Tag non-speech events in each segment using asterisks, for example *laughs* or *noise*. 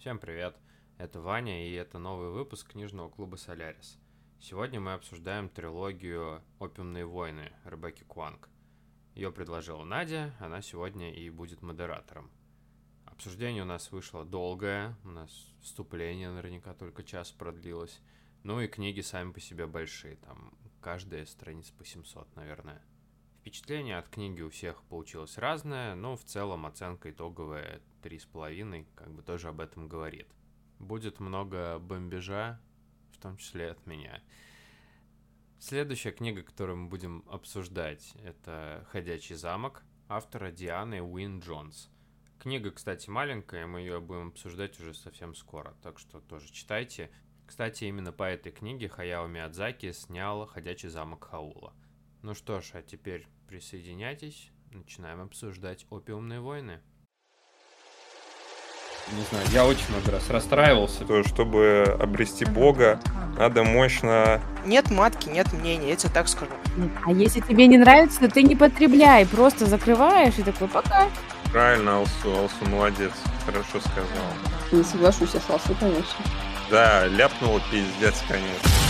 Всем привет! Это Ваня, и это новый выпуск книжного клуба «Солярис». Сегодня мы обсуждаем трилогию «Опиумные войны» Ребекки Кванг. Ее предложила Надя, она сегодня и будет модератором. Обсуждение у нас вышло долгое, у нас вступление наверняка только час продлилось. Ну и книги сами по себе большие, там каждая страница по 700, наверное. Впечатление от книги у всех получилось разное, но в целом оценка итоговая 3,5 как бы тоже об этом говорит. Будет много бомбежа, в том числе от меня. Следующая книга, которую мы будем обсуждать, это «Ходячий замок» автора Дианы Уин Джонс. Книга, кстати, маленькая, мы ее будем обсуждать уже совсем скоро, так что тоже читайте. Кстати, именно по этой книге Хаяо Миядзаки снял «Ходячий замок Хаула». Ну что ж, а теперь присоединяйтесь, начинаем обсуждать опиумные войны. Не знаю, я очень много раз расстраивался. То, чтобы обрести Бога, надо мощно... Нет матки, нет мнений, я тебе так скажу. А если тебе не нравится, то ты не потребляй, просто закрываешь и такой пока. Правильно, Алсу, Алсу молодец, хорошо сказал. Не соглашусь я с Алсу, конечно. Да, ляпнула пиздец, конечно.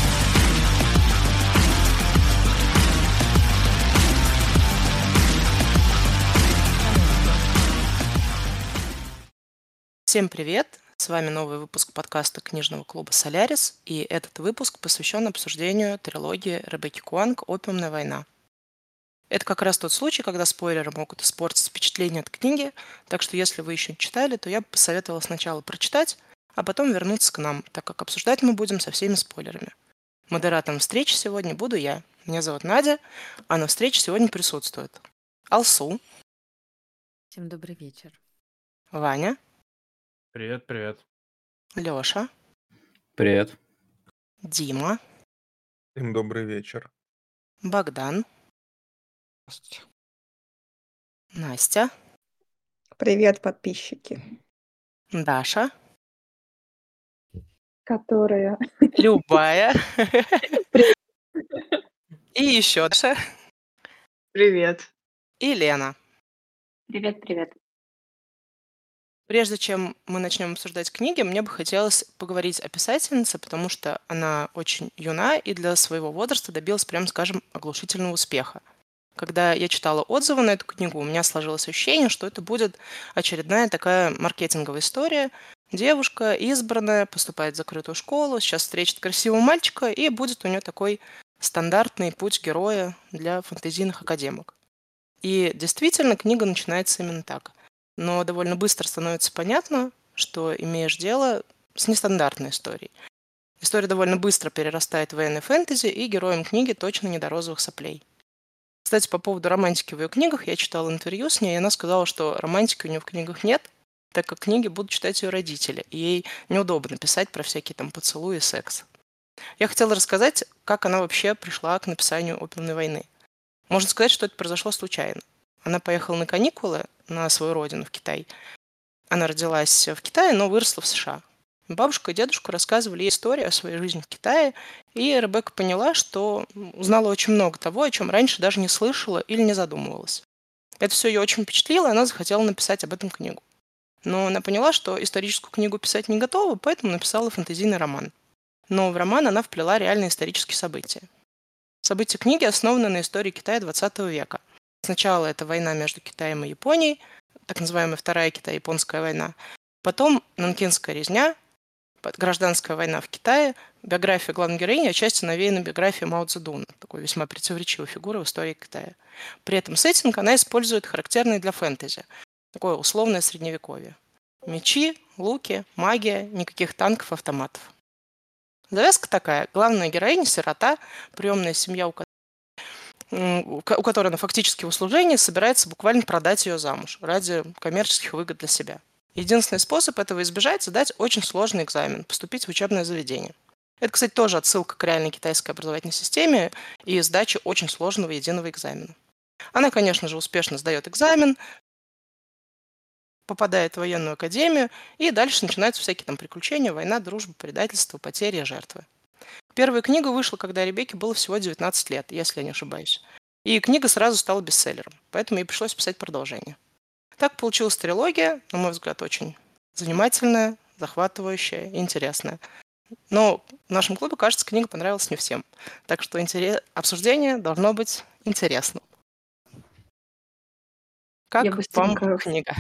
Всем привет! С вами новый выпуск подкаста книжного клуба «Солярис», и этот выпуск посвящен обсуждению трилогии Ребекки Куанг «Опиумная война». Это как раз тот случай, когда спойлеры могут испортить впечатление от книги, так что если вы еще не читали, то я бы посоветовала сначала прочитать, а потом вернуться к нам, так как обсуждать мы будем со всеми спойлерами. Модератором встречи сегодня буду я. Меня зовут Надя, а на встрече сегодня присутствует Алсу. Всем добрый вечер. Ваня. Привет, привет. Лёша. Привет. Дима. Всем добрый вечер. Богдан. Здравствуйте. Настя. Привет, подписчики. Даша. Которая... Любая. И еще Даша. Привет. И Лена. Привет, привет. Прежде чем мы начнем обсуждать книги, мне бы хотелось поговорить о писательнице, потому что она очень юна и для своего возраста добилась, прям скажем, оглушительного успеха. Когда я читала отзывы на эту книгу, у меня сложилось ощущение, что это будет очередная такая маркетинговая история. Девушка избранная, поступает в закрытую школу, сейчас встретит красивого мальчика, и будет у нее такой стандартный путь героя для фэнтезийных академок. И действительно, книга начинается именно так но довольно быстро становится понятно, что имеешь дело с нестандартной историей. История довольно быстро перерастает в военный фэнтези, и героям книги точно не до розовых соплей. Кстати, по поводу романтики в ее книгах, я читала интервью с ней, и она сказала, что романтики у нее в книгах нет, так как книги будут читать ее родители, и ей неудобно писать про всякие там поцелуи и секс. Я хотела рассказать, как она вообще пришла к написанию «Опиумной войны». Можно сказать, что это произошло случайно. Она поехала на каникулы на свою родину, в Китай. Она родилась в Китае, но выросла в США. Бабушка и дедушка рассказывали ей историю о своей жизни в Китае, и Ребекка поняла, что узнала очень много того, о чем раньше даже не слышала или не задумывалась. Это все ее очень впечатлило, и она захотела написать об этом книгу. Но она поняла, что историческую книгу писать не готова, поэтому написала фэнтезийный роман. Но в роман она вплела реальные исторические события. События книги основаны на истории Китая 20 века. Сначала это война между Китаем и Японией, так называемая Вторая Китай-Японская война. Потом Нанкинская резня, гражданская война в Китае, биография главной героини отчасти навеяна биографией Мао Цзэдуна, такой весьма противоречивой фигуры в истории Китая. При этом сеттинг она использует характерный для фэнтези, такое условное средневековье. Мечи, луки, магия, никаких танков, автоматов. Завязка такая. Главная героиня – сирота, приемная семья, у у которой она фактически в услужении, собирается буквально продать ее замуж ради коммерческих выгод для себя. Единственный способ этого избежать – задать очень сложный экзамен, поступить в учебное заведение. Это, кстати, тоже отсылка к реальной китайской образовательной системе и сдаче очень сложного единого экзамена. Она, конечно же, успешно сдает экзамен, попадает в военную академию, и дальше начинаются всякие там приключения, война, дружба, предательство, потери, жертвы. Первая книга вышла, когда Ребекке было всего 19 лет, если я не ошибаюсь. И книга сразу стала бестселлером, поэтому ей пришлось писать продолжение. Так получилась трилогия, на мой взгляд, очень занимательная, захватывающая, интересная. Но в нашем клубе, кажется, книга понравилась не всем. Так что интерес... обсуждение должно быть интересным. Как Я вам быстренько книга?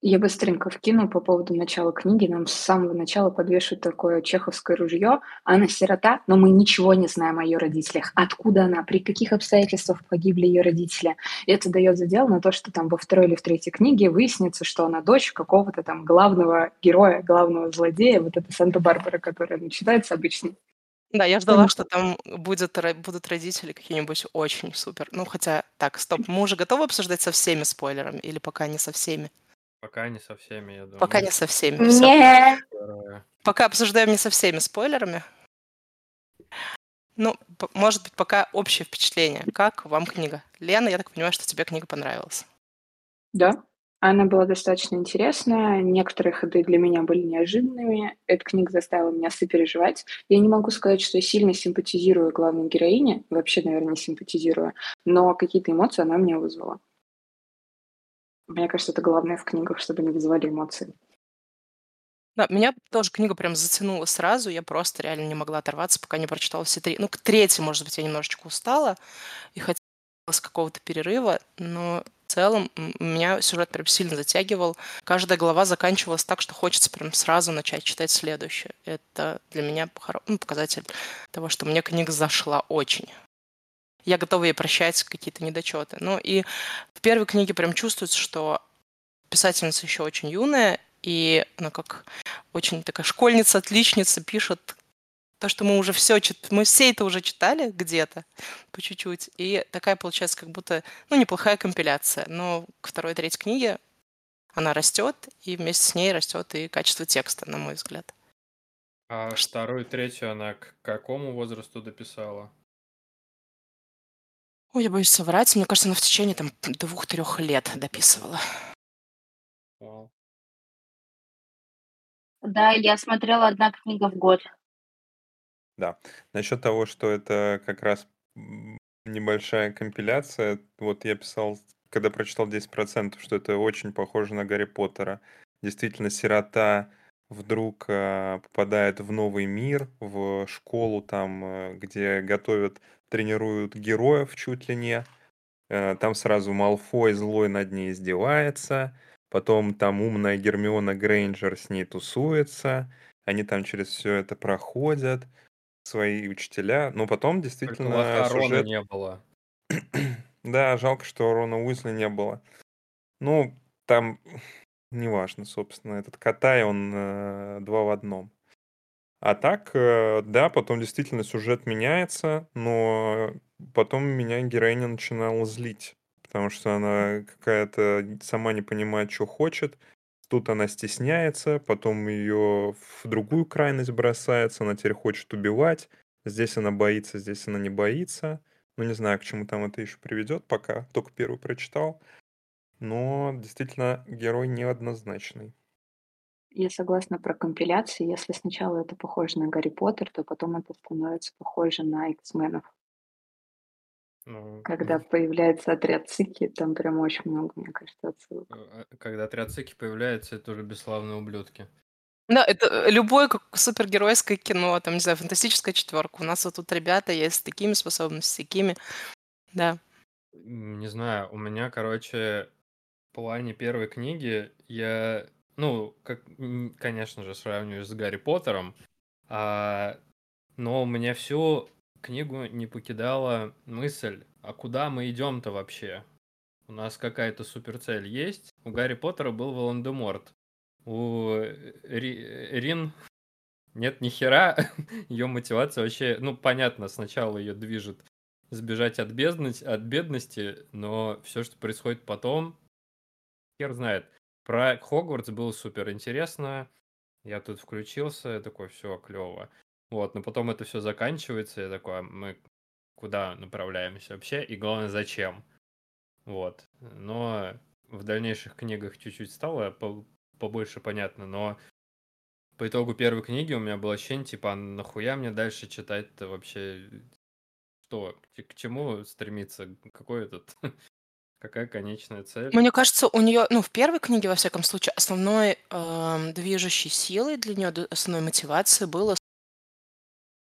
Я быстренько вкину по поводу начала книги. Нам с самого начала подвешивают такое чеховское ружье. Она сирота, но мы ничего не знаем о ее родителях. Откуда она, при каких обстоятельствах погибли ее родители. И это дает задел на то, что там во второй или в третьей книге выяснится, что она дочь какого-то там главного героя, главного злодея, вот это Санта-Барбара, которая начинается обычно. Да, я ждала, что там будет, будут родители какие-нибудь очень супер. Ну, хотя, так, стоп, мы уже готовы обсуждать со всеми спойлерами или пока не со всеми? Пока не со всеми, я думаю. Пока не со всеми. Нет. Пока обсуждаем не со всеми спойлерами. Ну, может быть, пока общее впечатление. Как вам книга? Лена, я так понимаю, что тебе книга понравилась. Да, она была достаточно интересная. Некоторые ходы для меня были неожиданными. Эта книга заставила меня сопереживать. Я не могу сказать, что я сильно симпатизирую главной героине. Вообще, наверное, не симпатизирую. Но какие-то эмоции она мне вызвала. Мне кажется, это главное в книгах, чтобы не вызывали эмоции. Да, меня тоже книга прям затянула сразу. Я просто реально не могла оторваться, пока не прочитала все три. Ну, к третьей, может быть, я немножечко устала и хотелось какого-то перерыва, но в целом меня сюжет прям сильно затягивал. Каждая глава заканчивалась так, что хочется прям сразу начать читать следующее. Это для меня ну, показатель того, что мне книга зашла очень. Я готова ей прощать какие-то недочеты. Ну и в первой книге прям чувствуется, что писательница еще очень юная, и она как очень такая школьница, отличница, пишет то, что мы уже все чит... мы все это уже читали где-то по чуть-чуть. И такая получается как будто, ну, неплохая компиляция. Но к второй третьей книге она растет, и вместе с ней растет и качество текста, на мой взгляд. А вторую, третью она к какому возрасту дописала? Ой, я боюсь соврать. Мне кажется, она в течение там двух-трех лет дописывала. Вау. Да, я смотрела одна книга в год. Да. Насчет того, что это как раз м, небольшая компиляция, вот я писал, когда прочитал 10%, что это очень похоже на Гарри Поттера. Действительно, сирота вдруг а, попадает в новый мир, в школу там, э, где готовят, тренируют героев чуть ли не. Э, Там сразу Малфой злой над ней издевается. Потом там умная Гермиона Грейнджер с ней тусуется. Они там через все это проходят свои учителя, но потом Только действительно Рона сюжет... не было. *clears throat* Да, жалко, что Рона Уизли не было. Ну, там *clears throat* неважно, собственно, этот Катай, он э, два в одном. А так, э, да, потом действительно сюжет меняется, но потом меня героиня начинала злить, потому что она какая-то сама не понимает, что хочет. Тут она стесняется, потом ее в другую крайность бросается, она теперь хочет убивать. Здесь она боится, здесь она не боится. Ну, не знаю, к чему там это еще приведет, пока только первый прочитал. Но действительно герой неоднозначный. Я согласна про компиляции. Если сначала это похоже на Гарри Поттер, то потом это становится похоже на X-менов. Ну, Когда появляется отряд Цики, там прям очень много, мне кажется, отсылок. э, Когда отряд Цики появляется, это уже бесславные ублюдки. Да, это э, любое как супергеройское кино, там, не знаю, фантастическая четверка. У нас вот тут ребята есть с такими способностями, с такими. Да. Не знаю, у меня, короче, в плане первой книги я, ну, как, конечно же, сравниваю с Гарри Поттером, а, но у меня всю книгу не покидала мысль, а куда мы идем-то вообще? У нас какая-то суперцель есть. У Гарри Поттера был Волан-де-Морт. У Ри- Рин нет ни хера. *laughs* Ее мотивация вообще, ну, понятно, сначала ее движет сбежать от бедности, от бедности, но все, что происходит потом, хер знает. Про Хогвартс было супер интересно. Я тут включился, я такой, все, клево. Вот, но потом это все заканчивается, я такой, а мы куда направляемся вообще, и главное, зачем? Вот. Но в дальнейших книгах чуть-чуть стало по- побольше понятно, но по итогу первой книги у меня было ощущение, типа, а нахуя мне дальше читать-то вообще? Что? К чему стремиться? Какой этот Какая конечная цель? Мне кажется, у нее, ну, в первой книге, во всяком случае, основной эм, движущей силой для нее, основной мотивацией было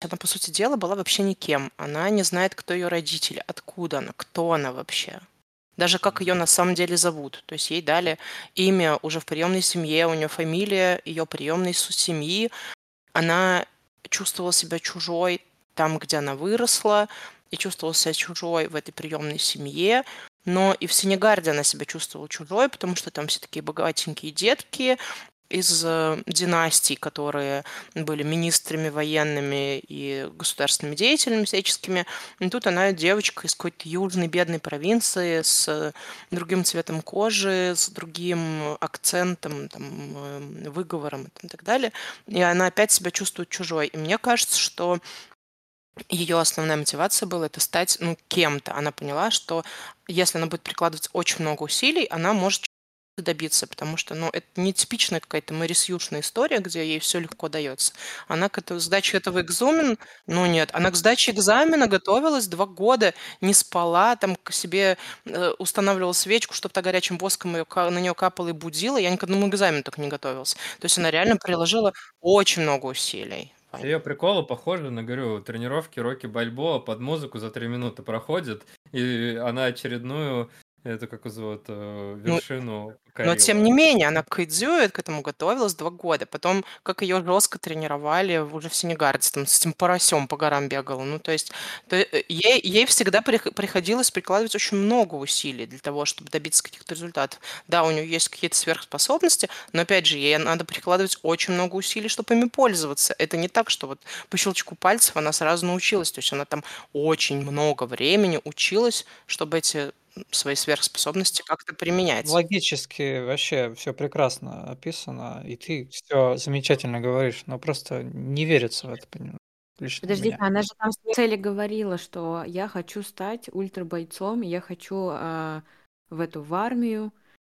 она, по сути дела, была вообще никем. Она не знает, кто ее родители, откуда она, кто она вообще. Даже как ее на самом деле зовут. То есть ей дали имя уже в приемной семье, у нее фамилия ее приемной семьи. Она чувствовала себя чужой там, где она выросла, и чувствовала себя чужой в этой приемной семье. Но и в Сенегарде она себя чувствовала чужой, потому что там все такие богатенькие детки, из э, династий, которые были министрами военными и государственными деятелями всяческими. И тут она девочка из какой-то южной бедной провинции с другим цветом кожи, с другим акцентом, там, э, выговором и так далее. И она опять себя чувствует чужой. И мне кажется, что ее основная мотивация была это стать ну, кем-то. Она поняла, что если она будет прикладывать очень много усилий, она может добиться, потому что, ну, это не типичная какая-то Мэри Сьюшная история, где ей все легко дается. Она к этой сдаче этого экзамена, ну нет, она к сдаче экзамена готовилась два года, не спала, там к себе э, устанавливала свечку, чтобы то горячим воском ее, на нее капало и будила. Я ни к одному экзамену так не готовилась. То есть она реально приложила очень много усилий. Ее приколы похожи на, говорю, тренировки Рокки Бальбоа под музыку за три минуты проходит, и она очередную это как зовут, э, Ну, вершину но тем не менее, она к Идзю к этому готовилась два года. Потом, как ее жестко тренировали уже в Сенегарде, там с этим поросем по горам бегала. Ну, то есть то, э, ей, ей всегда прих- приходилось прикладывать очень много усилий для того, чтобы добиться каких-то результатов. Да, у нее есть какие-то сверхспособности, но, опять же, ей надо прикладывать очень много усилий, чтобы ими пользоваться. Это не так, что вот по щелчку пальцев она сразу научилась. То есть она там очень много времени училась, чтобы эти свои сверхспособности как-то применять. Логически вообще все прекрасно описано, и ты все замечательно говоришь, но просто не верится в это, поним- лично Подождите, мне. она же там в цели говорила, что я хочу стать ультрабойцом, я хочу а, в эту в армию,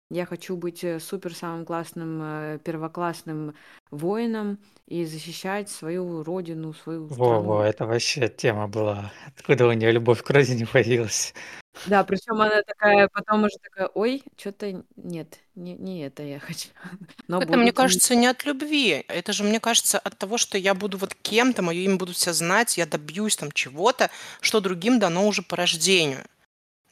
я хочу быть э, супер самым классным э, первоклассным воином и защищать свою родину, свою Во-во, страну. это вообще тема была. Откуда у нее любовь к родине появилась? Да, причем она такая, потом уже такая, ой, что-то нет, не, не это я хочу. *laughs* Но Это, мне кажется, не от любви. Это же, мне кажется, от того, что я буду вот кем-то, мое имя будут все знать, я добьюсь там чего-то, что другим дано уже по рождению.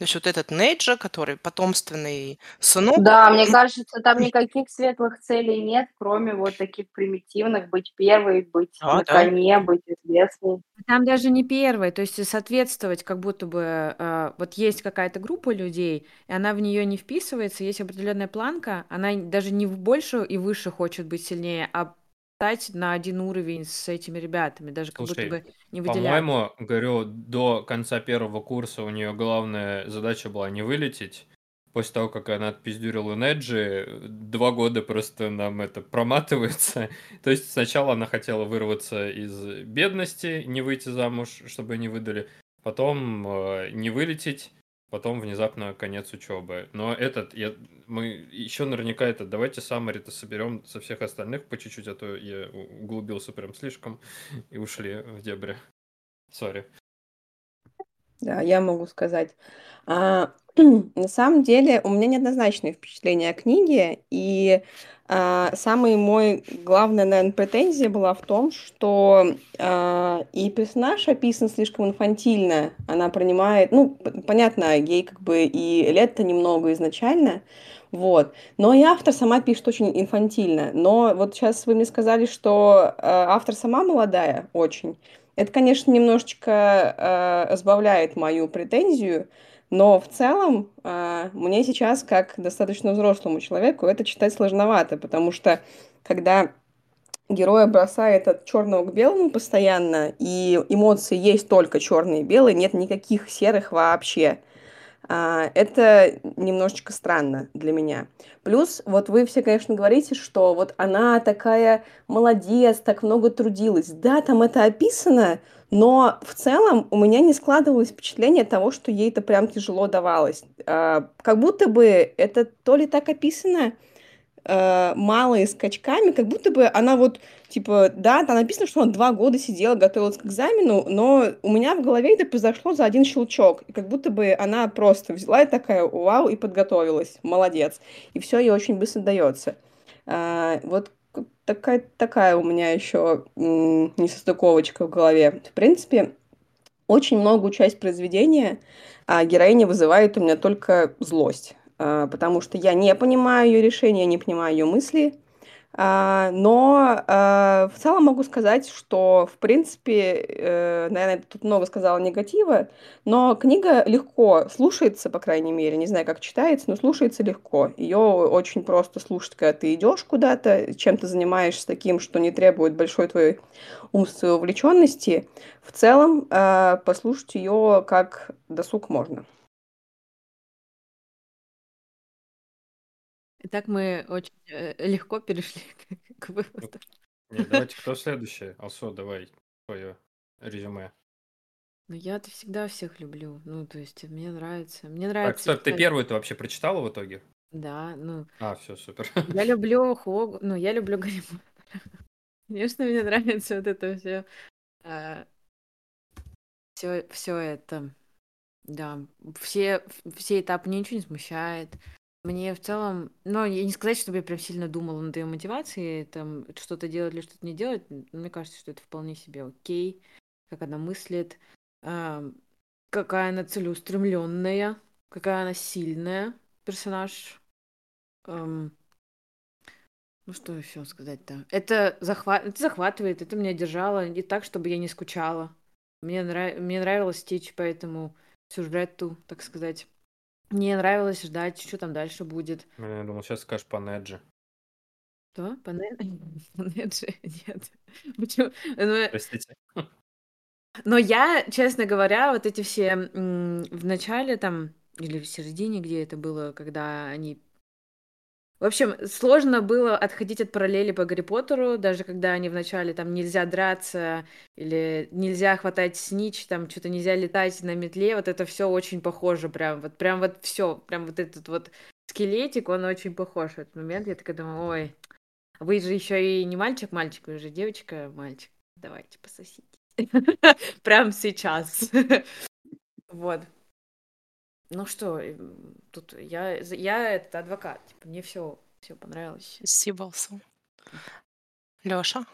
То есть вот этот Нейджа, который потомственный сынок, Да, мне кажется, там никаких светлых целей нет, кроме вот таких примитивных, быть первой, быть А, на да. коне, быть известной. Там даже не первая, то есть соответствовать, как будто бы э, вот есть какая-то группа людей, и она в нее не вписывается, есть определенная планка, она даже не в больше и выше хочет быть сильнее, а стать на один уровень с этими ребятами, даже как будто Слушай, бы не выделяться. по-моему, говорю, до конца первого курса у нее главная задача была не вылететь. После того, как она отпиздюрила Неджи, два года просто нам это проматывается. *laughs* То есть сначала она хотела вырваться из бедности, не выйти замуж, чтобы не выдали. Потом э, не вылететь, потом внезапно конец учебы. Но этот, я, мы еще наверняка это, давайте саммари-то соберем со всех остальных по чуть-чуть, а то я углубился прям слишком и ушли в дебри. Сори. Да, я могу сказать. А, *clears throat* на самом деле у меня неоднозначные впечатления о книге, и самый мой главная, наверное, претензия была в том, что а, и персонаж описан слишком инфантильно. Она принимает, ну, понятно, ей как бы и лет-то немного изначально, вот. Но и автор сама пишет очень инфантильно. Но вот сейчас вы мне сказали, что а, автор сама молодая очень. Это, конечно, немножечко э, сбавляет мою претензию, но в целом э, мне сейчас, как достаточно взрослому человеку, это читать сложновато, потому что когда героя бросает от черного к белому постоянно, и эмоции есть только черные и белые, нет никаких серых вообще. А, Это немножечко странно для меня. Плюс, вот вы все, конечно, говорите, что вот она такая молодец, так много трудилась. Да, там это описано, но в целом у меня не складывалось впечатление того, что ей это прям тяжело давалось. А, Как будто бы это то ли так описано, э, малые скачками, как будто бы она вот, типа, да, там написано, что она два года сидела, готовилась к экзамену, но у меня в голове это произошло за один щелчок, и как будто бы она просто взяла и такая, вау, и подготовилась, молодец, и все ей очень быстро дается. А, вот такая, такая у меня еще несостыковочка в голове. В принципе, очень многую часть произведения а героиня вызывает у меня только злость. А, потому что я не понимаю ее решения, не понимаю ее мысли. А, но а, в целом могу сказать, что, в принципе, э, наверное, тут много сказала негатива, но книга легко слушается, по крайней мере, не знаю, как читается, но слушается легко. Ее очень просто слушать, когда ты идешь куда-то, чем ты занимаешься таким, что не требует большой твоей умственной увлеченности. В целом, послушать ее как досуг можно. Итак, мы очень э, легко перешли *laughs* к, выводу. Нет, давайте кто следующий? Алсо, давай твое резюме. Ну, я-то всегда всех люблю. Ну, то есть, мне нравится. Мне Так, нравится стоп, ты первую-то вообще прочитала в итоге? Да, ну, А, все, супер. я *laughs* люблю Хог... Ну, я люблю Гарри. Конечно, мне нравится вот это все. Все, все это. Да, все, все этапы ничего не смущает. Мне в целом, ну, я не сказать, чтобы я прям сильно думала над ее мотивацией, там, что-то делать или что-то не делать. Мне кажется, что это вполне себе окей, как она мыслит, какая она целеустремленная, какая она сильная персонаж. Ну, что еще сказать-то? Это, захват... это захватывает, это меня держало не так, чтобы я не скучала. Мне, нрав... Мне нравилось течь по этому сюжету, так сказать. Мне нравилось ждать, что там дальше будет. Я думал, сейчас скажешь по Неджи. Что? По Не- *laughs* по Неджи? Нет. *laughs* Почему? Ну, Простите. Но я, честно говоря, вот эти все м, в начале там, или в середине, где это было, когда они... В общем, сложно было отходить от параллели по Гарри Поттеру, даже когда они в начале там нельзя драться, или нельзя хватать снич, там что-то нельзя летать на метле, вот это все очень похоже прям, вот прям вот все, прям вот этот вот скелетик, он очень похож в этот момент. Я такая думаю, ой, вы же еще и не мальчик-мальчик, вы же девочка-мальчик. Давайте пососите. *laughs* Прям сейчас. *laughs* Вот. Ну что, тут я, я этот адвокат. Типа, мне все, все понравилось. Спасибо, Алсу. Лёша?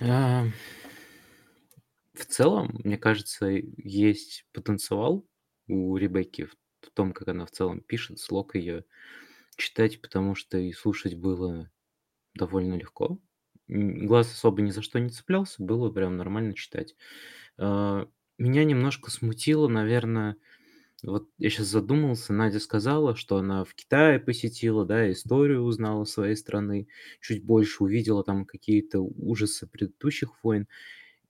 А, В целом, мне кажется, есть потенциал у Ребекки в том, как она в целом пишет, слог ее читать, потому что и слушать было довольно легко. Глаз особо ни за что не цеплялся, было прям нормально читать. А, Меня немножко смутило, наверное, вот я сейчас задумался, Надя сказала, что она в Китае посетила, да, историю узнала своей страны, чуть больше увидела там какие-то ужасы предыдущих войн.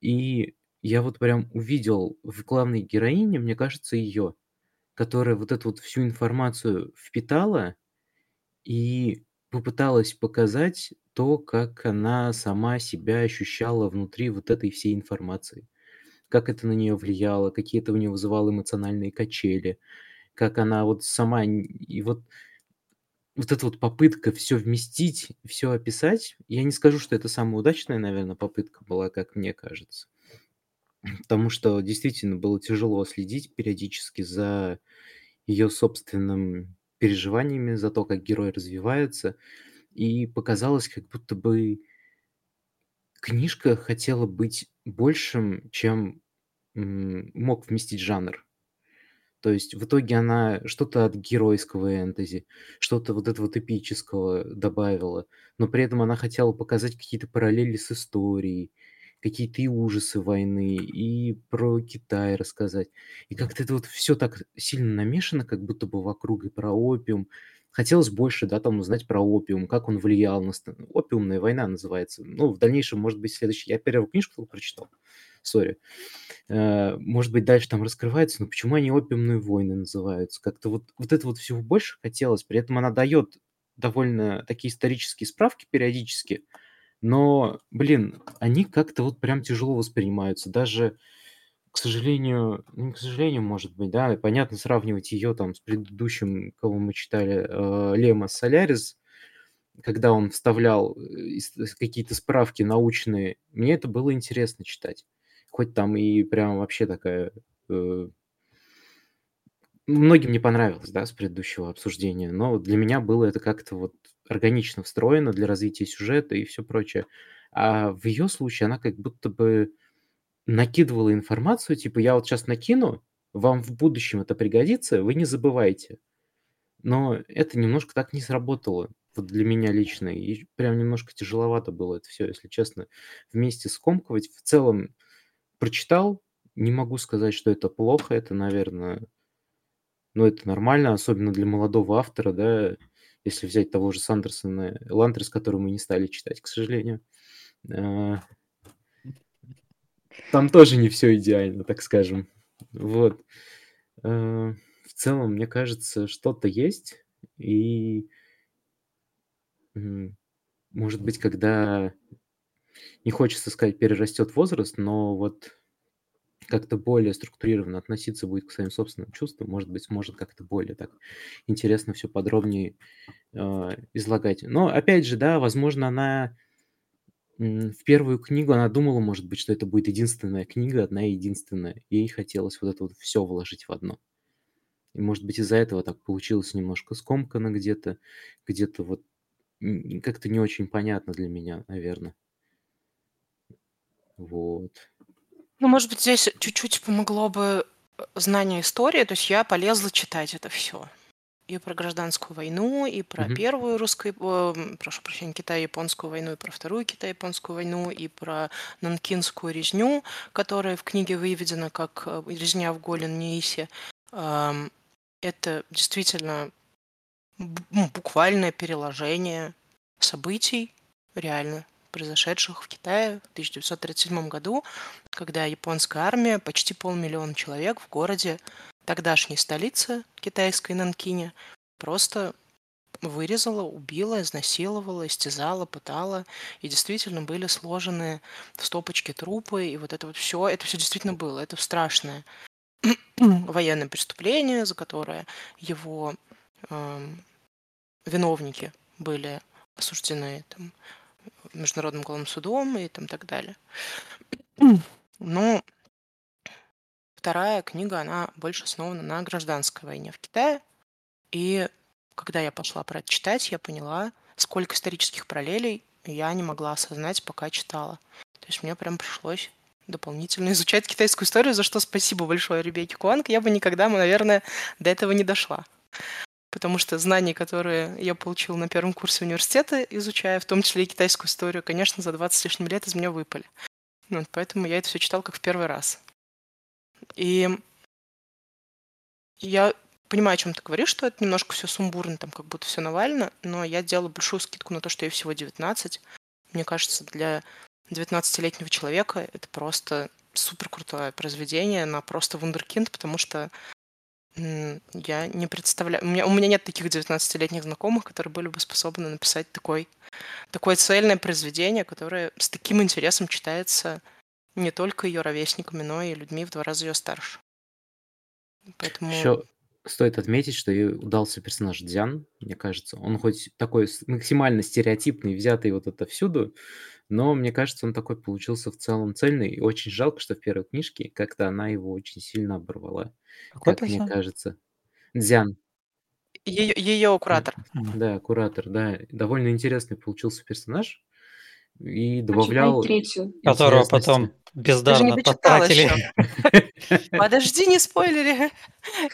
И я вот прям увидел в главной героине, мне кажется, ее, которая вот эту вот всю информацию впитала и попыталась показать то, как она сама себя ощущала внутри вот этой всей информации. Как это на нее влияло, какие это у нее вызывало эмоциональные качели, как она вот сама... И вот, вот эта вот попытка все вместить, все описать, я не скажу, что это самая удачная, наверное, попытка была, как мне кажется. Потому что действительно было тяжело следить периодически за ее собственным переживаниями, за то, как герой развивается. И показалось, как будто бы книжка хотела быть большим, чем мог вместить жанр. То есть в итоге она что-то от геройского энтези, что-то вот этого вот эпического добавила, но при этом она хотела показать какие-то параллели с историей, какие-то и ужасы войны, и про Китай рассказать. И как-то это вот все так сильно намешано, как будто бы вокруг и про опиум. Хотелось больше, да, там узнать про опиум, как он влиял на... Опиумная война называется. Ну, в дальнейшем, может быть, следующий... Я первую книжку только прочитал, сори. Э, Может быть, дальше там раскрывается, но почему они опиумные войны называются? Как-то вот, вот это вот всего больше хотелось. При этом она дает довольно такие исторические справки периодически, но, блин, они как-то вот прям тяжело воспринимаются. Даже к сожалению, ну, к сожалению, может быть, да, понятно, сравнивать ее там с предыдущим, кого мы читали, э, Лема Солярис, когда он вставлял э, какие-то справки научные, мне это было интересно читать. Хоть там и прям вообще такая... Э, многим не понравилось, да, с предыдущего обсуждения, но для меня было это как-то вот органично встроено для развития сюжета и все прочее. А в ее случае она как будто бы накидывала информацию, типа, я вот сейчас накину, вам в будущем это пригодится, вы не забывайте. Но это немножко так не сработало вот для меня лично. И прям немножко тяжеловато было это все, если честно, вместе скомкивать. В целом прочитал, не могу сказать, что это плохо, это, наверное, ну, это нормально, особенно для молодого автора, да, если взять того же Сандерсона, Лантрес, который мы не стали читать, к сожалению. Там тоже не все идеально, так скажем. Вот. А, в целом, мне кажется, что-то есть. И, может быть, когда не хочется сказать, перерастет возраст, но вот как-то более структурированно относиться будет к своим собственным чувствам, может быть, сможет как-то более так интересно все подробнее э, излагать. Но опять же, да, возможно, она в первую книгу она думала, может быть, что это будет единственная книга, одна единственная. Ей хотелось вот это вот все вложить в одно. И, может быть, из-за этого так получилось немножко скомкано где-то, где-то вот как-то не очень понятно для меня, наверное. Вот. Ну, может быть, здесь чуть-чуть помогло бы э, знание истории, то есть я полезла читать это все и про гражданскую войну, и про Мгм. первую русско э, прошу прощения, Китай-японскую войну, и про вторую Китай-японскую войну, и про нанкинскую резню, которая в книге выведена как э, резня в Голен-Нейсе. Это действительно ну, буквальное переложение событий, реально произошедших в Китае в 1937 году, когда японская армия, почти полмиллиона человек в городе тогдашней столицы китайской Нанкине просто вырезала, убила, изнасиловала, истязала, пытала. И действительно были сложены в стопочке трупы. И вот это вот все, это все действительно было. Это страшное *clears throat* военное преступление, за которое его э, виновники были осуждены там, Международным уголовным судом и там так далее. Но Вторая книга, она больше основана на гражданской войне в Китае. И когда я пошла про это читать, я поняла, сколько исторических параллелей я не могла осознать, пока читала. То есть мне прям пришлось дополнительно *laughs* изучать китайскую историю, за что спасибо большое Ребекке Куанг. Я бы никогда, наверное, до этого не дошла. Потому что знания, которые я получила на первом курсе университета, изучая в том числе и китайскую историю, конечно, за 20 с лишним лет из меня выпали. Вот, поэтому я это все читала как в первый раз. И я понимаю, о чем ты говоришь, что это немножко все сумбурно, там как будто все Навально, но я делаю большую скидку на то, что ей всего 19. Мне кажется, для 19-летнего человека это просто супер крутое произведение, она просто вундеркинд, потому что я не представляю... У меня, у меня нет таких 19-летних знакомых, которые были бы способны написать такой, такое цельное произведение, которое с таким интересом читается не только ее ровесниками, но и людьми в два раза ее старше. Поэтому... Еще стоит отметить, что ей удался персонаж Дзян, мне кажется. Он хоть такой максимально стереотипный, взятый вот это всюду, но мне кажется, он такой получился в целом цельный. И очень жалко, что в первой книжке как-то она его очень сильно оборвала. Какой как мне кажется. Дзян. Ее, ее куратор. Да, куратор, да. Довольно интересный получился персонаж и Почитай добавлял третью. Которого потом бездарно потратили. *laughs* Подожди, не спойлери.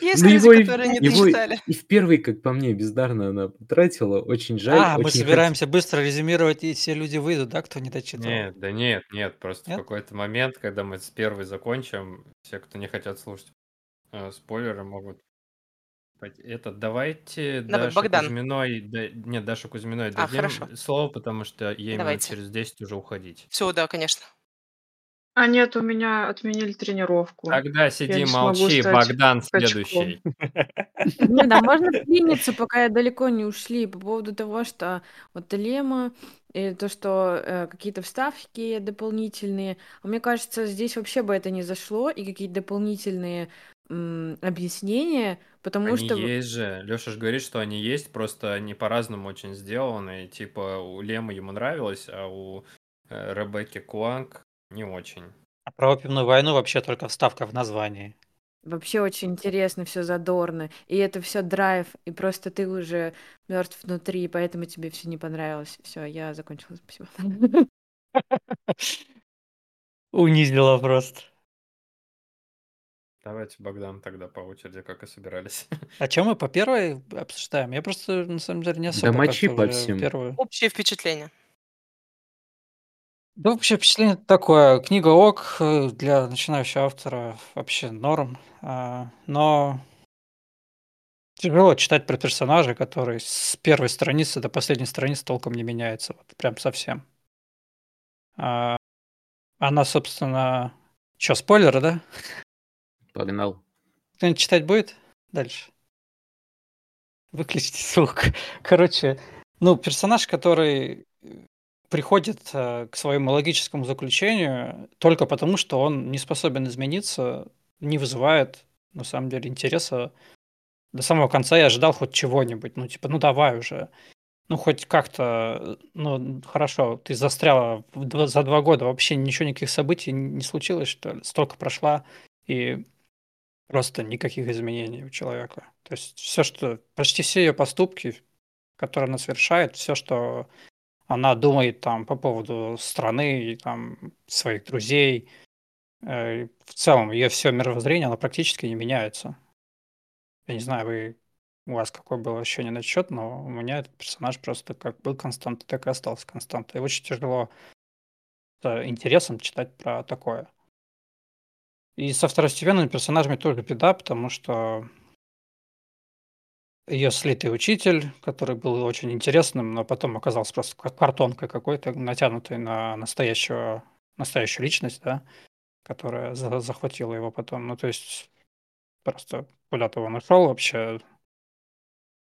Есть Ну, люди, его, и, которые не его дочитали. и в первый, как по мне, бездарно она потратила. Очень жаль. А, мы очень собираемся быстро резюмировать, и все люди выйдут, да, кто не дочитал? Нет, да нет, нет, просто в какой-то момент, когда мы с первой закончим, все, кто не хотят слушать э, спойлеры, могут... Это давайте Давай, Даше Богдан. Кузьминой... да- нет, Даше Кузьминой А, дадим хорошо. слово, потому что ей минут Давайте. через 10 уже уходить. Все, да, конечно. А нет, у меня отменили тренировку. Тогда Я сиди, молчи, Богдан качком. следующий. *laughs* Не, да, можно приниться, пока далеко не ушли, по поводу того, что вот Лема и то, что э, какие-то вставки дополнительные. Мне кажется, здесь вообще бы это не зашло, и какие-то дополнительные м, объяснения, потому Они что... есть же. Леша же говорит, что они есть, просто они по-разному очень сделаны. Типа у Лемы ему нравилось, а у э, Ребекки Куанг не очень. А про опиумную войну вообще только вставка в названии. Вообще очень интересно, все задорно, и это все драйв, и просто ты уже мертв внутри, поэтому тебе все не понравилось. Все, я закончила, спасибо. *laughs* Унизила просто. Давайте, Богдан, тогда по очереди, как и собирались. *laughs* А чем мы по первой обсуждаем? Я просто, на самом деле, не Да особо мочи как-то по всем. первую. Общее впечатление. Да, вообще впечатление такое. Книга ок э, для начинающего автора вообще норм. А, Но тяжело читать про персонажа, который с первой страницы до последней страницы толком не меняется. Вот прям совсем. А, Она, собственно... Что, спойлеры, да? *laughs* Погнал. Кто-нибудь читать будет? Дальше. Выключите звук. *laughs* Короче, ну, персонаж, который приходит э, к своему логическому заключению только потому, что он не способен измениться, не вызывает, на самом деле, интереса. До самого конца я ожидал хоть чего-нибудь. Ну, типа, ну давай уже. Ну, хоть как-то, ну, хорошо, ты застряла за два года, вообще ничего, никаких событий не случилось, что ли? Столько прошла, и просто никаких изменений у человека. То есть все, что, почти все ее поступки, которые она совершает, все, что она думает там по поводу страны, и, там, своих друзей, э, в целом ее все мировоззрение, оно практически не меняется. Я не знаю, вы, у вас какое было ощущение на счет, но у меня этот персонаж просто как был константой, так и остался константой. И очень тяжело с интересом читать про такое. И со второстепенными персонажами тоже беда, потому что ее слитый учитель, который был очень интересным, но потом оказался просто картонкой какой-то, натянутой на настоящего, настоящую личность, да, которая за- захватила его потом. Ну, то есть просто куда-то он ушел вообще.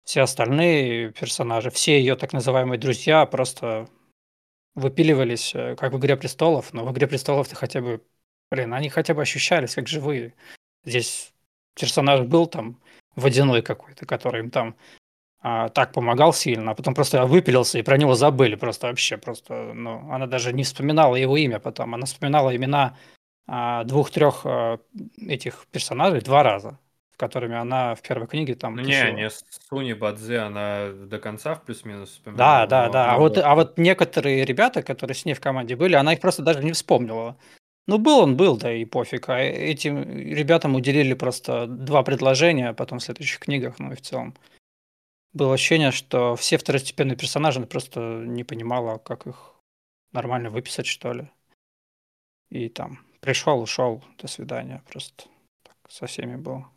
Все остальные персонажи, все ее так называемые друзья просто выпиливались, э, как в «Игре престолов», но в «Игре престолов» ты хотя бы, блин, они хотя бы ощущались как живые. Здесь персонаж был там водяной какой-то, который им там а, так помогал сильно, а потом просто выпилился, и про него забыли просто вообще. Просто, ну, она даже не вспоминала его имя потом. Она вспоминала имена а, двух-трех а, этих персонажей два раза, с которыми она в первой книге там Ну не, не Суни Бадзе, она до конца в плюс-минус Да, вспоминала, да, но, да. А вот а вот некоторые ребята, которые с ней в команде были, она их просто даже не вспомнила. Ну, был он, был, да и пофиг. А этим ребятам уделили просто два предложения, а потом в следующих книгах, ну и в целом. Было ощущение, что все второстепенные персонажи она просто не понимала, как их нормально выписать, что ли. И там пришел, ушел, до свидания. Просто так со всеми было.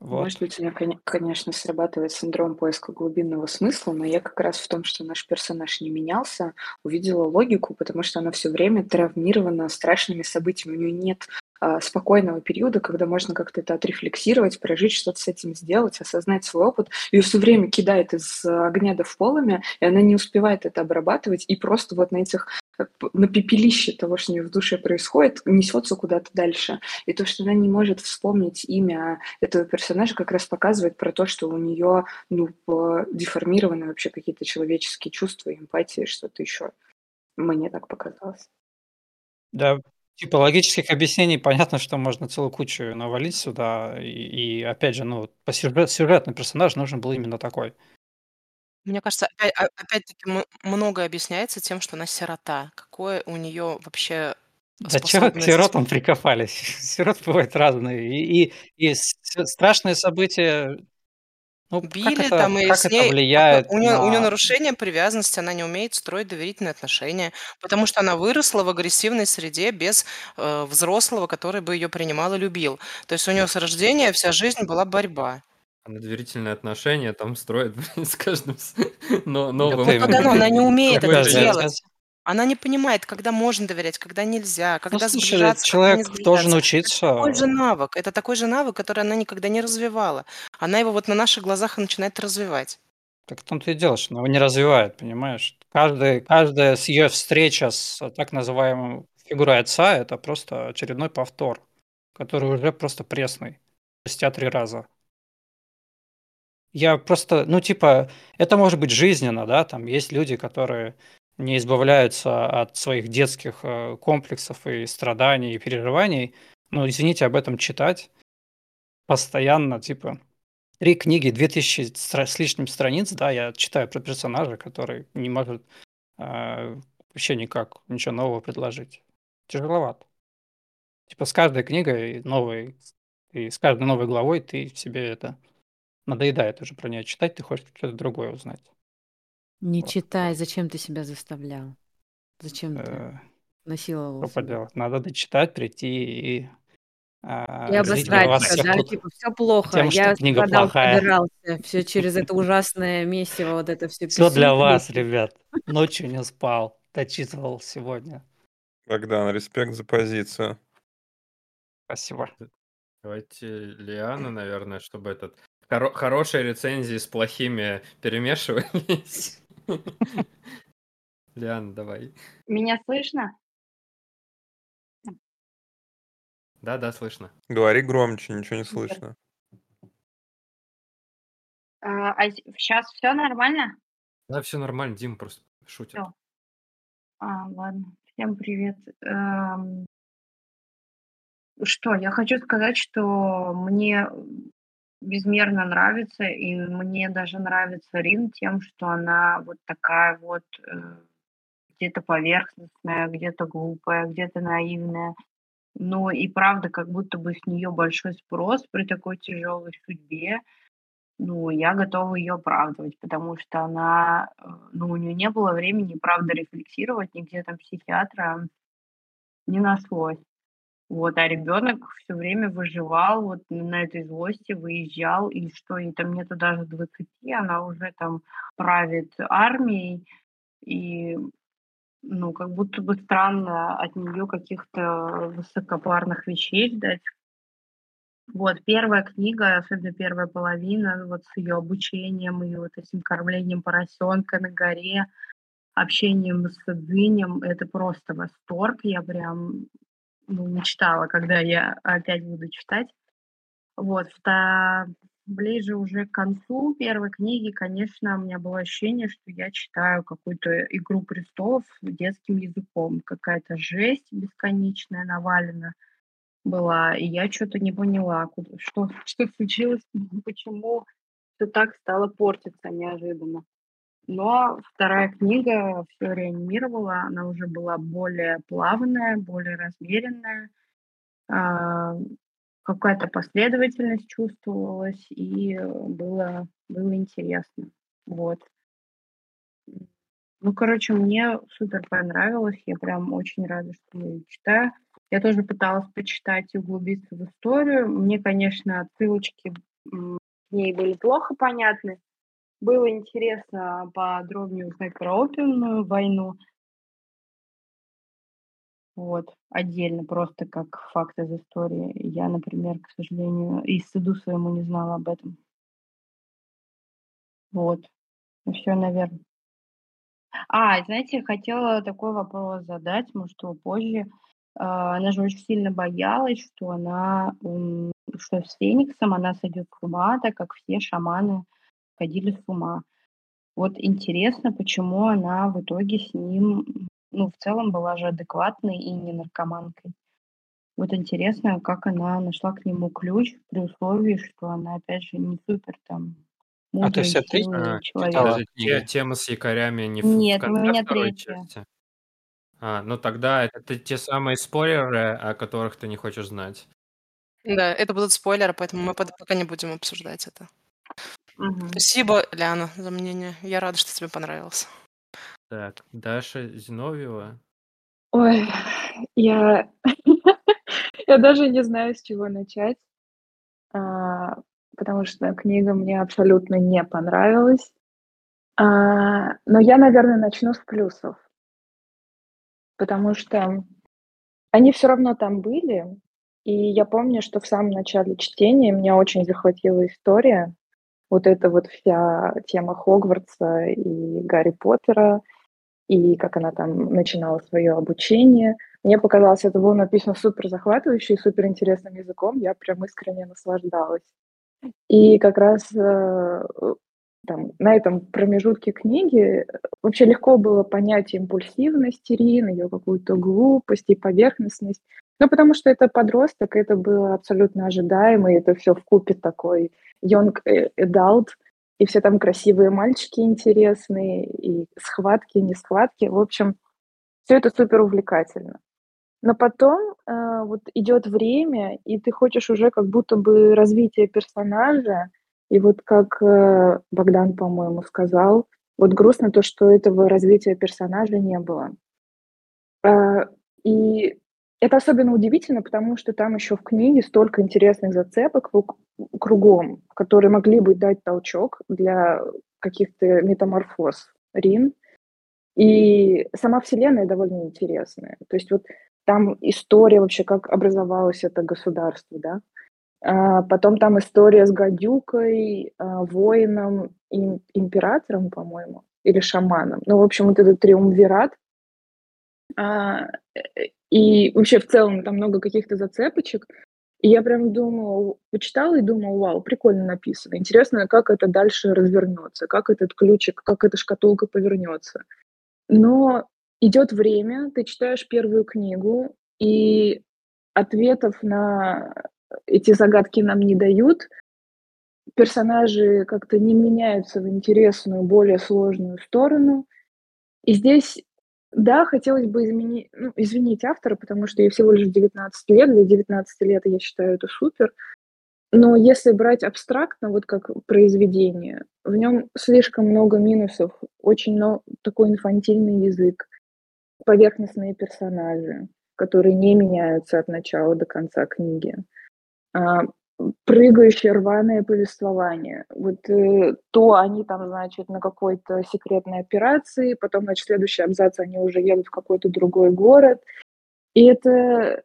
Может Вот. быть, у меня, коне- конечно, срабатывает синдром поиска глубинного смысла, но я как раз в том, что наш персонаж не менялся, увидела логику, потому что она все время травмирована страшными событиями. У нее нет а, спокойного периода, когда можно как-то это отрефлексировать, прожить, что-то с этим сделать, осознать свой опыт. Ее все время кидает из огня до в полымя, и она не успевает это обрабатывать, и просто вот на этих п- на пепелище того, что у нее в душе происходит, несется куда-то дальше. И то, что она не может вспомнить имя этого персонажа, как раз показывает про то, что у нее ну, деформированы вообще какие-то человеческие чувства, эмпатия, что-то еще. Мне так показалось. Да, типа логических объяснений понятно, что можно целую кучу навалить сюда. И, и опять же, ну, по сюжет, сюжетный персонаж нужен был именно такой. Мне кажется, а- опять-таки м- многое объясняется тем, что она сирота. Какое у нее вообще Да чего к способность... сиротам прикопались? *laughs* Сирот бывают разные. И, и, и с- страшные события, ну, как Били это, там и как с это ней... влияет У нее, у нее на... нарушение привязанности, она не умеет строить доверительные отношения, потому что она выросла в агрессивной среде без э, взрослого, который бы ее принимал и любил. То есть у нее с рождения вся жизнь была борьба. Она доверительные отношения там строит *laughs* блин, с каждым с- но, Да новым... Вот именно. оно, она не умеет это делать. Она не понимает, когда можно доверять, когда нельзя, Ну, когда слушай, сближаться, когда не человек должен сближаться. Это такой же учиться. навык. Это такой же навык, который она никогда не развивала. Она его вот на наших глазах и начинает развивать. Так в том-то и дело, что она его не развивает, понимаешь? Каждый, каждая с ее встреча с так называемым фигурой отца– это просто очередной повтор, который уже просто пресный, спустя три раза. Я просто, ну, типа, это может быть жизненно, да, там есть люди, которые не избавляются от своих детских э, комплексов и страданий и переживаний, но, извините, об этом читать постоянно, типа, три книги, две тысячи с лишним страниц, да, я читаю про персонажа, который не может э, вообще никак ничего нового предложить. Тяжеловато. Типа с каждой книгой новой, и с каждой новой главой ты себе это надоедает уже про нее читать, ты хочешь что-то другое узнать. Не вот. читай, зачем ты себя заставлял? Зачем ты Э, насиловал Что себя? поделать? Надо дочитать, прийти и а, И вас обосраться, да, тут типа, все плохо, тем, что я книга страдал, плохая. собирался, все *laughs* через это ужасное месиво, вот это все Все для вас, ребят. *laughs* Ночью не спал, дочитывал сегодня. Богдан, респект за позицию. Спасибо. Давайте Лиану, наверное, чтобы этот... хоро- хорошие рецензии с плохими перемешивались. *laughs* Лиана, давай. Меня слышно? Да-да, слышно. Говори громче, ничего не слышно. А, сейчас все нормально? Да, все нормально, Дим просто шутит. Всё. А, ладно. Всем привет. Эм, Что, я хочу сказать, что мне безмерно нравится, и мне даже нравится Рин тем, что она вот такая вот э, где-то поверхностная, где-то глупая, где-то наивная. Ну и правда, как будто бы с нее большой спрос при такой тяжелой судьбе. Ну, я готова ее оправдывать, потому что она, э, ну, у нее не было времени, правда, рефлексировать, нигде там психиатра не нашлось. Вот, а ребенок все время выживал вот на этой злости, выезжал, и что, ей там нету даже 20, она уже там правит армией, и, ну, как будто бы странно от нее каких-то высокопарных вещей ждать. Вот, первая книга, особенно первая половина, вот с ее обучением и вот этим кормлением поросенка на горе, общением с Дынем, это просто восторг. Я прям ну, мечтала, когда я опять буду читать. Вот, вта- ближе уже к концу первой книги, конечно, у меня было ощущение, что я читаю какую-то «Игру престолов» детским языком. Какая-то жесть бесконечная навалена была, и я что-то не поняла, куда, что, *laughs* что случилось, почему все так стало портиться неожиданно. Но вторая книга все реанимировала, она уже была более плавная, более размеренная, а, какая-то последовательность чувствовалась, и было, было интересно. Вот. Ну, короче, мне супер понравилось, я прям очень рада, что я её читаю. Я тоже пыталась почитать и углубиться в историю. Мне, конечно, отсылочки к ней были плохо понятны. Было интересно подробнее узнать про опиумную войну. Вот, отдельно, просто как факт из истории. Я, например, к сожалению, и стыду своему не знала об этом. Вот, ну все, наверное. А, знаете, хотела такой вопрос задать, может, его позже. А, Она же очень сильно боялась, что она, что с Фениксом она сойдет с ума, так как все шаманы сходили с ума. Вот интересно, почему она в итоге с ним, ну, в целом была же адекватной и не наркоманкой. Вот интересно, как она нашла к нему ключ при условии, что она, опять же, не супер там А ты все три сильный А, читала тема с якорями не в, в Нет, у конце меня третья. части. А, ну тогда это те те самые спойлеры, о которых ты не хочешь знать. Да, это будут спойлеры, поэтому мы под- пока не будем обсуждать это. Мгм. Спасибо, Ляна, за мнение. Я рада, что тебе понравилось. Так, Даша Зиновьева. Ой, я, *laughs* я даже не знаю, с чего начать, а, потому что книга мне абсолютно не понравилась. А, но я, наверное, начну с плюсов, потому что они все равно там были, и я помню, что в самом начале чтения меня очень захватила история. Вот эта вот вся тема Хогвартса и Гарри Поттера, и как она там начинала свое обучение. Мне показалось, это было написано супер захватывающе и супер интересным языком. Я прям искренне наслаждалась. И как раз э, там, на этом промежутке книги вообще легко было понять импульсивность Ирины, ее какую-то глупость и поверхностность. Ну, потому что это подросток, это было абсолютно ожидаемо, и это все в купе такой young adult, и все там красивые мальчики интересные, и схватки, не схватки. В общем, все это супер увлекательно. Но потом э, вот идет время, и ты хочешь уже как будто бы развития персонажа, и вот как э, Богдан, по-моему, сказал, вот грустно то, что этого развития персонажа не было. Э, и это особенно удивительно, потому что там еще в книге столько интересных зацепок кругом, которые могли бы дать толчок для каких-то метаморфоз Рин. И сама Вселенная довольно интересная. То есть вот там история вообще, как образовалось это государство, да. А потом там история с гадюкой, а, воином, им, императором, по-моему, или шаманом. Ну, в общем, вот этот триумвират. А, и вообще в целом там много каких-то зацепочек. И я прям думала, почитала и думала, вау, прикольно написано. Интересно, как это дальше развернется, как этот ключик, как эта шкатулка повернется. Но идет время, ты читаешь первую книгу, и ответов на эти загадки нам не дают. Персонажи как-то не меняются в интересную, более сложную сторону. И здесь, да, хотелось бы изменить, ну, извинить автора, потому что ей всего лишь 19 лет, для 19 лет я считаю это супер. Но если брать абстрактно, вот как произведение, в нем слишком много минусов, очень много, такой инфантильный язык, поверхностные персонажи, которые не меняются от начала до конца книги. Прыгающее рваное повествование. Вот э, то они там, значит, на какой-то секретной операции, потом, значит, следующий абзац они уже едут в какой-то другой город. И это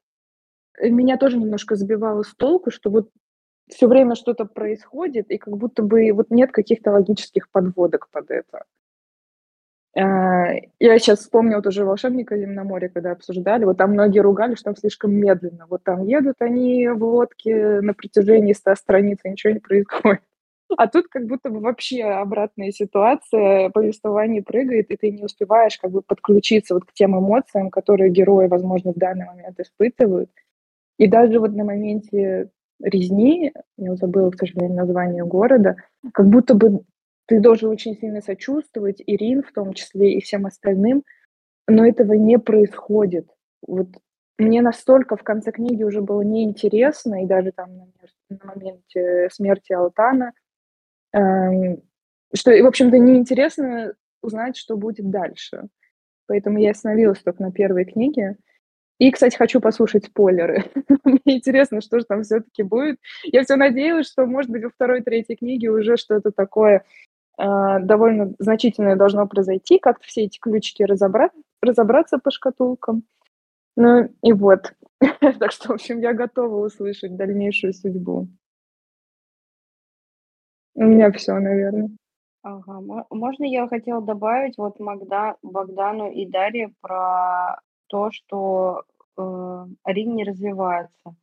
меня тоже немножко сбивало с толку, что вот все время что-то происходит, и как будто бы вот нет каких-то логических подводок под это. А, я сейчас вспомнила тоже «Волшебника земноморья», когда обсуждали, вот там многие ругали, что там слишком медленно. Вот там едут они в лодке на протяжении 100 страниц, и ничего не происходит. А тут как будто бы вообще обратная ситуация, повествование прыгает, и ты не успеваешь как бы подключиться вот к тем эмоциям, которые герои, возможно, в данный момент испытывают. И даже вот на моменте резни, я забыла, к сожалению, название города, как будто бы ты должен очень сильно сочувствовать, Ирин в том числе, и всем остальным, но этого не происходит. Вот мне настолько в конце книги уже было неинтересно, и даже там на, моменте смерти Алтана, эм, что, в общем-то, неинтересно узнать, что будет дальше. Поэтому я остановилась только на первой книге. И, кстати, хочу послушать спойлеры. *laughs* Мне интересно, что же там все-таки будет. Я все надеялась, что, может быть, во второй, третьей книге уже что-то такое довольно значительное должно произойти, как все эти ключики разобрать, разобраться по шкатулкам. Ну и вот. *laughs* так что, в общем, я готова услышать дальнейшую судьбу. У меня все, наверное. Ага. Можно я хотела добавить вот Магда, Богдану и Дарье про то, что э, Арин не развивается.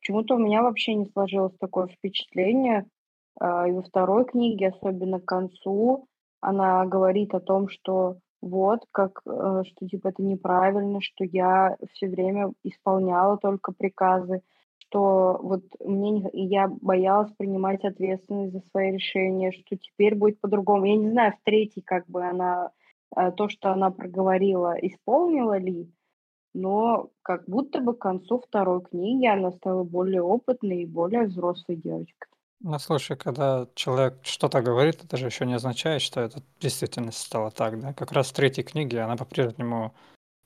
Почему-то у меня вообще не сложилось такое впечатление, а, и во второй книге, особенно к концу, она говорит о том, что вот как, э, что типа это неправильно, что я все время исполняла только приказы, что вот мне не, я боялась принимать ответственность за свои решения, что теперь будет по-другому. Я не знаю, в третьей как бы она э, то, что она проговорила, исполнила ли, но как будто бы к концу второй книги она стала более опытной и более взрослой девочкой. Ну, слушай, когда человек что-то говорит, это же еще не означает, что это действительно стало так, да? Как раз в третьей книге она по-прежнему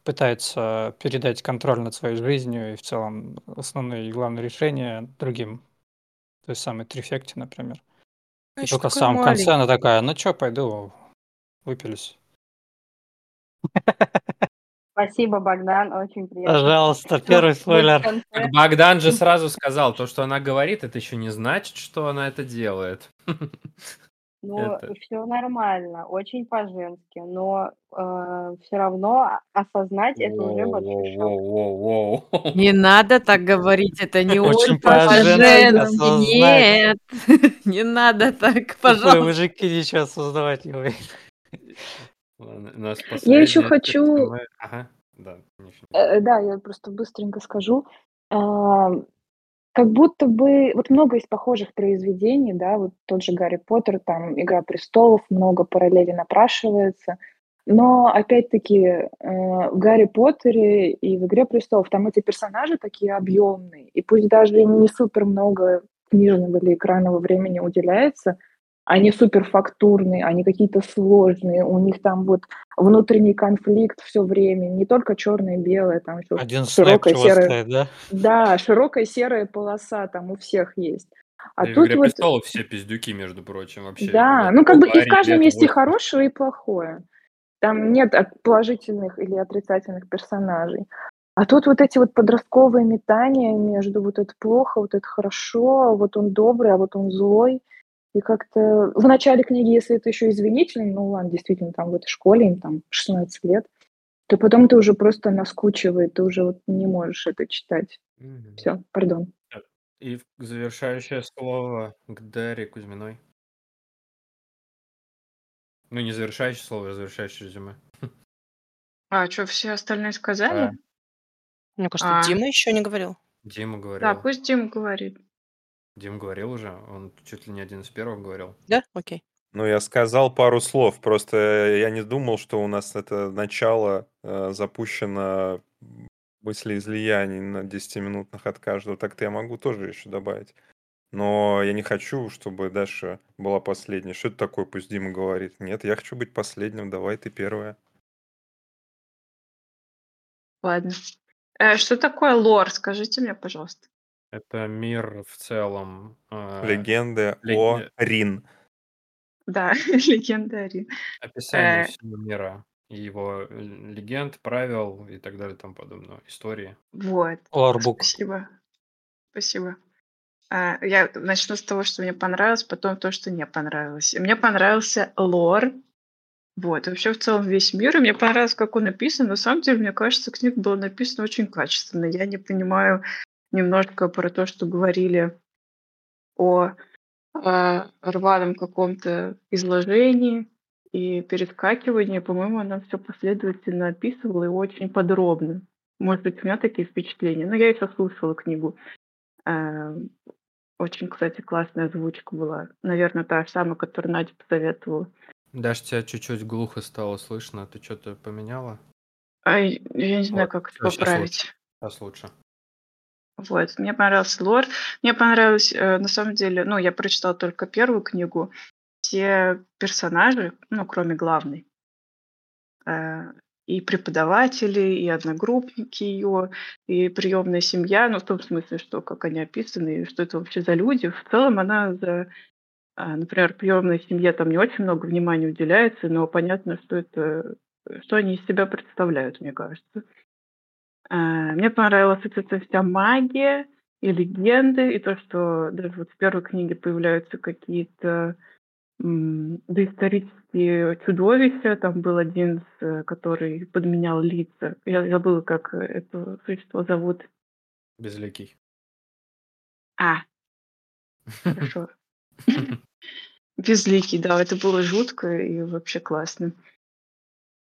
пытается передать контроль над своей жизнью и в целом основные и главные решения другим. То есть самый Трифекте, например. И только в самом конце она такая, ну чё, пойду, выпились. *laughs* Спасибо, Богдан, очень приятно. Пожалуйста, первый спойлер. Так Богдан же сразу сказал, то, что она говорит, это еще не значит, что она это делает. *laughs* Ну, Это... все нормально, очень по-женски, но э, все равно осознать это уже большой. Не надо так говорить, это не Очень очень по-женски. Нет, *laughs* не надо так, пожалуйста. мужики ничего осознавать не умеют. У нас Я еще хочу. Ага, да, конечно. э, да, я просто быстренько скажу. А, Как будто бы, вот много есть похожих произведений, да, вот тот же Гарри Поттер, там Игра престолов, много параллелей напрашивается. Но опять-таки э, в Гарри Поттере и в Игре престолов там эти персонажи такие объемные, и пусть даже им не супер много книжного или экранного времени уделяется, они супер фактурные, они какие-то сложные, у них там вот внутренний конфликт все время, не только черное и белое, там еще Один широкая серая, стоит, да? да, широкая серая полоса там у всех есть. А Да и в тут «Игре вот, престолов» все пиздюки, между прочим, вообще. да, ну как бы и в каждом есть и 8. хорошее, и плохое. Там нет положительных или отрицательных персонажей. А тут вот эти вот подростковые метания между вот это плохо, вот это хорошо, вот он добрый, а вот он злой. И как-то в начале книги, если это еще извинительно, ну ладно, действительно, там в этой школе им там 16 лет, то потом ты уже просто наскучивает, ты уже вот не можешь это читать. Мгм. Все, пардон. И в- завершающее слово к Дарье Кузьминой. Ну, не завершающее слово, а завершающее резюме. А что, все остальные Да, сказали? Мне кажется, А, Дима еще не говорил. Дима да, говорил. пусть Дима говорит. Дима говорил уже, он чуть ли не один из первых говорил. Да? Окей. Ну, я сказал пару слов, просто я не думал, что у нас это начало э, запущено мыслеизлияний на 10-минутных от каждого. Так-то я могу тоже еще добавить. Но я не хочу, чтобы Даша была последней. Что это такое, пусть Дима говорит? Нет, я хочу быть последним, давай ты первая. Ладно. Э, что такое лор? Скажите мне, пожалуйста. Это мир в целом. э, Легенды лег- о э, Рин. Да, *laughs* легендарий. описание Э, всего мира. И его э, легенд, правил и так далее и тому подобное. Истории. вот. Лорбук. Спасибо. Спасибо. А, я начну с того, что мне понравилось, потом то, что не понравилось. И Мне понравился лор. Вот, и вообще в целом весь мир. И мне понравилось, как он написан. На самом деле, мне кажется, книга была написана очень качественно. Я не понимаю немножко про то, что говорили о а, рваном каком-то изложении и перескакивании. По-моему, она все последовательно описывала и очень подробно. Может быть, у меня такие впечатления. Но я еще слушала книгу. А, Очень, кстати, классная озвучка была. Наверное, та самая, которую Надя посоветовала. Даже тебя чуть-чуть глухо стало слышно. Ты что-то поменяла? Ай, я не знаю, Вот, как это сейчас лучше. поправить. Сейчас лучше. Вот, мне понравился лор. Мне понравилось, э, на самом деле, ну, я прочитала только первую книгу. Все персонажи, ну, кроме главной, э, и преподаватели, и одногруппники ее, и приемная семья, ну, в том смысле, что как они описаны, и что это вообще за люди. В целом она за, а, например, приемной семье там не очень много внимания уделяется, но понятно, что это, что они из себя представляют, мне кажется. А, Мне понравилась вот эта вся магия и легенды, и то, что даже вот в первой книге появляются какие-то доисторические чудовища. Там был один, э, который подменял лица. Я забыла, как э, это существо зовут. Безликий. А, *laughs* хорошо. Безликий, да, это было жутко и вообще классно.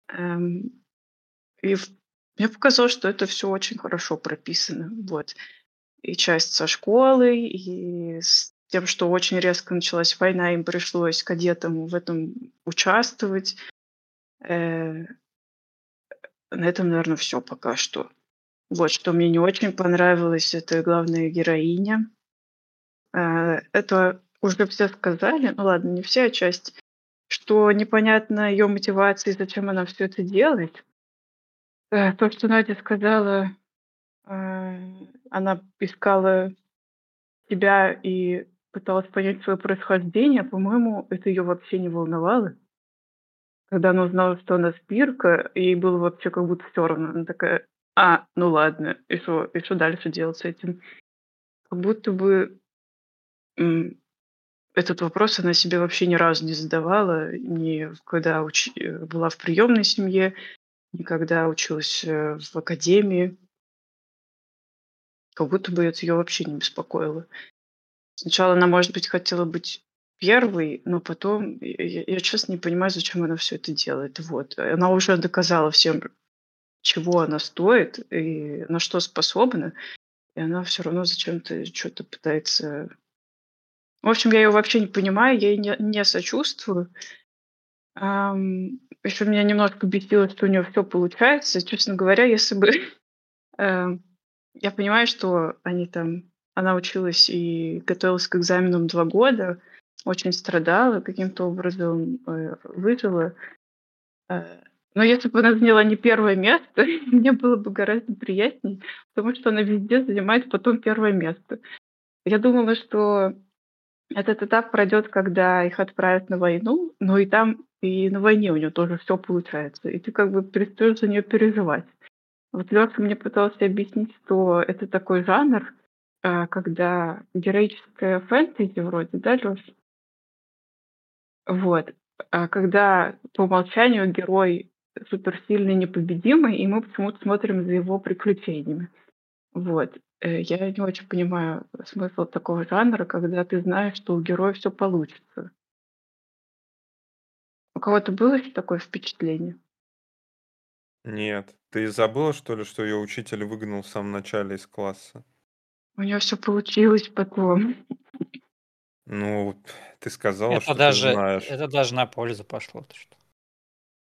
Эм, И в- мне показалось, что это все очень хорошо прописано. Вот. И часть со школой, и с тем, что очень резко началась война, им пришлось кадетам в этом участвовать. Э, На этом, наверное, все пока что. Вот, что мне не очень понравилось, это главная героиня. Э, Это уже все сказали, ну ладно, не все, а часть, что непонятно ее мотивации, зачем она все это делает. Э, То, что Надя сказала, э, она искала себя и пыталась понять свое происхождение, по-моему, это ее вообще не волновало. Когда она узнала, что она спирка, ей было вообще как будто все равно. Она такая, а, ну ладно, и что, и что дальше делать с этим? Как будто бы этот вопрос она себе вообще ни разу не задавала, ни когда уч... Э, была в приемной семье, ни когда училась э, в академии. Как будто бы это ее вообще не беспокоило. Сначала она, может быть, хотела быть первой, но потом я, я честно не понимаю, зачем она все это делает. Вот. Она уже доказала всем, чего она стоит и на что способна, и она все равно зачем-то что-то пытается... В общем, я ее вообще не понимаю, я ей не, не сочувствую. Ам, еще меня немножко бесило, что у нее все получается. Честно говоря, если бы... *laughs* эм, я понимаю, что они там... Она училась и готовилась к экзаменам два года, очень страдала, каким-то образом э, выжила. Э, но если бы она заняла не первое место, *laughs* мне было бы гораздо приятнее, потому что она везде занимает потом первое место. Я думала, что этот этап пройдет, когда их отправят на войну, но и там, и на войне у нее тоже все получается. И ты как бы перестаешь за нее переживать. Вот Лёша мне пытался объяснить, что это такой жанр, э, когда героическое фэнтези вроде, да, Лёш? Вот. А когда по умолчанию герой суперсильный, непобедимый, и мы почему-то смотрим за его приключениями. Вот. Э, я не очень понимаю смысл такого жанра, когда ты знаешь, что у героя все получится. У кого-то было еще такое впечатление? Нет. Ты забыла, что ли, что ее учитель выгнал в самом начале из класса? У нее все получилось потом. Ну, ты сказала, Это что ты даже, знаешь. это даже на пользу пошло. Ты что?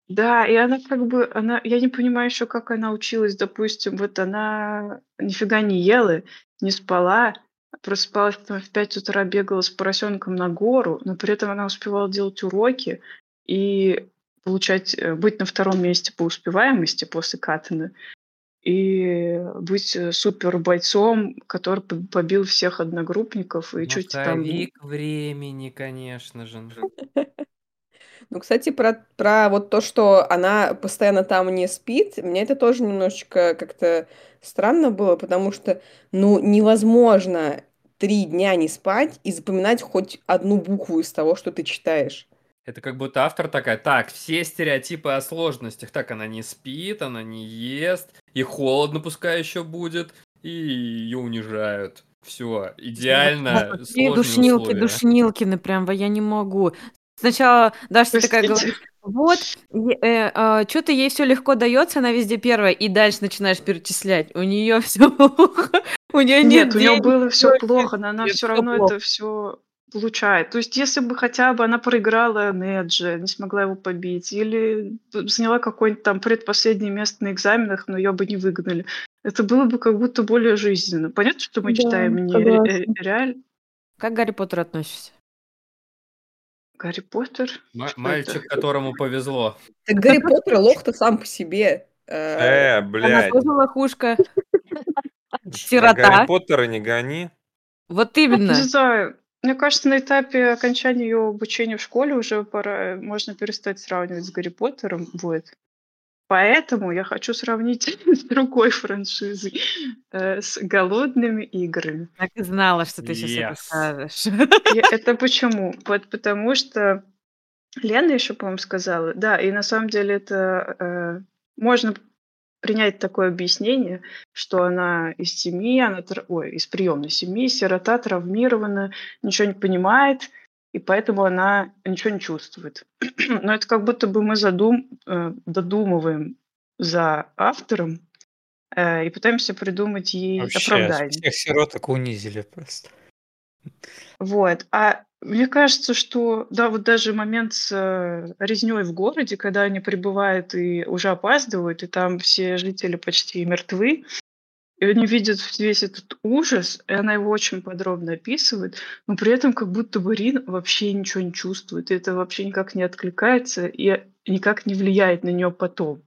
Да, и она как бы, она, я не понимаю еще, как она училась, допустим, вот она нифига не ела, не спала, просыпалась там в 5 утра, бегала с поросенком на гору, но при этом она успевала делать уроки и получать, э, быть на втором месте по успеваемости после Катана и быть э, супер бойцом, который побил всех одногруппников и чуть там... Времени, конечно же. *laughs* Ну, кстати, про, про вот то, что она постоянно там не спит, мне это тоже немножечко как-то странно было, потому что, ну, невозможно три дня не спать и запоминать хоть одну букву из того, что ты читаешь. Это как будто автор такая, так, все стереотипы о сложностях. Так, она не спит, она не ест, и холодно пускай еще будет, и ее унижают. Все, идеально. И душнилки, условия. душнилкины, прям, я не могу. Сначала Даша такая Простите. говорит, вот, что-то ей все легко дается, она везде первая, и дальше начинаешь перечислять. У нее все плохо, у нее нет Нет, у нее денег, было все плохо, но она все равно плохо. это все получает. То есть, если бы хотя бы она проиграла Неджи, не смогла его побить, или заняла какое-нибудь там предпоследнее место на экзаменах, но ее бы не выгнали, это было бы как будто более жизненно. Понятно, что мы Да, читаем не ре- реаль... Как к Гарри Поттеру относишься? Гарри Поттер? Что Мальчик, это? которому повезло. Так Гарри Поттер лох-то сам по себе. Э, Э, Она блядь. тоже лохушка. Гарри Сирота. Поттера не гони. Вот Не именно. знаю. Мне кажется, на этапе окончания ее обучения в школе уже пора, можно перестать сравнивать с Гарри Поттером. Вот. Поэтому я хочу сравнить *laughs* с другой франшизой, э, с «Голодными играми». Так и знала, что ты сейчас это скажешь. *laughs* Это почему? Вот потому что Лена еще, по-моему, сказала, да, и на самом деле это э, можно принять такое объяснение, что она из семьи, она, ой, из приемной семьи, сирота, травмирована, ничего не понимает, и поэтому она ничего не чувствует. *clears throat* Но это как будто бы мы задум, э, додумываем за автором э, и пытаемся придумать ей Вообще, оправдание. всех сироток унизили просто. Вот. А мне кажется, что, да, вот даже момент с э, в городе, когда они прибывают и уже опаздывают, и там все жители почти мертвы, и они видят весь этот ужас, и она его очень подробно описывает, но при этом как будто бы Рин вообще ничего не чувствует, и это вообще никак не откликается и никак не влияет на нее потом.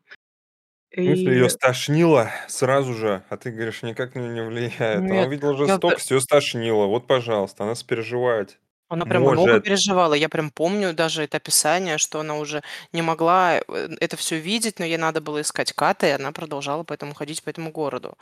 И ее стошнило сразу же, а ты говоришь, никак на нее не влияет. Она Нет, увидела я пр- жестокость, ее стошнило. Вот, пожалуйста, она сопереживает. Она прям много Может. переживала. Я прям помню даже это описание, что она уже не могла э, это все видеть, но ей надо было искать Ката, и она продолжала поэтому ходить по этому городу.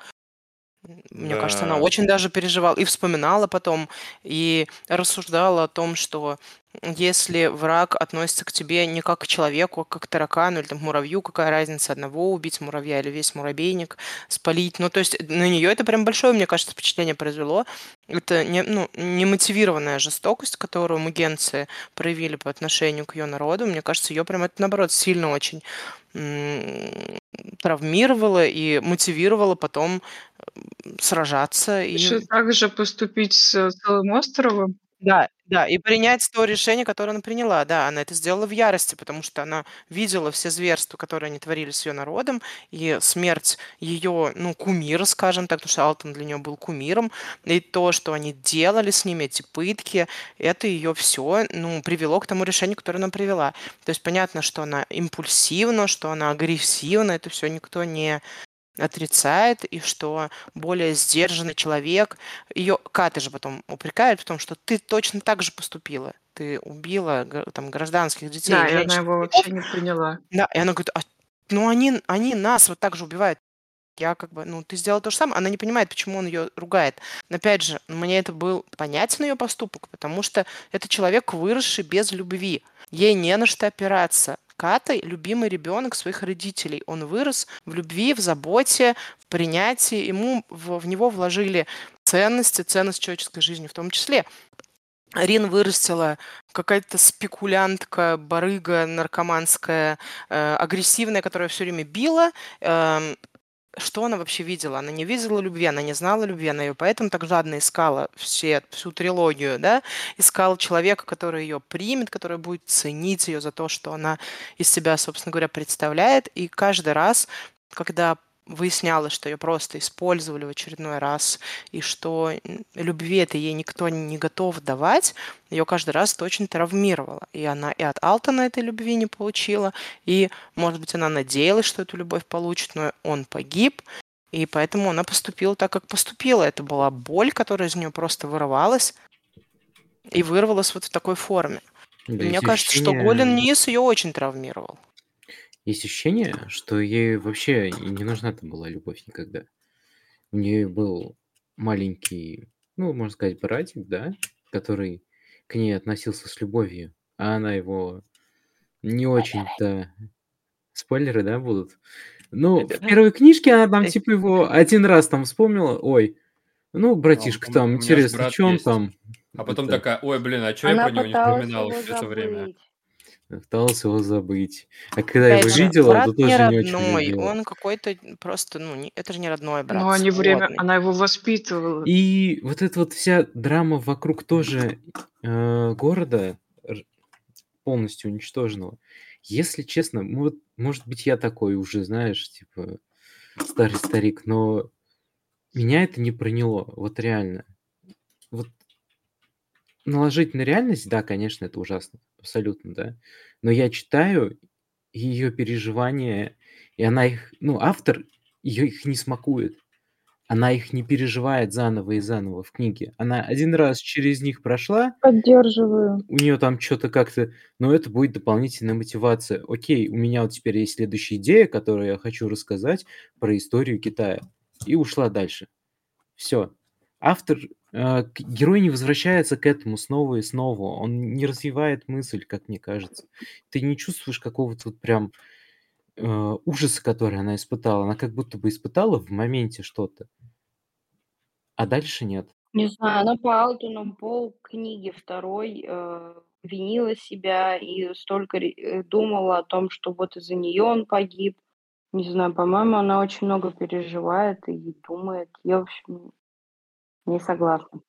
Мне кажется, она Да. очень даже переживала и вспоминала потом, и рассуждала о том, что если враг относится к тебе не как к человеку, а как к таракану или там, муравью, какая разница одного убить муравья или весь муравейник спалить. Ну, то есть на нее это прям большое, мне кажется, впечатление произвело. Это не, ну, немотивированная жестокость, которую мугенцы проявили по отношению к ее народу. Мне кажется, ее прям это, наоборот, сильно очень м, травмировало и мотивировало потом сражаться. И Точно так же поступить с целым островом? Да, да, и принять то решение, которое она приняла. Да, она это сделала в ярости, потому что она видела все зверства, которые они творили с ее народом, и смерть ее, ну, кумира, скажем так, потому что Алтон для нее был кумиром, и то, что они делали с ними, эти пытки, это ее все, ну, привело к тому решению, которое она привела. То есть понятно, что она импульсивна, что она агрессивна, это все никто не отрицает, и что более сдержанный человек, ее Каты же потом упрекает в том, что ты точно так же поступила. Ты убила там гражданских детей, Да, и она женщин, его стариков». вообще не приняла. Да, и она говорит, «А, ну они, они нас вот так же убивают. Я как бы, ну, ты сделала то же самое. Она не понимает, почему он ее ругает. Но опять же, мне это был понятен ее поступок, потому что это человек, выросший без любви. Ей не на что опираться. Ката– любимый ребенок своих родителей. Он вырос в любви, в заботе, в принятии. Ему в, в него вложили ценности, ценность человеческой жизни в том числе. Рин вырастила какая-то спекулянтка, барыга наркоманская, э, агрессивная, которая все время била. Эм, что она вообще видела? Она не видела любви, она не знала любви, она ее поэтому так жадно искала все, всю трилогию, да, искала человека, который ее примет, который будет ценить ее за то, что она из себя, собственно говоря, представляет. И каждый раз, когда выяснялось, что ее просто использовали в очередной раз, и что любви это ей никто не готов давать, ее каждый раз это очень травмировало. И она и от Алтона этой любви не получила, и, может быть, она надеялась, что эту любовь получит, но он погиб, и поэтому она поступила так, как поступила. Это была боль, которая из нее просто вырывалась и вырвалась вот в такой форме. Да, мне кажется, что ощущение, Низ ее очень травмировал. Есть ощущение, что ей вообще не нужна там была любовь никогда. У нее был маленький, ну, можно сказать, братик, да, который к ней относился с любовью, а она его не очень-то... Спойлеры, да, будут? Ну, в первой книжке она там Э, типа его один раз там вспомнила, ой, ну, А, братишка там, интересно, что он там А потом такая, ой, блин, а что я про него не вспоминала все это время? Пыталась его забыть. А когда его Опять же, видела, брат то не тоже не очень родной, любила. он какой-то просто, ну, не- это же не родной брат, Но они время... сводный. Она его воспитывала. И вот эта вот вся драма вокруг тоже э, города полностью уничтоженного. Если честно, ну вот, может быть, я такой уже, знаешь, типа старый старик, но меня это не проняло, вот реально. Наложить на реальность, да, конечно, это ужасно, абсолютно, да. Но я читаю ее переживания, и она их, ну, автор ее их не смакует. Она их не переживает заново и заново в книге. Она один раз через них прошла, Поддерживаю. у нее там что-то как-то, но это будет дополнительная мотивация. Окей, у меня вот теперь есть следующая идея, которую я хочу рассказать про историю Китая. И ушла дальше. Все. Автор, герой не возвращается к этому снова и снова. Он не развивает мысль, как мне кажется. Ты не чувствуешь какого-то вот прям э, ужаса, который она испытала. Она как будто бы испытала в моменте что-то, а дальше нет. Не знаю, она по Алтону пол книги второй э, винила себя и столько э, думала о том, что вот из-за нее он погиб. Не знаю, по-моему, она очень много переживает и думает. Я, в общем, не согласна.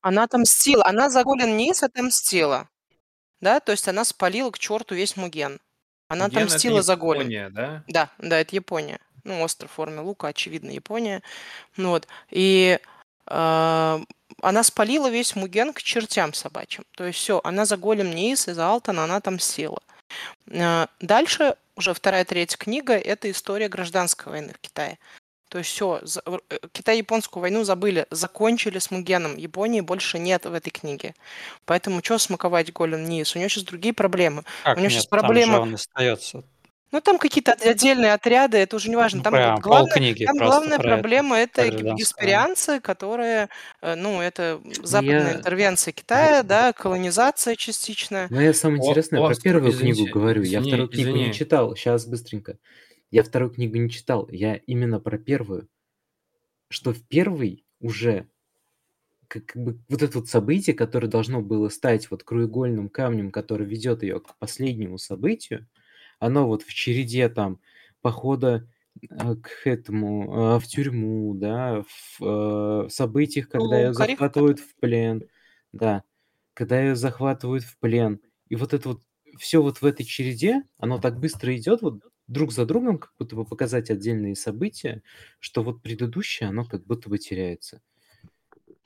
Она отомстила, она за Голен Низ отомстила, да, то есть она спалила к черту весь Муген. Она Ген это отомстила за Голен. Япония, да? Да, да, это Япония. Ну, остров в форме лука, очевидно, Япония. Ну вот. И а, она спалила весь Муген к чертям собачьим. То есть все, она за Голем Низ и за Алтона она отомстила. А, Дальше уже вторая, третья книга – это история гражданской войны в Китае. То есть все, Китай-японскую войну забыли, закончили с Мугеном. Японии больше нет в этой книге. Поэтому что смаковать Голем Низ? У нее сейчас другие проблемы. Как У нее нет, сейчас там же проблема... он остается. Ну, там какие-то от- отдельные отряды, это уже не важно. Ну, Там прям главное, полкниги там главная про это. проблема это Гражданское. гесперианцы, которые, э, ну, это западная я... интервенция Китая, да, колонизация частичная. Ну, я самое О, интересное про остров, первую книгу извините, говорю. Я извини, вторую книгу не извини. читал. Сейчас быстренько. Я вторую книгу не читал. Я именно про первую. Что в первой уже как, как бы вот это вот событие, которое должно было стать вот краеугольным камнем, который ведет ее к последнему событию, оно вот в череде там похода э, к этому, э, в тюрьму, да, в э, событиях, когда Ну, ее захватывают в плен, да, когда ее захватывают в плен. И вот это вот все вот в этой череде, оно так быстро идет, вот друг за другом, как будто бы показать отдельные события, что вот предыдущее, оно как будто бы теряется.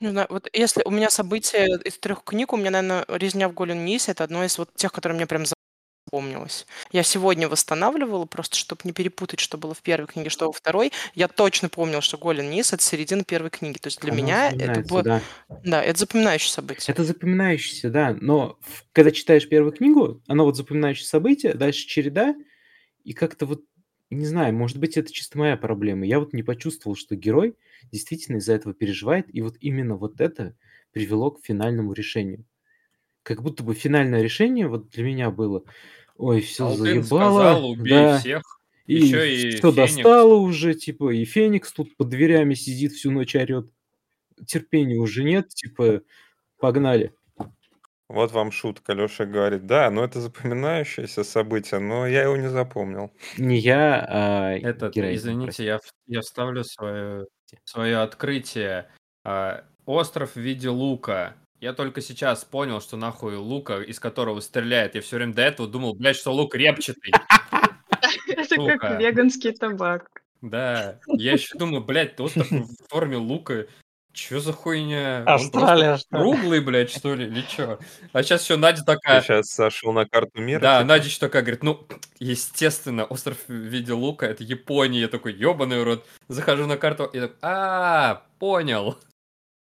Не знаю, вот если у меня события из трех книг, у меня, наверное, «Резня в Голен Нисе» это одно из вот тех, которые мне прям запомнилось. Я сегодня восстанавливала, просто чтобы не перепутать, что было в первой книге, что во второй. Я точно помнила, что Голен Нис это середина первой книги. То есть для Оно меня это было... да. Да, это запоминающее событие. Это запоминающееся, да, но когда читаешь первую книгу, оно вот запоминающее событие, дальше череда, и как-то вот, не знаю, может быть, это чисто моя проблема. Я вот не почувствовал, что герой действительно из-за этого переживает, и вот именно вот это привело к финальному решению. Как будто бы финальное решение вот для меня было, ой, все Алтын заебало, сказал, убей да, всех. и Еще и все Феникс. достало уже, типа, и Феникс тут под дверями сидит всю ночь орет. Терпения уже нет, типа, погнали. Вот вам шутка. Леша говорит, да, но это запоминающееся событие, но я его не запомнил. Не я, а Этот, извините, я, я вставлю свое, свое открытие. А, остров в виде лука. Я только сейчас понял, что нахуй лука, из которого стреляет. Я все время до этого думал, блядь, что лук репчатый. *laughs* Это как веганский табак. Да, я еще думаю, блядь, остров в форме лука. Че за хуйня? Австралия, что ли? круглый, блядь, что ли, или че? А сейчас еще Надя Ты такая, сейчас сошел на карту мира? да, типа? Надя еще такая говорит, ну, естественно, остров в виде лука, это Япония. Я такой, ебаный рот. Захожу на карту и так, а, понял.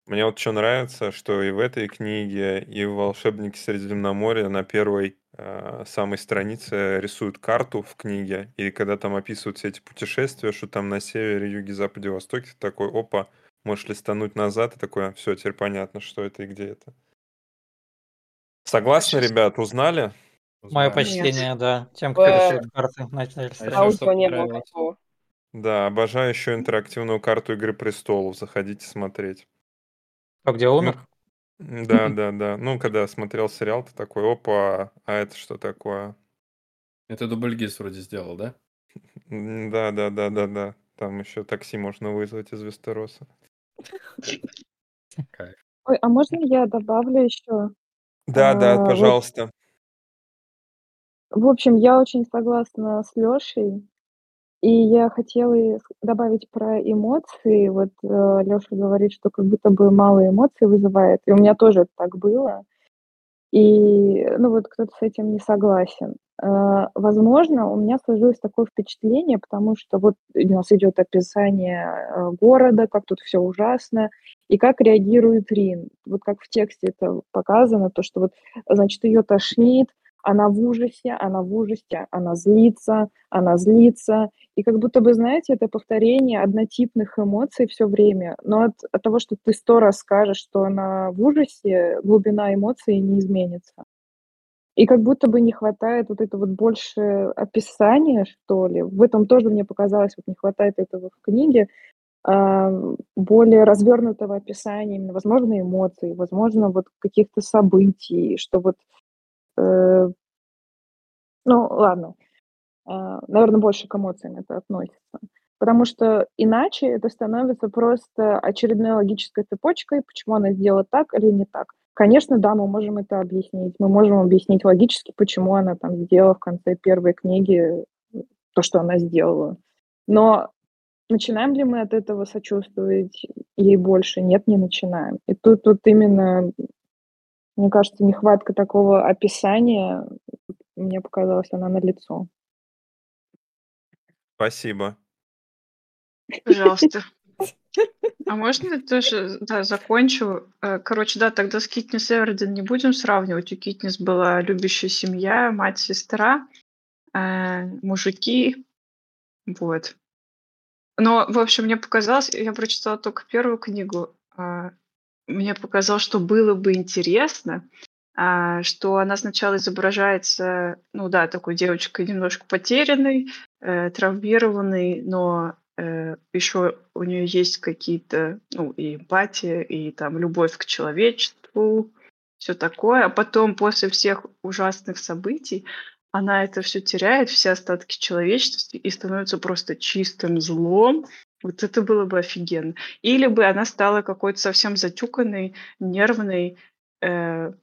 Мне вот что нравится, что и в этой книге, и в «Волшебнике Средиземноморья» на первой э, самой странице рисуют карту в книге, и когда там описывают все эти путешествия, что там на севере, юге, западе, востоке, ты такой, опа, можешь листануть назад, и такой, все, теперь понятно, что это и где это. Согласны, ребят, узнали? Мое почтение, да. Тем, Э, кто рисует карты, начали А стрелять. такого. Да, обожаю еще интерактивную карту Игры Престолов, заходите смотреть. А где Ну, умер? да, *laughs* да, да. Ну, когда смотрел сериал, ты такой, опа, а это что такое? Это дубльгиз вроде сделал, да? Да, да, да, да, да. Там еще такси можно вызвать из Вестероса. Кайф. Ой, а можно я добавлю еще? Да, да, А, пожалуйста. в общем, я очень согласна с Лешей, и я хотела добавить про эмоции. Вот Леша говорит, что как будто бы мало эмоций вызывает, и у меня тоже так было. И, ну вот кто-то с этим не согласен. Э, Возможно, у меня сложилось такое впечатление, потому что вот у нас идет описание э, города, как тут все ужасно, и как реагирует Рин. Вот как в тексте это показано, то, что вот, значит, ее тошнит, она в ужасе, она в ужасе, она злится, она злится. И как будто бы, знаете, это повторение однотипных эмоций все время. Но от, от того, что ты сто раз скажешь, что она в ужасе, глубина эмоций не изменится. И как будто бы не хватает вот это вот больше описания, что ли. В этом тоже мне показалось, вот не хватает этого в книге, а, более развернутого описания именно, возможно, эмоций, возможно, вот каких-то событий, что вот, э, ну, ладно, наверное, больше к эмоциям это относится. Потому что иначе это становится просто очередной логической цепочкой, почему она сделала так или не так. Конечно, да, мы можем это объяснить. Мы можем объяснить логически, почему она там сделала в конце первой книги то, что она сделала. Но начинаем ли мы от этого сочувствовать ей больше? Нет, не начинаем. И тут, тут именно, мне кажется, нехватка такого описания, мне показалось, она налицо. Спасибо. Пожалуйста. А можно я тоже, да, закончу? Э, Короче, да, тогда с Китнис Эверден не будем сравнивать. У Китнис была любящая семья, мать, сестра. э, мужики, вот. Но, в общем, мне показалось, я прочитала только первую книгу, а, мне показалось, что было бы интересно, что она сначала изображается, ну да, такой девочкой немножко потерянной, э, травмированной, но э, еще у нее есть какие-то, ну, и эмпатия, и там любовь к человечеству, все такое. А потом, после всех ужасных событий, она это все теряет, все остатки человечества, и становится просто чистым злом. Вот это было бы офигенно. Или бы она стала какой-то совсем затюканной, нервной, э,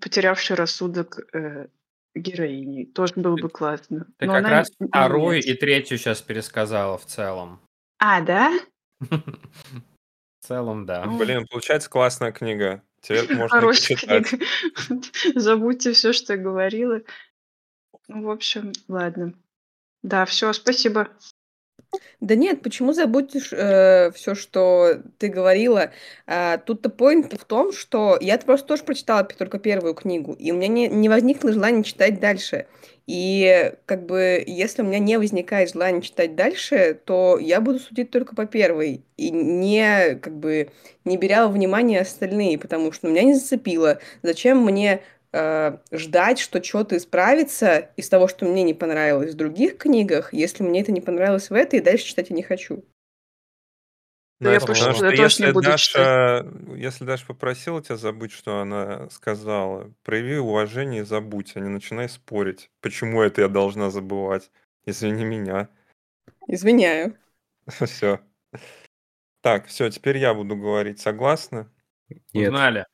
потерявшей рассудок э, героиней. Тоже было бы классно. Ты Но как она раз вторую нет. и третью сейчас пересказала в целом. А, да? В целом, да. Блин, получается классная книга. Теперь *laughs* можно Хорошая книга. *laughs* Забудьте все, что я говорила. Ну, в общем, ладно. Да, все, спасибо. Да нет, почему забудешь все, что ты говорила? А, Тут-то point в том, что я просто тоже прочитала только первую книгу, и у меня не, не возникло желания читать дальше. И как бы, если у меня не возникает желания читать дальше, то я буду судить только по первой, и не, как бы, не беря во внимание остальные, потому что меня не зацепило. Зачем мне э, ждать, что что-то исправится из того, что мне не понравилось в других книгах, если мне это не понравилось в этой, и дальше читать я не хочу. Да я Настя, пош- потому я что тоже если не буду читать. Даша, если Даша попросила тебя забыть, что она сказала, прояви уважение и забудь, а не начинай спорить. Почему это я должна забывать? Извини меня. Извиняю. *laughs* Все. Так, все, теперь я буду говорить. Согласны? Нет. Узнали.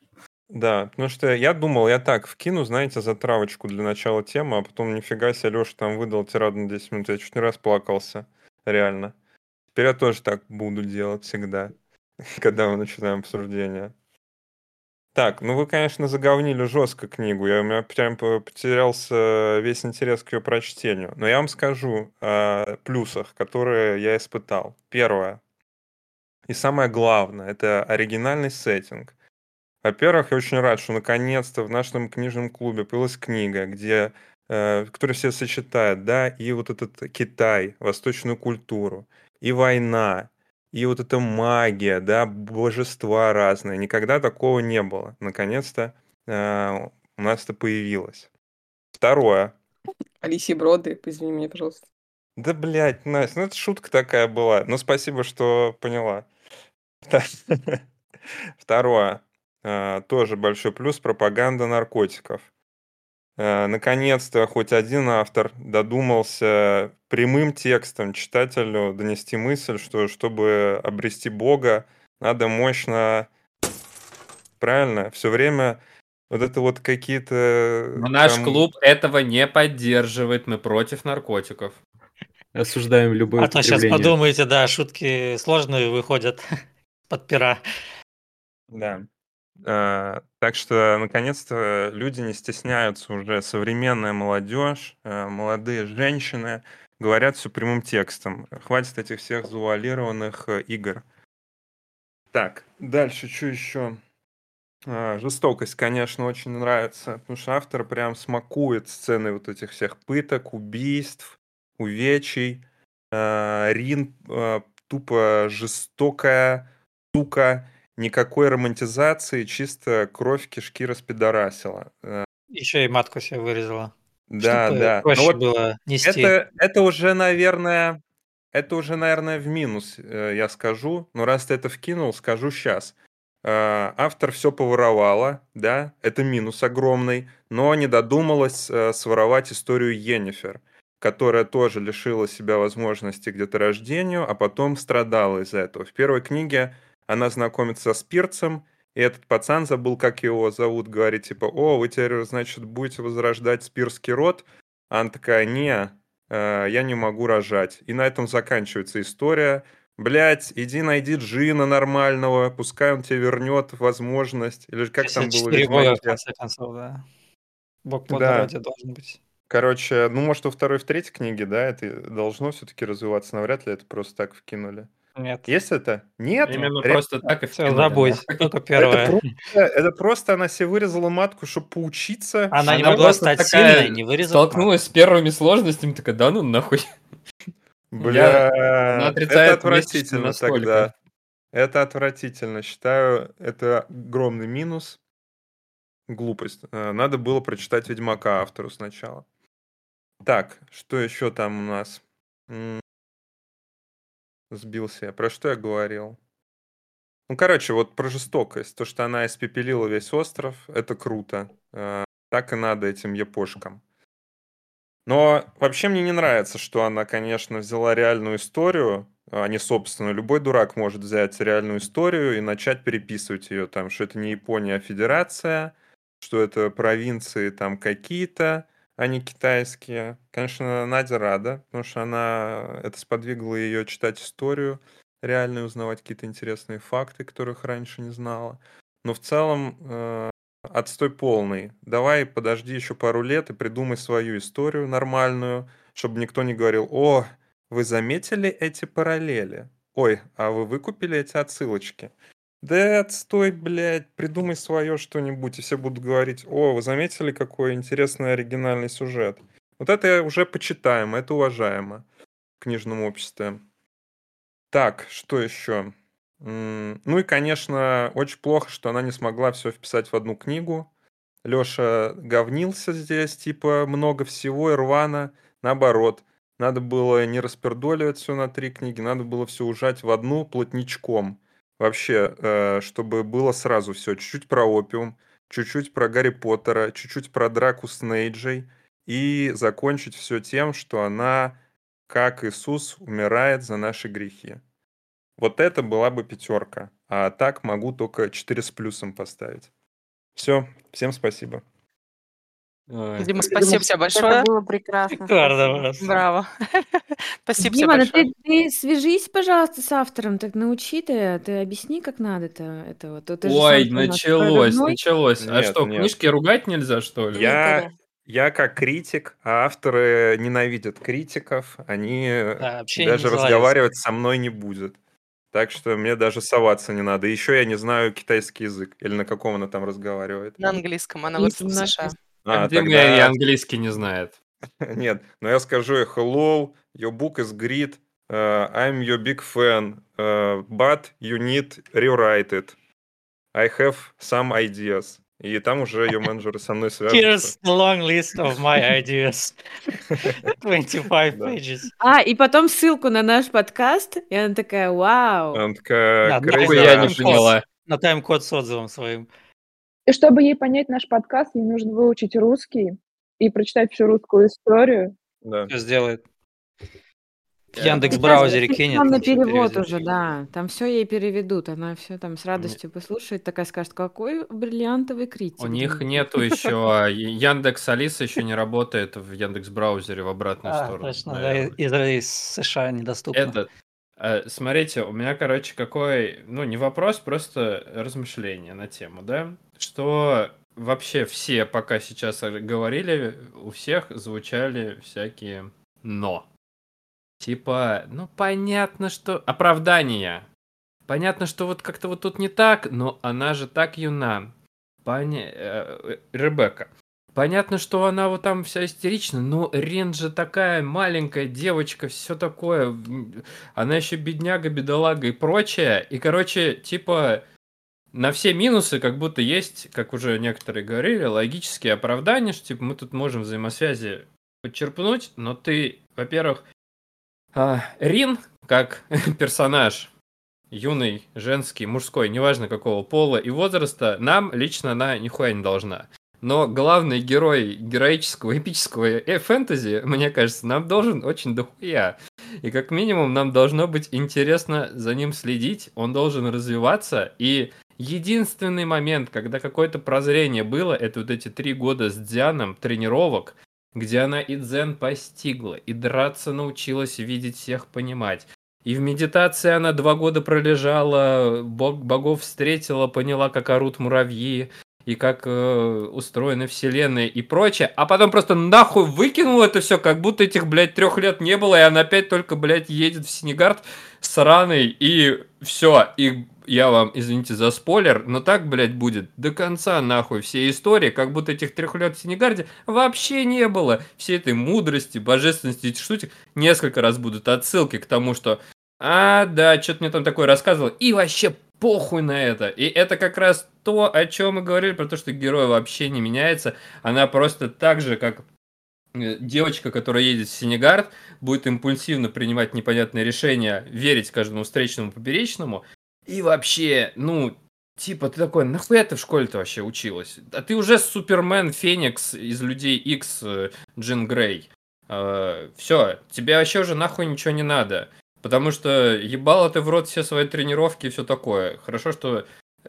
Да, потому что я думал, я так вкину, знаете, затравочку для начала темы, а потом нифига себе Леша там выдал тираду на 10 минут, я чуть не расплакался, реально. Теперь я тоже так буду делать всегда, *laughs* когда мы начинаем обсуждение. Так, ну вы, конечно, заговнили жестко книгу, я, у меня прям по- потерялся весь интерес к ее прочтению. Но я вам скажу о плюсах, которые я испытал. Первое. И самое главное, это оригинальный сеттинг. Во-первых, я очень рад, что наконец-то в нашем книжном клубе появилась книга, где, э, которая все сочетает, да, и вот этот Китай, восточную культуру, и война, и вот эта магия, да, божества разные. Никогда такого не было. Наконец-то э, у нас это появилось. Второе. Алисия Броды, извини меня, пожалуйста. Да, блядь, Настя, ну это шутка такая была. Ну, спасибо, что поняла. *laughs* Второе. Э, Тоже большой плюс пропаганда наркотиков. Э, Наконец-то хоть один автор додумался прямым текстом читателю донести мысль, что чтобы обрести Бога, надо мощно, правильно, все время вот это вот какие-то Но наш там- клуб этого не поддерживает, мы против наркотиков. Осуждаем любое А то сейчас подумаете, да, шутки сложные выходят *laughs* под пера. Да. Э, Так что, наконец-то, люди не стесняются уже. Современная молодежь, э, молодые женщины говорят все прямым текстом. Хватит этих всех завуалированных э, игр. Так, дальше, что еще? Жестокость, конечно, очень нравится, потому что автор прям смакует сцены вот этих всех пыток, убийств, увечий. Рин тупо жестокая, сука, никакой романтизации, чисто кровь кишки распидорасила. Э, Еще и матку себе вырезала. Да, Чтобы да. Но проще вот было нести. это, это уже, наверное, это уже, наверное, в минус, э, я скажу. Но раз ты это вкинул, скажу сейчас. Автор все поворовала, да, это минус огромный, но не додумалась э, своровать историю Йеннифер, которая тоже лишила себя возможности к деторождению, а потом страдала из-за этого. В первой книге она знакомится с Пирцем, и этот пацан забыл, как его зовут, говорит, типа, о, вы теперь, значит, будете возрождать спирский род, а она такая, не, э, я не могу рожать. И на этом заканчивается история. Блять, иди найди Джина нормального, пускай он тебе вернет возможность. Или как там было? 54 года, в конце концов, да. Бог Да. должен быть. Короче, ну, может, во второй, в третьей книге, да, это должно все-таки развиваться. Навряд ли это просто так вкинули. Нет. Есть это? Нет? Именно Ре- просто так и Все, забудь. *laughs* да? Только Это первое. просто, это просто она себе вырезала матку, чтобы поучиться. Она не Она могла просто стать такая сильной, не вырезав матку. столкнулась с первыми сложностями, такая, да ну нахуй. *laughs* Бля, она это отрицает отвратительно тогда. Это отвратительно. Считаю, это огромный минус. Глупость. Э, Надо было прочитать Ведьмака автору сначала. Так, что еще там у нас? Сбился. Про что я говорил? Ну, короче, вот про жестокость. То, что она испепелила весь остров, это круто. Э, Так и надо этим япошкам. Но вообще мне не нравится, что она, конечно, взяла реальную историю, а не собственную. Любой дурак может взять реальную историю и начать переписывать ее там, что это не Япония, а Федерация, что это провинции там какие-то, а не китайские. Конечно, Надя рада, потому что она это сподвигло ее читать историю, реально узнавать какие-то интересные факты, которых раньше не знала. Но в целом э, отстой полный. Давай подожди еще пару лет и придумай свою историю нормальную, чтобы никто не говорил, о, вы заметили эти параллели? Ой, а вы выкупили эти отсылочки? Да отстой, блядь, придумай свое что-нибудь, и все будут говорить, о, вы заметили, какой интересный оригинальный сюжет? Вот это уже почитаемо, это уважаемо в книжном обществе. Так, что еще? Ну и, конечно, очень плохо, что она не смогла все вписать в одну книгу. Леша говнился здесь, типа, много всего и рвано. Наоборот, надо было не распердоливать все на три книги, надо было все ужать в одну плотничком. Вообще, э, чтобы было сразу все. Чуть-чуть про опиум, чуть-чуть про Гарри Поттера, чуть-чуть про драку с Нейджей. И закончить все тем, что она, как Иисус, умирает за наши грехи. Вот это была бы пятерка. А так могу только 4 с плюсом поставить. Все, всем спасибо. Ой. Дима, спасибо тебе большое. Это было прекрасно. Шикарно. Браво. *laughs* Спасибо тебе Дима, ну большое. ты, ты свяжись, пожалуйста, с автором, так научи ты, ты объясни, как надо это, это вот. Ты Ой, сам у нас началось, началось. А Нет, что, нет. книжки ругать нельзя, что ли? Я, я как критик, а авторы ненавидят критиков, они Да, даже разговаривать со мной не будет. Так что мне даже соваться не надо. Еще я не знаю китайский язык. Или на каком она там разговаривает. На английском. Она выросла в США. А, А Дима и тогда... английский не знает. *laughs* Нет, но я скажу ей hello, your book is great, uh, I'm your big fan, uh, but you need rewrite it. I have some ideas. И там уже ее *laughs* менеджеры со мной свяжутся. Here's the long list of my *laughs* ideas. 25 Да. pages. А, и потом ссылку на наш подкаст, и она такая, вау. Она такая, Да, я не поняла. На тайм-код с отзывом своим. И чтобы ей понять наш подкаст, ей нужно выучить русский и прочитать всю русскую историю. Да. Все сделает. В Я- Яндекс Сейчас браузере там кинет. на и всё перевод переведет. уже, да. Там все ей переведут. Она все там с радостью послушает, такая скажет, какой бриллиантовый критик. У них Дима». нету еще Яндекс Алиса еще не работает в Яндекс браузере в обратную А, сторону. точно, да, наверное. из, из США недоступно. Этот. Э, Смотрите, у меня, короче, какой, ну, не вопрос, просто размышление на тему, да? Что вообще все, пока сейчас говорили, у всех звучали всякие «но». Типа, ну, понятно, что... Оправдания. Понятно, что вот как-то вот тут не так, но она же так юна. Поня... э, Ребекка. Понятно, что она вот там вся истерична, но Рен же такая маленькая девочка, все такое. Она еще бедняга, бедолага и прочее. И, короче, типа, на все минусы как будто есть, как уже некоторые говорили, логические оправдания, что типа мы тут можем взаимосвязи подчерпнуть, но ты, во-первых, а, Рин, как *laughs* персонаж, юный, женский, мужской, неважно какого пола и возраста, нам лично она нихуя не должна. Но главный герой героического, эпического э, фэнтези, мне кажется, нам должен очень дохуя. И как минимум нам должно быть интересно за ним следить, он должен развиваться. И единственный момент, когда какое-то прозрение было, это вот эти три года с Дзяном тренировок, где она и дзен постигла, и драться научилась видеть всех, понимать. И в медитации она два года пролежала, бог, богов встретила, поняла, как орут муравьи. И как э, устроены вселенные и прочее, а потом просто нахуй выкинул это все, как будто этих, блядь, трех лет не было, и она опять только, блядь, едет в Синегард сраный, и все, и я вам, извините за спойлер, но так, блядь, будет до конца, нахуй, все истории, как будто этих трех лет в Синегарде вообще не было. Все этой мудрости, божественности, эти штуки несколько раз будут отсылки к тому, что а, да, что-то мне там такое рассказывал, и вообще похуй на это. И это как раз то, о чем мы говорили, про то, что герой вообще не меняется. Она просто так же, как э, девочка, которая едет в Сенегард, будет импульсивно принимать непонятные решения, верить каждому встречному поперечному. И вообще, ну, типа, ты такой, нахуя ты в школе-то вообще училась? А ты уже Супермен Феникс из Людей X э, Джин Грей. Uh, все, тебе вообще уже нахуй ничего не надо. Потому что ебало ты в рот все свои тренировки и все такое. Хорошо, что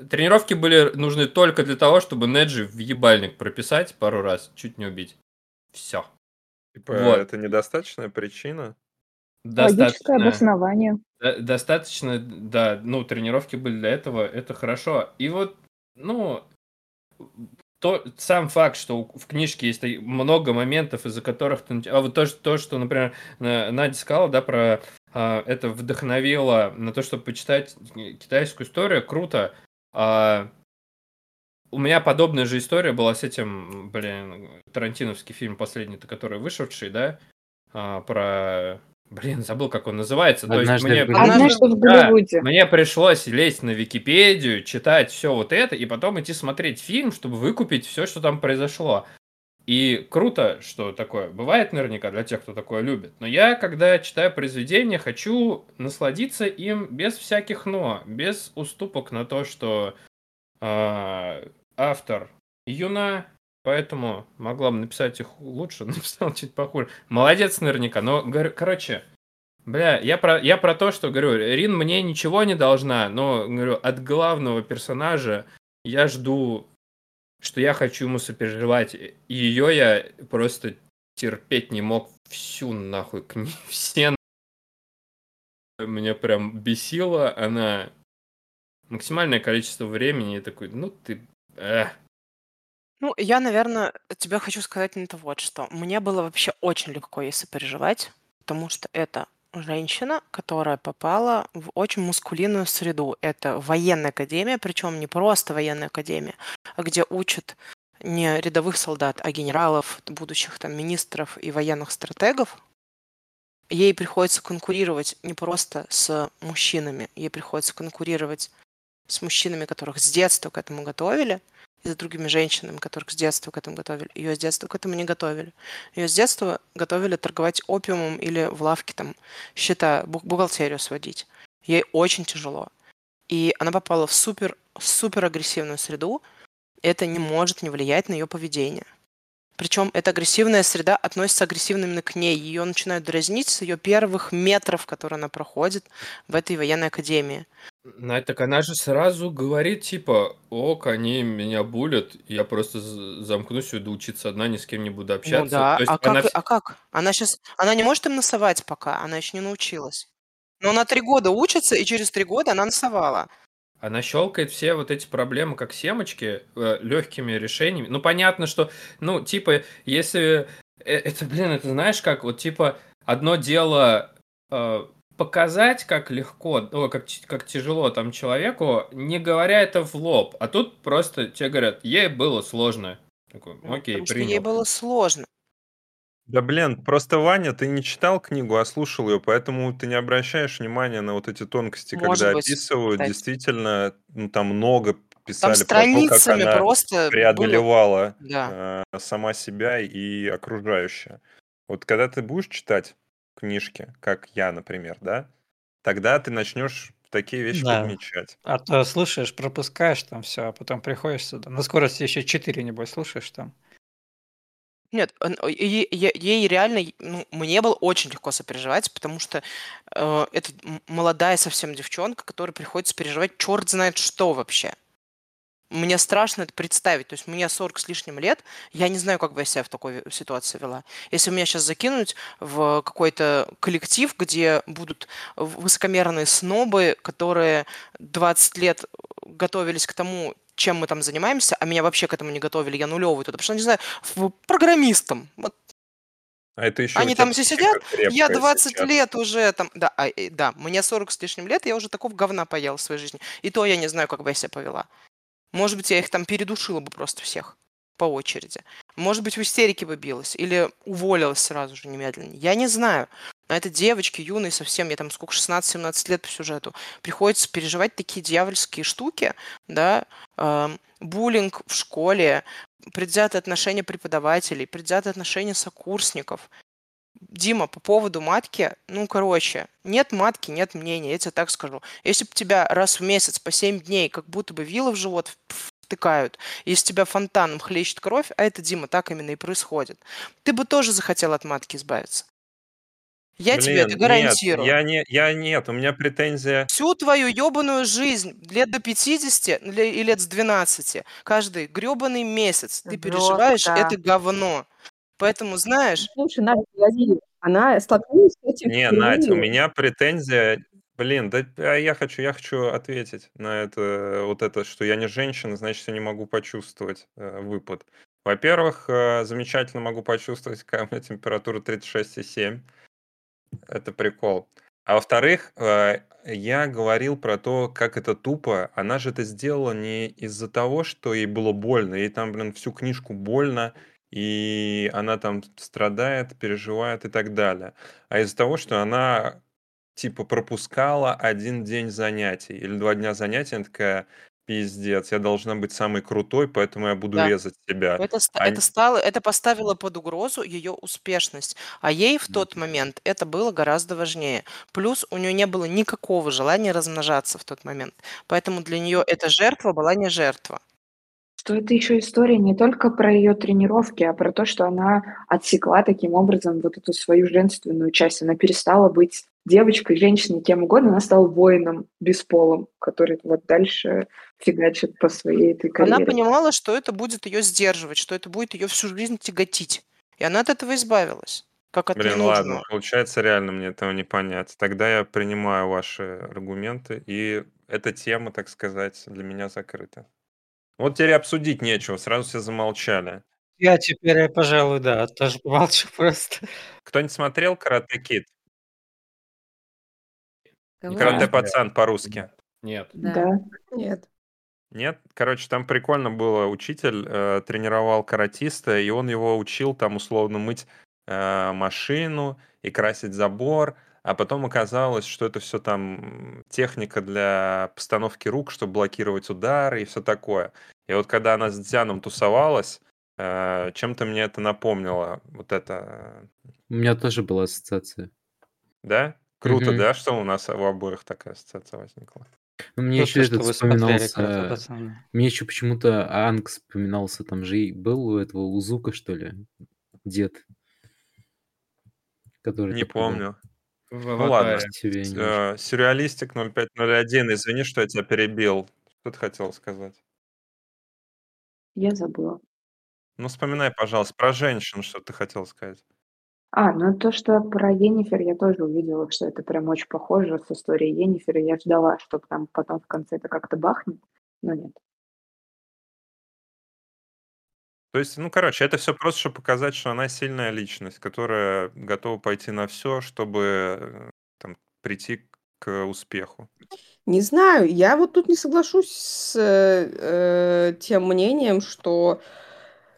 тренировки были нужны только для того, чтобы Неджи в ебальник прописать пару раз, чуть не убить. Все. Типа, вот. это недостаточная причина? Логическое обоснование. Достаточно, да, ну, тренировки были для этого, это хорошо. И вот, ну, то, сам факт, что в книжке есть много моментов, из-за которых ты... А вот то, то, что, например, Надя сказала, да, про это вдохновило на то, чтобы почитать китайскую историю, круто. А, у меня подобная же история была с этим, блин, тарантиновский фильм последний, который вышедший, да, а, про Блин, забыл, как он называется. Однажды То есть мне, Однажды в Голливуде. Да, мне пришлось лезть на Википедию, читать все вот это, и потом идти смотреть фильм, чтобы выкупить все, что там произошло. И круто, что такое бывает наверняка для тех, кто такое любит. Но я, когда читаю произведение, хочу насладиться им без всяких но, без уступок на то, что э, автор юна, Поэтому могла бы написать их лучше, *laughs* написал чуть похуже. Молодец наверняка, но, короче, бля, я про, я про то, что, говорю, Рин мне ничего не должна, но, говорю, от главного персонажа я жду, что я хочу ему сопереживать. Ее я просто терпеть не мог. Всю нахуй книгу, *laughs* все меня прям бесило, она максимальное количество времени, такой, ну ты, эх, ну, я, наверное, тебе хочу сказать на это вот что. Мне было вообще очень легко ей сопереживать, потому что это женщина, которая попала в очень мускулинную среду. Это военная академия, причем не просто военная академия, а где учат не рядовых солдат, а генералов, будущих там министров и военных стратегов. Ей приходится конкурировать не просто с мужчинами, ей приходится конкурировать с мужчинами, которых с детства к этому готовили – и за другими женщинами, которых с детства к этому готовили. Ее с детства к этому не готовили. Ее с детства готовили торговать опиумом или в лавке там счета, бухгалтерию сводить. Ей очень тяжело. И она попала в супер, супер агрессивную среду. Это не может не влиять на ее поведение. Причем эта агрессивная среда относится агрессивно именно к ней. Ее начинают дразнить с ее первых метров, которые она проходит в этой военной академии. Надь, так она же сразу говорит, типа, ок, они меня булят, я просто замкнусь буду учиться одна, ни с кем не буду Ну общаться. да, То есть а она... как, а как? Она сейчас, она не может им насовать пока, она еще не научилась. Но она три года учится, и через три года она насовала. Она щелкает все вот эти проблемы, как семечки, э, легкими решениями. Ну, понятно, что, ну, типа, если... э, Это, блин, это знаешь как, вот, типа, одно дело э, показать, как легко, ну, как, как тяжело там человеку, не говоря это в лоб. А тут просто тебе говорят, ей было сложно. Такой, Ну, окей, потому что ей принял. было сложно. Да блин, просто Ваня, ты не читал книгу, а слушал ее, поэтому ты не обращаешь внимания на вот эти тонкости, Может когда быть, описывают. кстати. Действительно, ну, там много Там писали про то, как страницами она просто было... преодолевала Да. э, сама себя и окружающее. Вот когда ты будешь читать книжки, как я, например, да, тогда ты начнешь такие вещи Да. подмечать. А то слушаешь, пропускаешь там все, а потом приходишь сюда. На скорости еще 4, небось, слушаешь там. Нет, е- е- ей реально, ну, мне было очень легко сопереживать, потому что э, это молодая совсем девчонка, которой приходится переживать черт знает что вообще. Мне страшно это представить. То есть мне 40 с лишним лет, я не знаю, как бы я себя в такой ситуации вела. Если меня сейчас закинуть в какой-то коллектив, где будут высокомерные снобы, которые 20 лет готовились к тому, чем мы там занимаемся, а меня вообще к этому не готовили, я нулевый туда, потому что, не знаю, программистом. Вот А это еще они там все сидят, я крепкая 20 сейчас. лет уже там, да, а, э, да, мне 40 с лишним лет, я уже такого говна поела в своей жизни. И то я не знаю, как бы я себя повела. Может быть, я их там передушила бы просто всех по очереди. Может быть, в истерике бы билась или уволилась сразу же немедленно. Я не знаю. Но это девочки юные совсем, я там сколько, 16-17 лет по сюжету. Приходится переживать такие дьявольские штуки, да, эм, буллинг в школе, предвзятое отношение преподавателей, предвзятое отношение сокурсников. Дима, по поводу матки, ну, короче, нет матки, нет мнения, я тебе так скажу. Если бы тебя раз в месяц по 7 дней как будто бы вилы в живот втыкают, и из тебя фонтаном хлещет кровь, а это, Дима, так именно и происходит, ты бы тоже захотел от матки избавиться. Я тебе это Блин, нет, гарантирую. я не, я нет, у меня претензия. Всю твою ебаную жизнь, лет до 50 или и лет с 12, каждый гребаный месяц ты переживаешь это Жестко. говно. Поэтому, знаешь, Слушай, Надя, погоди, она столкнулась с этим Не, Надь, у меня претензия. Блин, да а я хочу, я хочу ответить на это, вот это, что я не женщина, значит, я не могу почувствовать э, выпад. Во-первых, э, замечательно могу почувствовать, когда у меня температура 36,7. Это прикол. А во-вторых, э, я говорил про то, как это тупо. Она же это сделала не из-за того, что ей было больно. Ей там, блин, всю книжку больно, и она там страдает, переживает и так далее. А из-за того, что она типа пропускала один день занятий или два дня занятий, она такая, пиздец, я должна быть самой крутой, поэтому я буду да. резать себя. Это, А это стало, это поставило под угрозу ее успешность, а ей в тот момент это было гораздо важнее. Плюс у нее не было никакого желания размножаться в тот момент, поэтому для нее эта жертва была не жертва. Что это еще история не только про ее тренировки, а про то, что она отсекла таким образом вот эту свою женственную часть. Она перестала быть девочкой, женщиной, кем угодно, она стала воином бесполым, который вот дальше фигачит по своей этой Она карьере. понимала, что это будет ее сдерживать, что это будет ее всю жизнь тяготить, и она от этого избавилась, как от Блин, ладно, получается, реально мне этого не понять. Тогда я принимаю ваши аргументы, и эта тема, так сказать, для меня закрыта. Вот теперь обсудить нечего, сразу все замолчали. Я теперь, э, пожалуй, да, тоже помолчу *laughs* просто. Кто-нибудь смотрел «Карате Кид»? Кого? «Карате пацан» по-русски. Нет. Да. Да. Нет. Нет? Короче, там прикольно было. Учитель э, тренировал каратиста, и он его учил там условно мыть э, машину и красить забор. А потом оказалось, что это все там техника для постановки рук, чтобы блокировать удары и все такое. И вот когда она с Дзяном тусовалась, э, чем-то мне это напомнило. Вот это, э, У меня тоже была ассоциация. да? Круто, Мгм. да, что у нас у обоих такая ассоциация возникла? Ну, Мне еще Слушай, что этот вы смотрели «Карате вспоминался... пацана». Мне еще почему-то Анг вспоминался. Там же и был у этого Узука, что ли, дед, который Не такой был. В Ну ладно. «Аватаре». Себя немножко. Э, Сюрреалистик 0501, извини, что я тебя перебил. Что ты хотел сказать? Я забыла. Ну, вспоминай, пожалуйста, про женщин, что ты хотел сказать. А, ну то, что про Енифер я тоже увидела, что это прям очень похоже с историей Енифер, я ждала, что там потом в конце это как-то бахнет, но нет. То есть, ну, короче, это все просто, чтобы показать, что она сильная личность, которая готова пойти на все, чтобы э, там, прийти к успеху. Не знаю, я вот тут не соглашусь с э, э, тем мнением, что,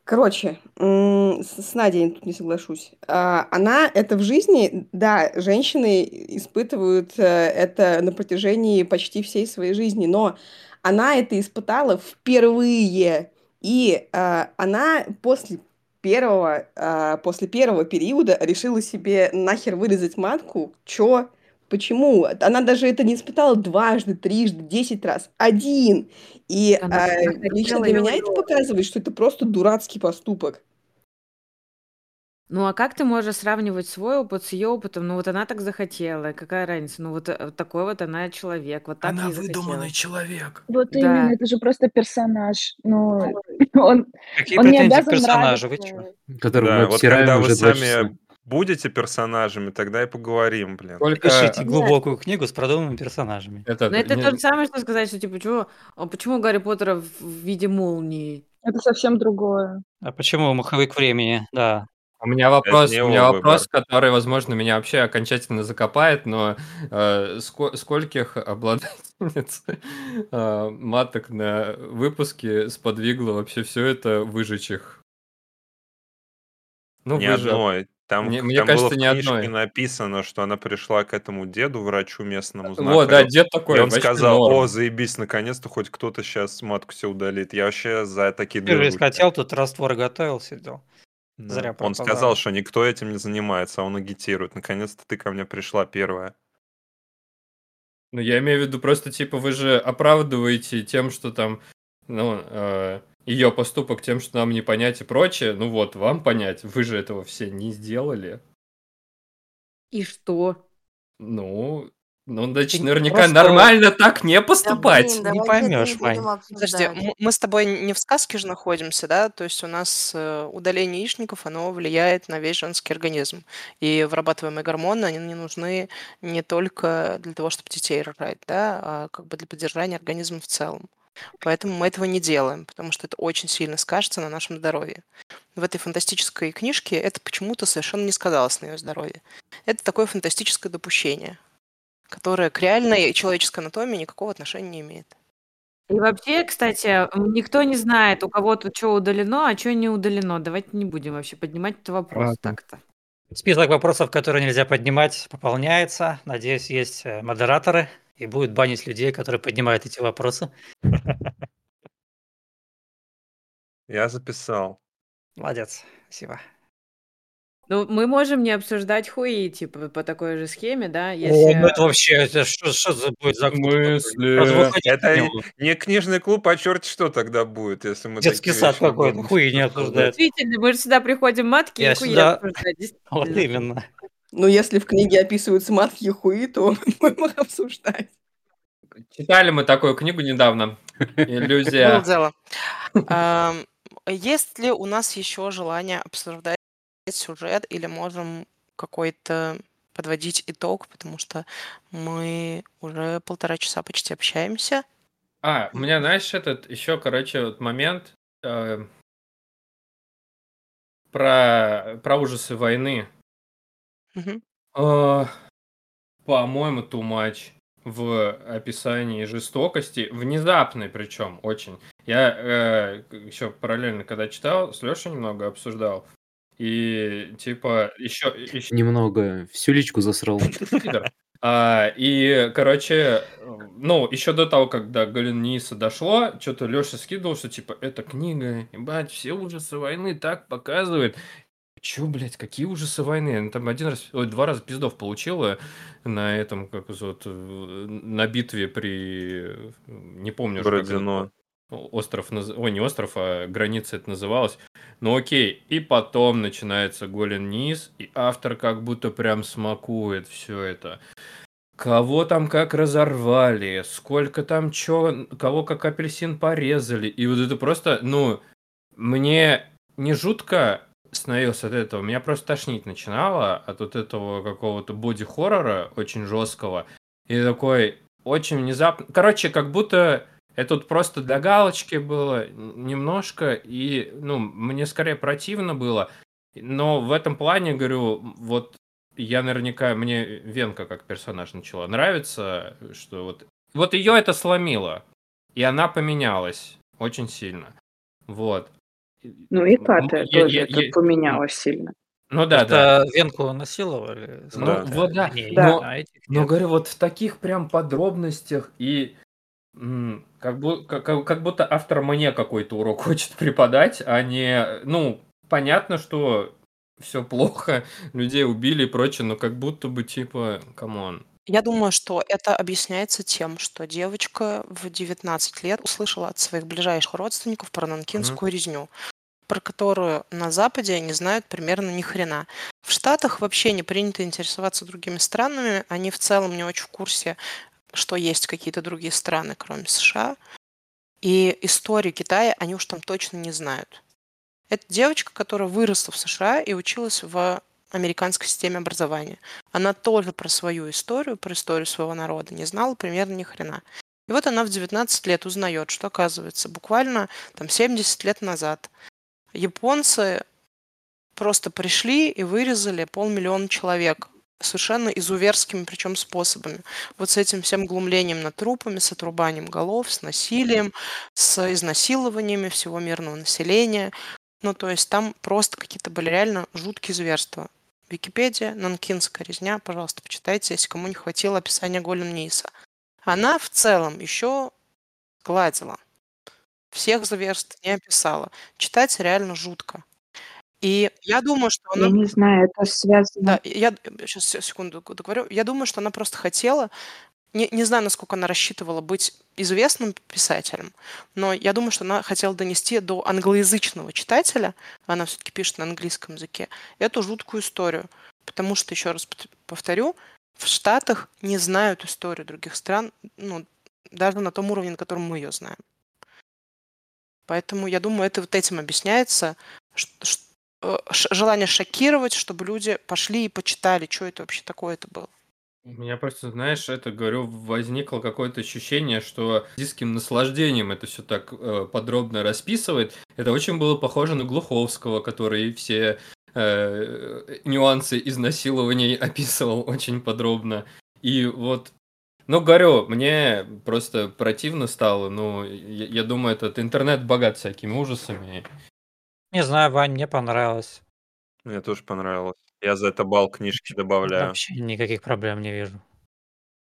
короче, с, Надей тут не соглашусь. А, она это в жизни, да, женщины испытывают э, это на протяжении почти всей своей жизни, но она это испытала впервые, и а, она после первого, а, после первого периода решила себе нахер вырезать матку. Чё? Почему? Она даже это не испытала дважды, трижды, десять раз. Один. И захотела лично для меня это показывает, что это просто дурацкий поступок. Ну а как ты можешь сравнивать свой опыт с ее опытом? Ну вот она так захотела, какая разница? Ну вот э, такой вот она человек, вот так Она ей выдуманный захотелось. человек. Вот Да. именно, это же просто персонаж. Ну, *laughs* он, Какие он не претензии к обязан персонажу, вы нравиться. чё? Которого Да, мы вот обсираем когда вы уже два сами будете персонажами, тогда и поговорим, блин. Только Пишите Нет. глубокую книгу с продуманными персонажами. этот, Но это не- то же самое, что сказать, что типа, чего, а почему Гарри Поттера в в виде молнии? Это совсем другое. А почему маховик времени? Да. У меня вопрос, у меня вопрос, который, возможно, меня вообще окончательно закопает, но э, ско- скольких обладательниц э, маток на выпуске сподвигло вообще все это выжечь их? Ну, Ни вы же- одной. Там, Мне- к- мне там кажется, было в ни книжке одной. написано, что она пришла к этому деду, врачу местному, Вот, да, знахарю, дед такой, и он сказал, норм. о, заебись, наконец-то хоть кто-то сейчас матку себе удалит. Я вообще за такие Ты же хотел, тут раствор готовил, сидел. Да. Зря Он сказал, что никто этим не занимается, а он агитирует. Наконец-то ты ко мне пришла первая. Ну, я имею в виду просто, типа, вы же оправдываете тем, что там, ну, ее поступок тем, что нам не понять и прочее. Ну вот, вам понять, вы же этого все не сделали. И что? Ну, ну, значит, наверняка просто- нормально так не поступать. блин, Не поймешь, Вань. Подожди, мы с тобой не в сказке же находимся, да? То есть у нас э, удаление яичников, оно влияет на весь женский организм. И вырабатываемые гормоны, они не нужны не только для того, чтобы детей рожать, да, а как бы для поддержания организма в целом. Поэтому мы этого не делаем, потому что это очень сильно скажется на нашем здоровье. В этой фантастической книжке это почему-то совершенно не сказалось на ее здоровье. Это такое фантастическое допущение, которое к реальной человеческой анатомии никакого отношения не имеет. И вообще, кстати, никто не знает, у кого тут что удалено, а что не удалено. Давайте не будем вообще поднимать этот вопрос Ладно. так-то. Список вопросов, которые нельзя поднимать, пополняется. Надеюсь, есть э, модераторы и будут банить людей, которые поднимают эти вопросы. *laughs* Я записал. Молодец, спасибо. Ну, мы можем не обсуждать хуи, типа, по такой же схеме, да, О, если... ну это вообще, это что, что за будет за выходить Это не книжный клуб, а черт что тогда будет, если мы Детский такие сад какой-то, хуи не обсуждать. обсуждают. Действительно, мы же сюда приходим матки Я и хуи сюда- обсуждать, *laughs* Вот именно. Ну, если в книге описываются матки и хуи, то *laughs* будем их обсуждать. Читали мы такую книгу недавно. Иллюзия. Есть ли у нас еще желание обсуждать сюжет или можем какой-то подводить итог, потому что мы уже полтора часа почти общаемся. А, у меня, знаешь, этот еще, короче, вот момент э, про, про ужасы войны. Мгм. Э, По-моему, too much в описании жестокости, внезапной причем очень. Я еще параллельно, когда читал, с Лешей немного обсуждал. И типа еще... Немного всю личку засрал. *laughs* А, и, короче, ну, еще до того, когда Галин Ниса дошло, что-то Леша скидывал, что типа, эта книга, ебать, все ужасы войны так показывает. Че, блядь, какие ужасы войны? Она Там один раз, ой, два раза пиздов получила на этом, как вот, э, на битве при, не помню, Бородино. Остров, наз- ой, не остров, а граница это называлось. Ну окей, и потом начинается голен низ, и автор как будто прям смакует все это. Кого там как разорвали, сколько там чё, кого как апельсин порезали. И вот это просто, ну, мне не жутко становилось от этого, меня просто тошнить начинало от вот этого какого-то боди-хоррора очень жесткого. И такой очень внезапно... Короче, как будто это вот просто для галочки было немножко, и, ну, мне скорее противно было. Но в этом плане, говорю, вот я наверняка, мне Венка как персонаж начала нравиться, что вот... Вот ее это сломило, и она поменялась очень сильно. Вот. Ну и Катя Я- тоже я- это я- поменялось сильно. Ну да, да. Это Венку насиловали. Ну, Да. вот да. Не, Да. Но, а этих но нет. говорю, вот в таких прям подробностях и как, бу- как, как- будто автор мне какой-то урок хочет преподать, а не, ну, понятно, что все плохо, людей убили и прочее, но как будто бы типа, come on. Я думаю, что это объясняется тем, что девочка в 19 лет услышала от своих ближайших родственников про нанкинскую резню, про которую на Западе не знают примерно ни хрена. В Штатах вообще не принято интересоваться другими странами, они в целом не очень в курсе, что есть какие-то другие страны, кроме США. И историю Китая они уж там точно не знают. Это девочка, которая выросла в США и училась в американской системе образования. Она тоже про свою историю, про историю своего народа не знала примерно ни хрена. И вот она в 19 лет узнает, что оказывается буквально там 70 лет назад японцы просто пришли и вырезали полмиллиона человек совершенно изуверскими причем способами. Вот с этим всем глумлением над трупами, с отрубанием голов, с насилием, с изнасилованиями всего мирного населения. Ну, то есть там просто какие-то были реально жуткие зверства. Википедия, Нанкинская резня, пожалуйста, почитайте, если кому не хватило описания Голем Ниса. Она в целом еще гладила. Всех зверств не описала. Читать реально жутко. И я думаю, что Я она... не знаю, это связано... Да, я сейчас секунду договорю. Я думаю, что она просто хотела, не, не знаю, насколько она рассчитывала быть известным писателем, но я думаю, что она хотела донести до англоязычного читателя, она все-таки пишет на английском языке, эту жуткую историю. Потому что, еще раз повторю, в Штатах не знают историю других стран, ну, даже на том уровне, на котором мы ее знаем. Поэтому я думаю, это вот этим объясняется, что, Э, желание шокировать, чтобы люди пошли и почитали, что это вообще такое-то было. У меня просто, знаешь, это, говорю, возникло какое-то ощущение, что с диким наслаждением это все так э, подробно расписывает. Это очень было похоже на Глуховского, который все э, нюансы изнасилований *laughs* описывал очень подробно. И вот, ну, говорю, мне просто противно стало. Ну, я, я думаю, этот интернет богат всякими ужасами. Не знаю, Вань, мне понравилось. Мне тоже понравилось. Я за это бал книжки добавляю. Вообще никаких проблем не вижу.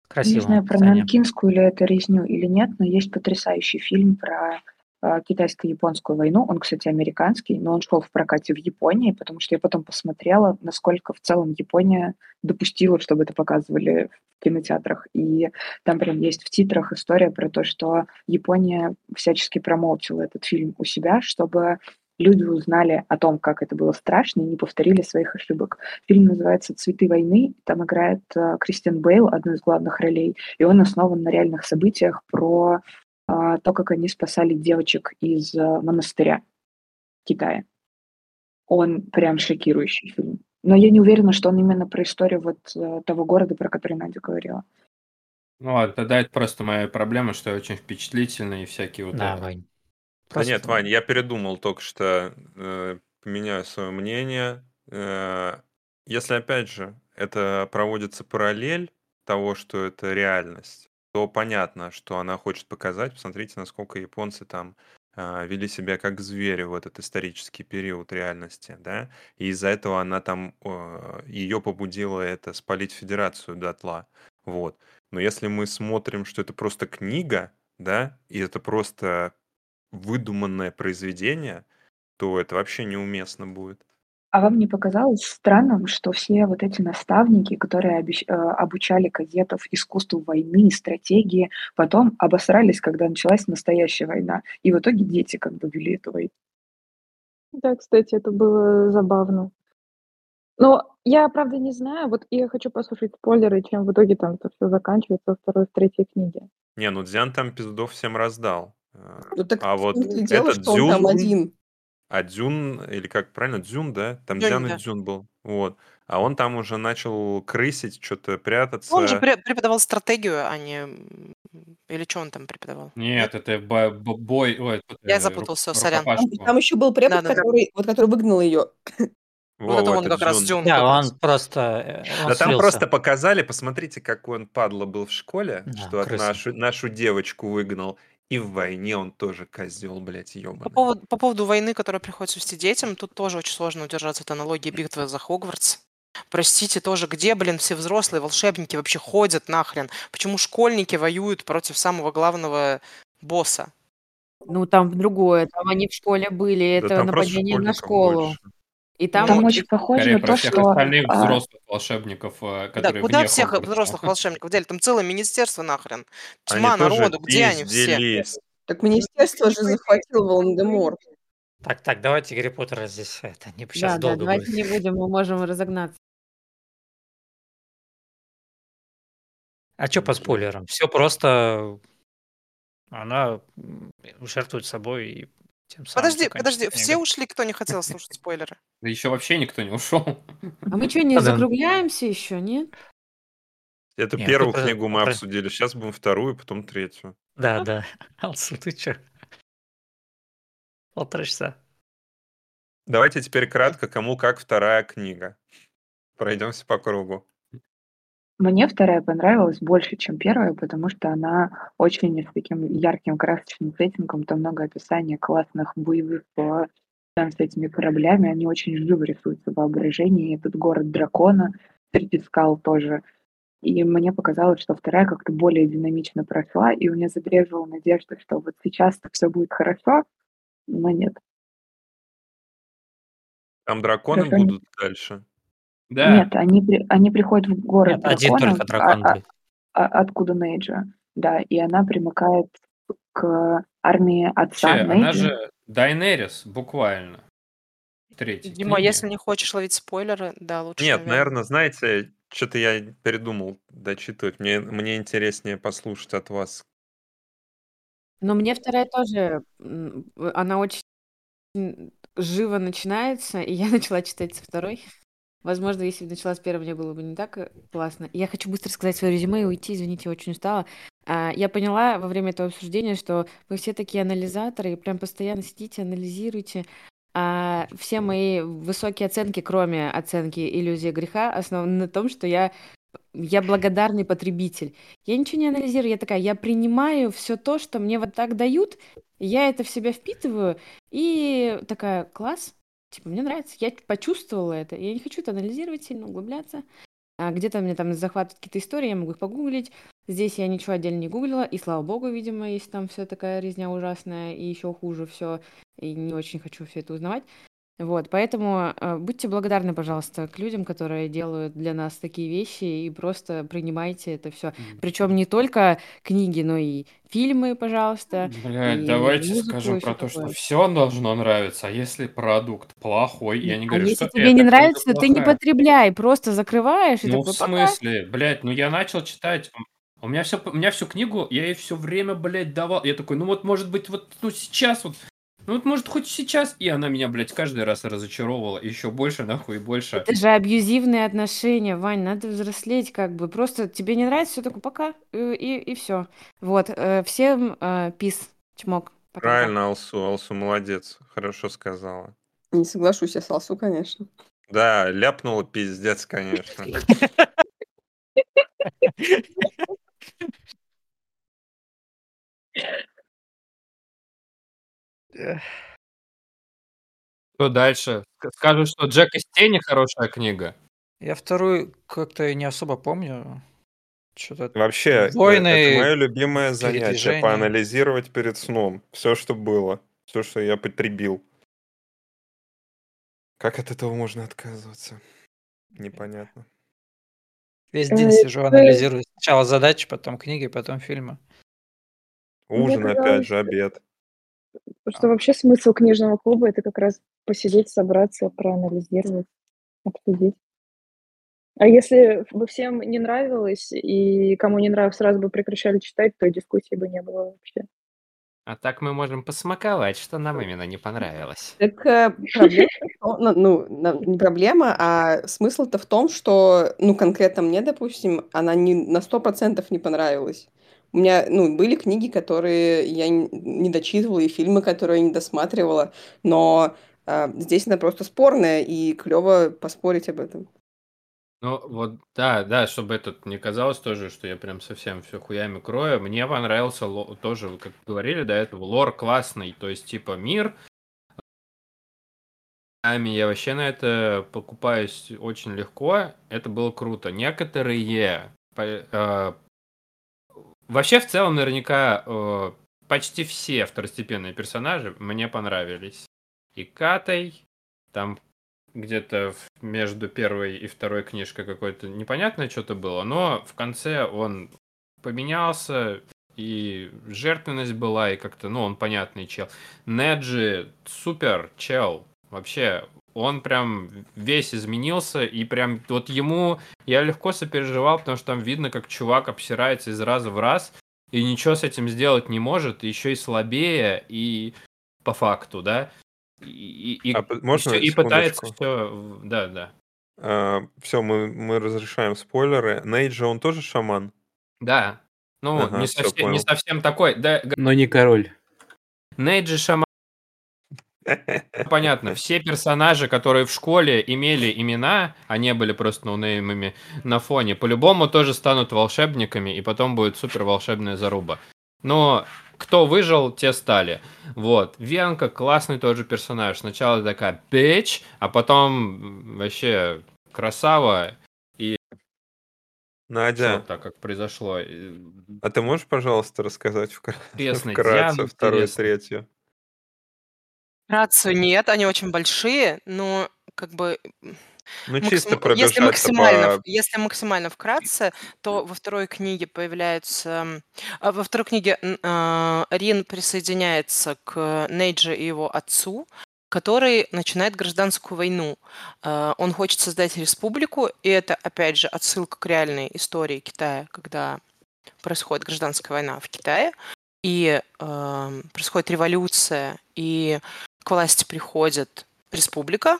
Красиво. Не знаю, про Нанкинскую или это резню или нет, но есть потрясающий фильм про э, китайско-японскую войну. Он, кстати, американский, но он шел в прокате в Японии, потому что я потом посмотрела, насколько в целом Япония допустила, чтобы это показывали в кинотеатрах. И там прям есть в титрах история про то, что Япония всячески промоутила этот фильм у себя, чтобы люди узнали о том, как это было страшно, и не повторили своих ошибок. Фильм называется «Цветы войны», там играет э, Кристиан Бейл, одну из главных ролей, и он основан на реальных событиях про э, то, как они спасали девочек из э, монастыря в Китае. Он прям шокирующий фильм. Но я не уверена, что он именно про историю вот э, того города, про который Надя говорила. Ну, а тогда это просто моя проблема, что я очень впечатлительный и всякие вот... Да, Вань. Да нет, Вань, я передумал только что, э, поменяю свое мнение. Э, если, опять же, это проводится параллель того, что это реальность, то понятно, что она хочет показать. Посмотрите, насколько японцы там э, вели себя как звери в этот исторический период реальности, да, и из-за этого она там, э, ее побудило это спалить Федерацию дотла, вот. Но если мы смотрим, что это просто книга, да, и это просто выдуманное произведение, то это вообще неуместно будет. А вам не показалось странным, что все вот эти наставники, которые обещ... Э, обучали кадетов искусству войны и стратегии, потом обосрались, когда началась настоящая война, и в итоге дети как бы вели эту войну? Да, кстати, это было забавно. Но я, правда, не знаю, вот я хочу послушать спойлеры, чем в итоге там это все заканчивается во второй, в третьей книге. Не, ну Дзян там пиздов всем раздал. Ну так А вот и дело, этот что он там Дзюн, один. а Дзюн, или как правильно, Дзюн, да? Там Дзюнь, Дзян и да. Дзюн был. Вот. А он там уже начал крысить, что-то Он же прятаться. пре- преподавал стратегию, а не... Или что он там преподавал? Нет, это бо- бо- бой, ой, Я запутался, ру- сорян. Там, там еще был препод, Да-да-да. который, вот, который выгнал ее. Вот это Во, он это как раз Дзюн. Дзюн Да, он просто э, он Да там слился. просто показали, посмотрите, какой он падла был в школе, Да, что крыса. нашу, нашу девочку выгнал. И в войне он тоже козел, блядь, По ебаный. поводу, по поводу войны, которую приходится вести детям, тут тоже очень сложно удержаться от аналогии битвы за Хогвартс. Простите, тоже, где, блин, все взрослые волшебники вообще ходят нахрен? Почему школьники воюют против самого главного босса? Ну, там другое. Там они в школе были. Да Это нападение на школу. больше. И там Там очень похоже Скорее на про то, всех что остальных а, взрослых волшебников, э, Да, которые куда всех Хогвартса. взрослых волшебников дели? Там целое министерство нахрен. Они Тьма тоже народу, где они все? Так министерство же захватил Волан-де-Морт. Так, так, давайте Гарри Поттера здесь это не сейчас Да, да, долго давайте будет. не будем, мы можем разогнаться. А что по спойлерам? Все просто она м, жертвует собой и Тем самым Подожди, подожди, книга. все ушли, кто не хотел слушать спойлеры? Да еще вообще никто не ушел. А мы что, не закругляемся еще, нет? Эту Нет, первую про- книгу мы обсудили, сейчас будем вторую, потом третью. Да, да. *laughs* Алсу, ты чё? Полтора часа. Давайте теперь кратко, кому как вторая книга. Пройдемся по кругу. Мне вторая понравилась больше, чем первая, потому что она очень с таким ярким красочным сеттингом, там много описания классных боевых э, сцен с этими кораблями, они очень живо рисуются в воображении, этот город дракона, среди скал тоже. И мне показалось, что вторая как-то более динамично прошла, и у меня забрежила надежда, что вот сейчас-то все будет хорошо, но нет. Там драконы Хорошо. будут дальше. Да, Нет, они, они приходят в город Нет, один драконов, только дракон а- а- а- откуда Нейджа, да, и она примыкает к армии отца вообще, она Нейджа. же Дайнерис, буквально. В Третьей Дима, книге. если не хочешь ловить спойлеры, да, лучше, Нет, наверное. наверное, знаете, что-то я передумал дочитывать. Мне, мне интереснее послушать от вас. Но мне вторая тоже, она очень живо начинается, и я *laughs* начала читать со второй. Возможно, если бы начала с первой, мне было бы не так э, классно. Я хочу быстро сказать свое резюме и уйти, извините, я очень устала. А, Я поняла во время этого обсуждения, что вы все такие анализаторы, и прям постоянно сидите, анализируете. А все мои высокие оценки, кроме оценки иллюзия греха, основаны на том, что я я благодарный потребитель. Я ничего не анализирую, я такая, я принимаю все то, что мне вот так дают, я это в себя впитываю, и такая, класс, типа, мне нравится, я почувствовала это, я не хочу это анализировать сильно, углубляться. А где-то мне там захватывают какие-то истории, я могу их погуглить. Здесь я ничего отдельно не гуглила, и слава богу, видимо, если там все такая резня ужасная, и еще хуже все, и не очень хочу все это узнавать. Вот, поэтому э, будьте благодарны, пожалуйста, к людям, которые делают для нас такие вещи, и просто принимайте это все. Причем не только книги, но и фильмы, пожалуйста. Блядь, давайте и про то, что все должно нравиться, а если продукт плохой, я не А говорю, если что тебе не нравится, ты не потребляй, просто закрываешь и Ну, в такой, пока. смысле? Блядь, ну я начал читать. У меня все, у меня всю книгу, я ей все время, блядь, давал. Я такой, ну вот, может быть, вот, ну сейчас вот, ну вот, может, хоть сейчас. И она меня, блядь, каждый раз разочаровывала. Еще больше, нахуй, и больше. Это же абьюзивные отношения, Вань, надо взрослеть как бы. Просто тебе не нравится, все такое, пока, и, и все. Вот, э, всем э, пис, чмок. Пока-пока. Правильно, Алсу, Алсу молодец, хорошо сказала. Не соглашусь я с Алсу, конечно. Да, ляпнула пиздец, конечно. *laughs* Что дальше? Ск- Скажут, что Джек из тени хорошая книга. Я вторую как-то не особо помню. Что-то Вообще, э, это Войны, мое любимое занятие, передвижения. поанализировать перед сном. Все, что было, все, что я потребил. Как от этого можно отказываться? Непонятно. Весь день Э, сижу, это- анализирую. Сначала задачи, потом книги, потом фильмы. Ужин Мне опять казалось, же, обед. Что вообще смысл книжного клуба это как раз посидеть, собраться, проанализировать, обсудить. А если бы всем не нравилось, и кому не нравилось, сразу бы прекращали читать, то дискуссии бы не было вообще. А так мы можем посмаковать, что нам именно не понравилось. Так э, проблема, ну, ну, не проблема, а смысл-то в том, что, ну, конкретно мне, допустим, она не на сто процентов не понравилась. У меня, ну, были книги, которые я не дочитывала, и фильмы, которые я не досматривала, но э, здесь она просто спорная, и клево поспорить об этом. Ну, вот, да, да, чтобы этот не казалось тоже, что я прям совсем все хуями крою. Мне понравился ло- тоже, как говорили до этого, лор классный, то есть, типа, мир. Ами, Я вообще на это покупаюсь очень легко. Это было круто. Некоторые... Вообще, в целом, наверняка, э, почти все второстепенные персонажи мне понравились. И Катай, там где-то между первой и второй книжкой какое-то непонятное что-то было, но в конце он поменялся, и жертвенность была, и как-то, ну, он понятный чел. Неджи супер чел, вообще, он прям весь изменился, и прям вот ему я легко сопереживал, потому что там видно, как чувак обсирается из раза в раз, и ничего с этим сделать не может, и еще и слабее, и по факту, да, и, и, А п- можно и, всё- и пытается все, да, да, все, мы, мы разрешаем спойлеры. Нейджа, он тоже шаман? да. Ну, Ага, не, совсем, не совсем такой. Да, Но не король. Нейджи Шаман, понятно, все персонажи, которые в школе имели имена, а не были просто ноунеймами на фоне, по-любому тоже станут волшебниками, и потом будет супер волшебная заруба. Но кто выжил, те стали. Вот. Венка классный тоже персонаж. Сначала такая бич, а потом вообще красава. Надя, Вот так как произошло. И а ты можешь, пожалуйста, рассказать вкра- вкратце Диана, вторую и интересно. третью? Рацию нет, они очень большие, но как бы Ну, максим- чисто если пробежаться максимально, по... если максимально вкратце, то во второй книге появляются, м, а, во второй книге а, Рин присоединяется к Нейджи и его отцу, который начинает гражданскую войну. А, Он хочет создать республику, и это, опять же, отсылка к реальной истории Китая, когда происходит гражданская война в Китае, и эм, происходит революция, и к власти приходит республика.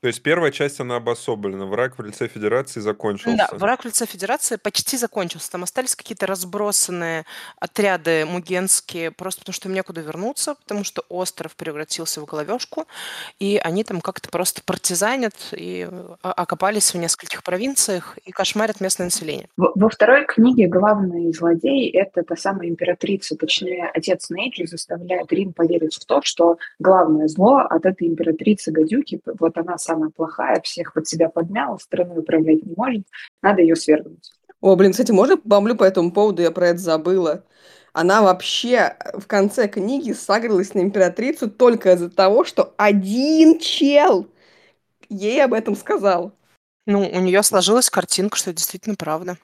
То есть первая часть, она обособлена. Враг в лице Федерации Да, закончился. враг в лице Федерации почти закончился. Там остались какие-то разбросанные отряды мугенские, просто потому что им некуда вернуться, потому что остров превратился в головешку, и они там как-то просто партизанят и о- окопались в нескольких провинциях и кошмарят местное население. Во во второй книге главный злодей — это та самая императрица, точнее, отец Нейджи заставляет Рин поверить в то, что главное зло от этой императрицы гадюки, вот она самая плохая, всех под себя подмяла, страной управлять не может, надо ее свергнуть. О, блин, кстати, можно бомблю по этому поводу? Я про это забыла. Она вообще в конце книги сагрилась на императрицу только из-за того, что один чел ей об этом сказал. Ну, у нее сложилась картинка, что это действительно правда.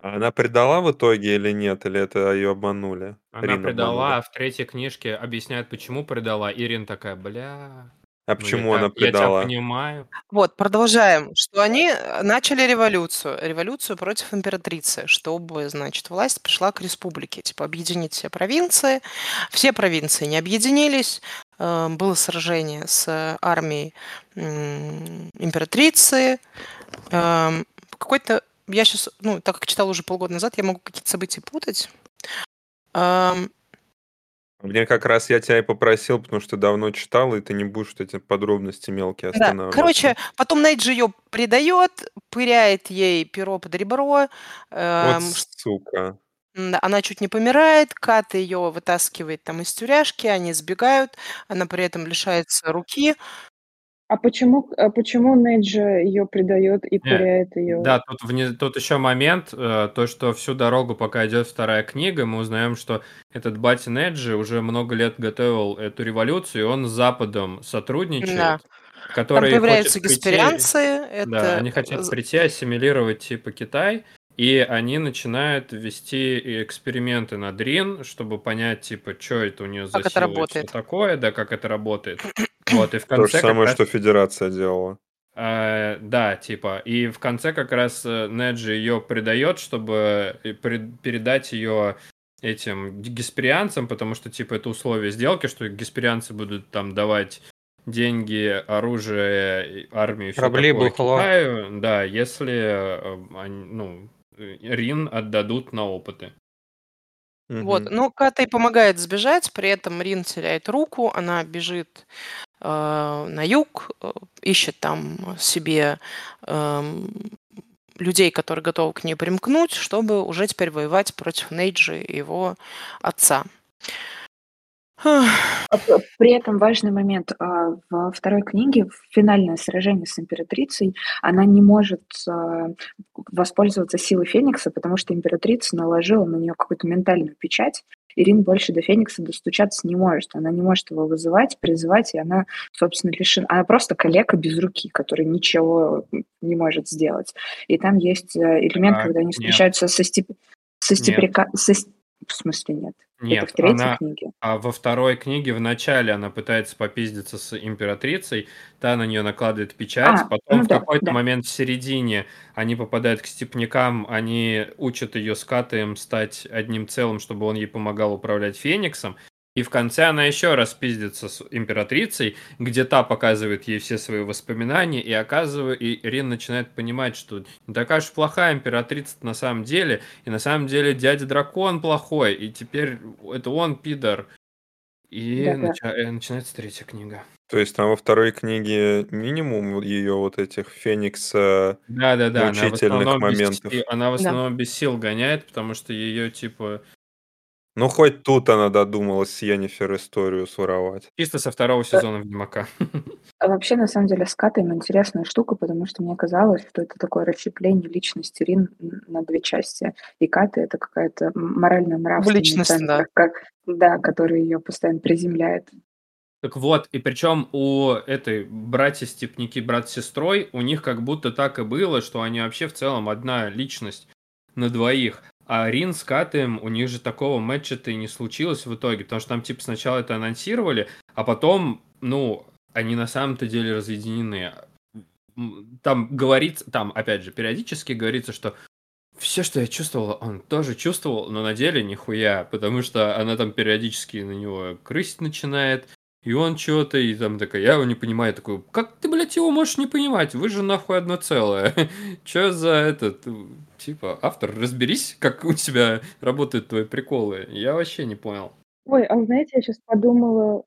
А Она предала в итоге или нет? Или это ее обманули? Она Рин предала, обманули? а в третьей книжке объясняет, почему предала. Ирин такая, бля, А ну почему я, она тебя- я тебя предала? понимаю. Вот, продолжаем, что они э, начали революцию, революцию против императрицы, чтобы, значит, власть пришла к республике, типа объединить все провинции. Все провинции не объединились, э, было сражение с армией императрицы. Эм, Какой-то, я сейчас, ну, так как читала уже полгода назад, я могу какие-то события путать. Мне как раз я тебя и попросил, потому что давно читал, и ты не будешь вот эти подробности мелкие Да, останавливаться. короче, потом Нейджи ее предает, пыряет ей перо под ребро, Вот эм, сука. М-да, она чуть не помирает, Кат ее вытаскивает там из тюряшки, они сбегают, она при этом лишается руки. А почему, а почему Неджа ее предает и Не, пыряет ее? Да, тут, вне- тут еще момент, э, то, что всю дорогу, пока идет вторая книга, мы узнаем, что этот батя Неджи уже много лет готовил эту революцию, и он с Западом Да. сотрудничает, Там появляются прийти, гасперианцы, да, это они хотят прийти, ассимилировать типа Китай, и они начинают вести эксперименты над Рин, чтобы понять, типа, что это у нее за как это сила и все работает. такое, да, как это работает. *coughs* Вот, и в То же конце самое, раз что Федерация делала. Э, да, типа, и в конце как раз э, Неджи ее предает, чтобы э, пред- передать ее этим гесперианцам, потому что, типа, это условие сделки, что гесперианцы будут там давать деньги, оружие, и армию, все Корабли, такое бухло. Китаю, да, если э, они, ну, Рин отдадут на опыты. Вот, ну, Ката и помогает сбежать, при этом Рин теряет руку, она бежит на юг, э, ищет там себе эм, людей, которые готовы к ней примкнуть, чтобы уже теперь воевать против Нейджи и его отца. А При этом важный момент. а, Во второй книге, в финальное сражение с императрицей, она не может а, воспользоваться силой Феникса, потому что императрица наложила на нее какую-то ментальную печать. Ирин больше до Феникса достучаться не может. Она не может его вызывать, призывать, и она, собственно, лишена. Она просто калека без руки, который ничего не может сделать. И там есть э, элемент, Так, когда они нет, встречаются со, степ... со, нет. степрека- со В смысле нет? Это Нет, в третьей она... книге? А во второй книге в начале она пытается попиздиться с императрицей, та на нее накладывает печать, А, потом ну в да, какой-то да. момент в середине они попадают к степнякам, они учат ее с Катаем стать одним целым, чтобы он ей помогал управлять Фениксом, и в конце она еще раз пиздится с императрицей, где та показывает ей все свои воспоминания, и оказывает, и Рин начинает понимать, что не такая уж плохая императрица на самом деле, и на самом деле дядя дракон плохой, и теперь это он пидор. И нача- э, начинается третья книга. То есть там во второй книге минимум ее вот этих Феникса Да-да-да, она в мучительных без моментов. си- она в Да. основном без сил гоняет, потому что ее типа Ну, хоть тут она додумалась с Йеннифер историю своровать. чисто со второго сезона Ведьмака. *laughs* А вообще, на самом деле, с Катаем интересная штука, потому что мне казалось, что это такое расщепление личности Рин на две части. И Ката — это какая-то м- морально-нравственный личности, центр, да. как, да, который ее постоянно приземляет. Так вот, и причем у этой братья-степники, брат с сестрой, у них как будто так и было, что они вообще в целом одна личность на двоих. А Рин с Катаем, у них же такого матча-то и не случилось в итоге, потому что там типа сначала это анонсировали, а потом, ну, они на самом-то деле разъединены. Там говорится, там, опять же, периодически говорится, что все, что я чувствовала, он тоже чувствовал, но на деле нихуя, потому что она там периодически на него крысить начинает, и он что-то, и там такая, я его не понимаю, такой, как ты, блядь, его можешь не понимать? Вы же нахуй одно целое. *laughs* Че за этот, типа, автор, разберись, как у тебя работают твои приколы. Я вообще не понял. Ой, а знаете, я сейчас подумала,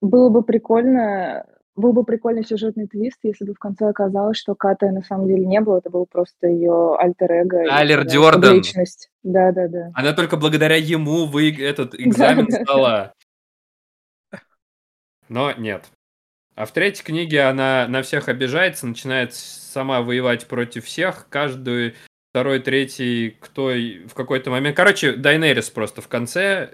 было бы прикольно, был бы прикольный сюжетный твист, если бы в конце оказалось, что Ката на самом деле не было, это был просто ее альтер-эго. такая Дёрден. субличность. Да-да-да. Она только благодаря ему вы этот *laughs* экзамен Да-да. сдала. Но нет. А в третьей книге она на всех обижается, начинает сама воевать против всех. Каждый второй, третий, кто в какой-то момент... Короче, Дайнерис просто в конце,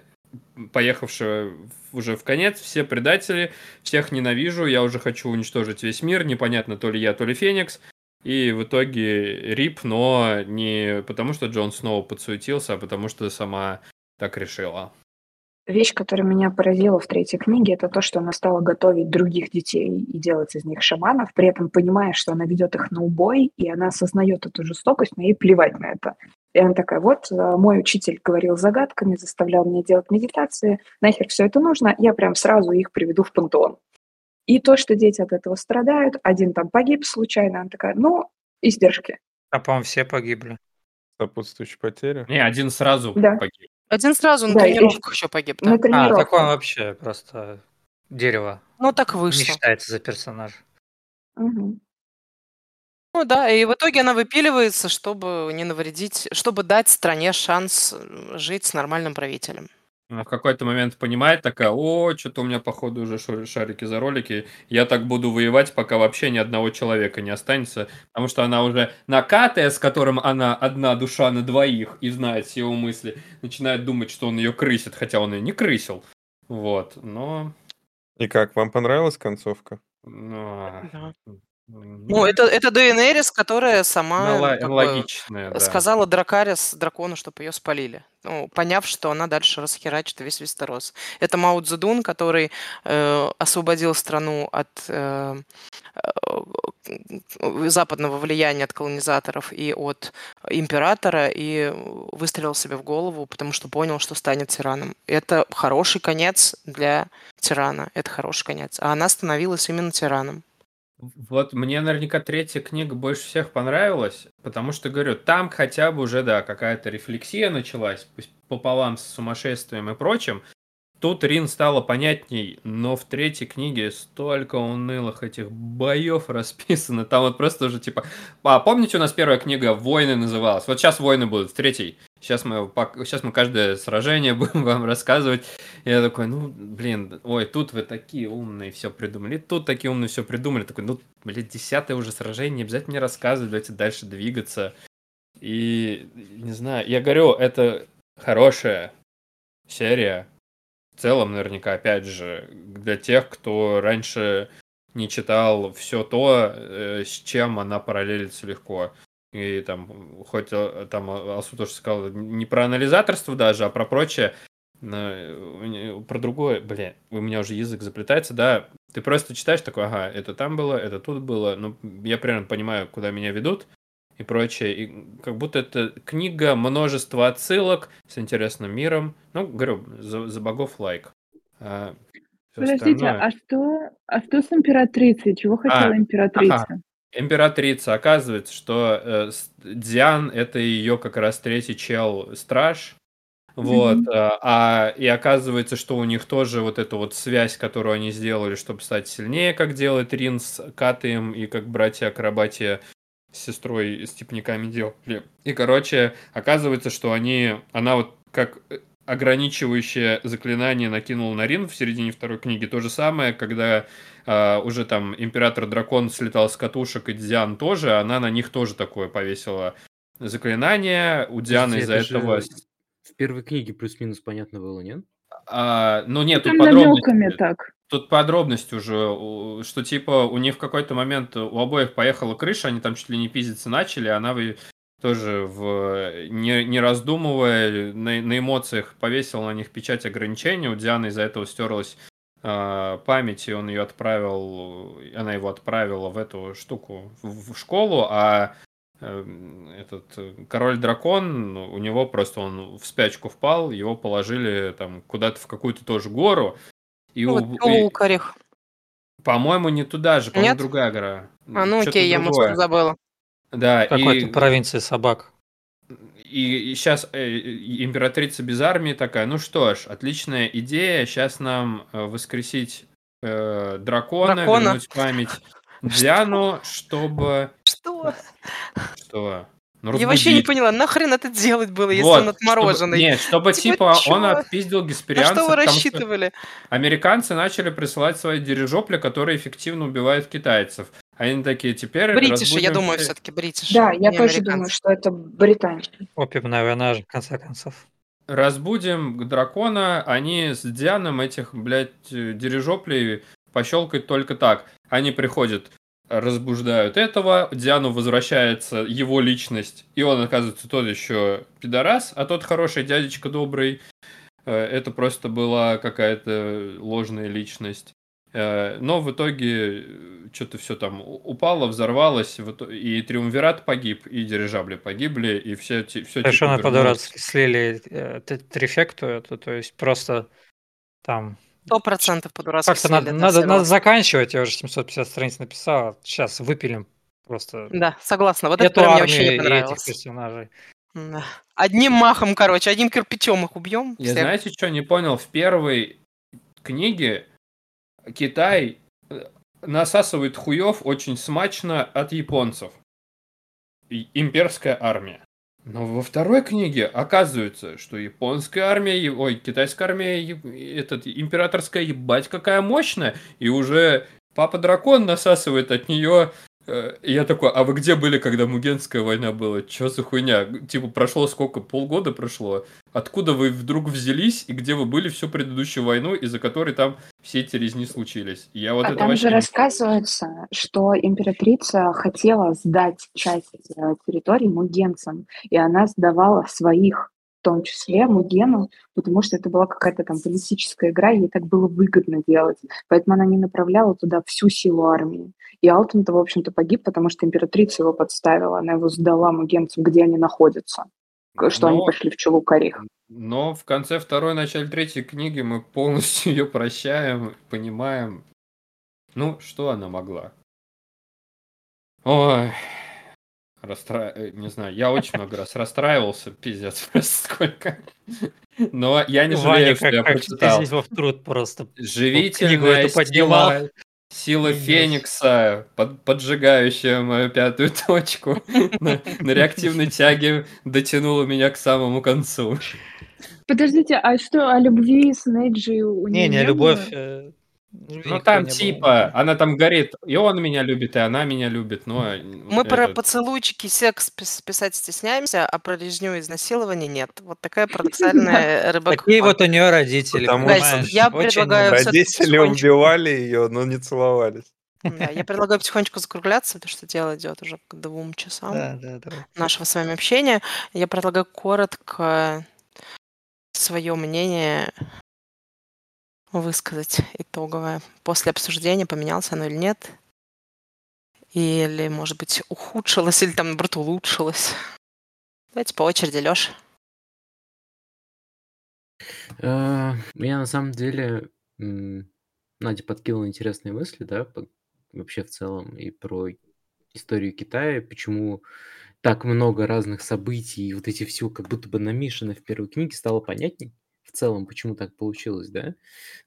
поехавшая уже в конец, все предатели, всех ненавижу, я уже хочу уничтожить весь мир, непонятно, то ли я, то ли Феникс. И в итоге рип, но не потому, что Джон Сноу подсуетился, а потому что сама так решила. Вещь, которая меня поразила в третьей книге, это то, что она стала готовить других детей и делать из них шаманов, при этом понимая, что она ведет их на убой, и она осознает эту жестокость, но ей плевать на это. И она такая, вот, э, мой учитель говорил загадками, заставлял меня делать медитации, нахер все это нужно, я прям сразу их приведу в пантеон. И то, что дети от этого страдают, один там погиб случайно, она такая, ну, издержки. А, по-моему, все погибли. Сопутствующие потери. Не, один сразу Да. погиб. Один сразу на Да, и- тренировках еще погиб. да. На А, тренировках. такое вообще просто дерево. Ну, так Не вышло. считается за персонаж. Мгм. Ну да, и в итоге она выпиливается, чтобы не навредить, чтобы дать стране шанс жить с нормальным правителем. Она в какой-то момент понимает такая, о, что-то у меня, походу, уже шарики за ролики, я так буду воевать, пока вообще ни одного человека не останется, потому что она уже накатая, с которым она одна душа на двоих и знает все его мысли, начинает думать, что он ее крысит, хотя он ее не крысил. Вот, но... И как, вам понравилась концовка? Ну, Да. М, Ну, это, это Дейенерис, которая сама Анала- как бы, да. сказала Дракарис дракону, чтобы ее спалили. Ну, поняв, что она дальше расхерачит весь Вестерос. Это Мао Цзэдун, который э, освободил страну от э, э, западного влияния от колонизаторов и от императора и выстрелил себе в голову, потому что понял, что станет тираном. Это хороший конец для тирана. Это хороший конец. А она становилась именно тираном. Вот мне наверняка третья книга больше всех понравилась, потому что, говорю, там хотя бы уже, да, какая-то рефлексия началась, пусть пополам с сумасшествием и прочим. Тут Рин стало понятней, но в третьей книге столько унылых этих боев *laughs* расписано. Там вот просто уже типа... А помните, у нас первая книга «Войны» называлась? Вот сейчас «Войны» будут в третьей. Сейчас мы, сейчас мы каждое сражение *laughs* будем вам рассказывать. Я такой, ну, блин, ой, тут вы такие умные все придумали, тут такие умные все придумали. Такой, ну, блин, десятое уже сражение, не обязательно мне рассказывать, давайте дальше двигаться. И, не знаю, я говорю, это хорошая серия. В целом, наверняка, опять же, для тех, кто раньше не читал все то, э, с чем она параллелится легко. И там, хоть э, там Алсу тоже сказал, не про анализаторство даже, а про прочее, про другое, бля, у меня уже язык заплетается, да, ты просто читаешь такой, ага, это там было, это тут было, ну, я примерно понимаю, куда меня ведут и прочее, и как будто это книга, множество отсылок с интересным миром, ну, говорю, за, за богов лайк. А, Подождите, остальное... а что, а что с императрицей? Чего а, хотела а, императрица? Ага. Императрица, оказывается, что э, Диан это ее как раз третий чел страж, вот, mm-hmm. а, и оказывается, что у них тоже вот эта вот связь, которую они сделали, чтобы стать сильнее, как делает Рин с Катаем и как братья Акробатия с сестрой и степняками делали. И, короче, оказывается, что они, она вот как ограничивающее заклинание накинул на Рин в середине второй книги. То же самое, когда э, уже там император-дракон слетал с катушек, и Диан тоже, она на них тоже такое повесила заклинание. У Дианы из-за этого... Же в первой книге плюс-минус понятно было, нет? А, ну нет, тут подробности. так. Тут подробность уже, что типа у них в какой-то момент у обоих поехала крыша, они там чуть ли не пиздиться начали, она тоже в не, не раздумывая на, на эмоциях повесил на них печать ограничения. У Дианы из-за этого стерлась э, память, и он ее отправил, она его отправила в эту штуку в, в школу, а Эм, этот король-дракон, у него просто он в спячку впал, его положили там куда-то в какую-то тоже гору. И вот, у. Лукарих. По-моему, не туда же, по-моему, другая гора. А, ну окей, я, может, забыла. Да, Какой-то и... провинции собак. И, и сейчас э, императрица без армии такая, ну что ж, отличная идея, сейчас нам э, воскресить э, дракона, дракона, вернуть память *laughs* Диану, чтобы... Что? Что? Ну, я вообще не поняла, нахрен это делать было, если вот, он отмороженный? Чтобы, нет, чтобы типа, типа он отпиздил гесперианцев. На что вы рассчитывали? Американцы начали присылать свои дирижопли, которые эффективно убивают китайцев. Они такие, теперь Бритиши, я думаю, все-таки бритиши. Да, я тоже думаю, что это британцы. Опиумная война же, в конце концов. Разбудим дракона, они с Дианом этих, блядь, дирижоплей пощелкать только так. Они приходят, разбуждают этого, Диану возвращается его личность, и он оказывается тот еще пидорас, а тот хороший дядечка добрый, э, это просто была какая-то ложная личность. Э, но в итоге э, что-то все там упало, взорвалось, и Триумвират погиб, и дирижабли погибли, и все... все Совершенно типа, по-дурацки слили трефекту эту, то есть просто там Сто процентов по-дурацки Как-то надо, надо, надо заканчивать, я уже 750 страниц написал, сейчас выпилим просто. Да, согласна. Вот это мне вообще не понравилось. Этих персонажей. Да. Одним махом, короче, одним кирпичом их убьем. Я всех. знаете, что не понял? В первой книге Китай э, насасывает хуев очень смачно от японцев. Имперская армия. Но во второй книге оказывается, что японская армия, ой, китайская армия, этот, императорская, ебать, какая мощная, и уже папа дракон насасывает от нее и я такой, а вы где были, когда Мугенская война была? Чё за хуйня? Типа, прошло сколько? Полгода прошло? Откуда вы вдруг взялись, и где вы были всю предыдущую войну, из-за которой там все эти резни случились? Я вот а это там же не... рассказывается, что императрица хотела сдать часть э, территории мугенцам, и она сдавала своих том числе Мугену, потому что это была какая-то там политическая игра, ей так было выгодно делать. Поэтому она не направляла туда всю силу армии. И Алтон-то, в общем-то, погиб, потому что императрица его подставила. Она его сдала мугенцам, где они находятся. Что но, они пошли в Чулукарих. Но в конце второй, начале третьей книги мы полностью *laughs* ее прощаем, понимаем. Ну, что она могла? Ой, Расстра... Э, не знаю, я очень много раз расстраивался, пиздец, *laughs* просто сколько. Но я не жалею, что я прочитал. В труд просто. Живительная сила, сила Феникса, под, поджигающая мою пятую *laughs* точку, на, на реактивной тяге дотянула меня к самому концу. Подождите, а что, о любви с Неджи у Не, не, любовь э, ну там типа, она там горит, и он меня любит, и она меня любит, но... Мы про этот... поцелуйчики, секс писать стесняемся, а про резню и изнасилование нет. Вот такая парадоксальная *laughs* рыба. Такие вот у нее родители, Я предлагаю Родители убивали ее, но не целовались. Да, я предлагаю потихонечку закругляться, потому что дело идет уже к двум часам Да, да, давай. нашего с вами общения. Я предлагаю коротко свое мнение высказать итоговое. После обсуждения, поменялся оно или нет. Или, может быть, ухудшилось, или там, наоборот, улучшилось. Давайте по очереди, Лёш. А, Я на самом деле Надя подкинула интересные мысли, да, вообще в целом и про историю Китая, почему так много разных событий, и вот эти все как будто бы намешаны в первой книге, стало понятней в целом, почему так получилось, да?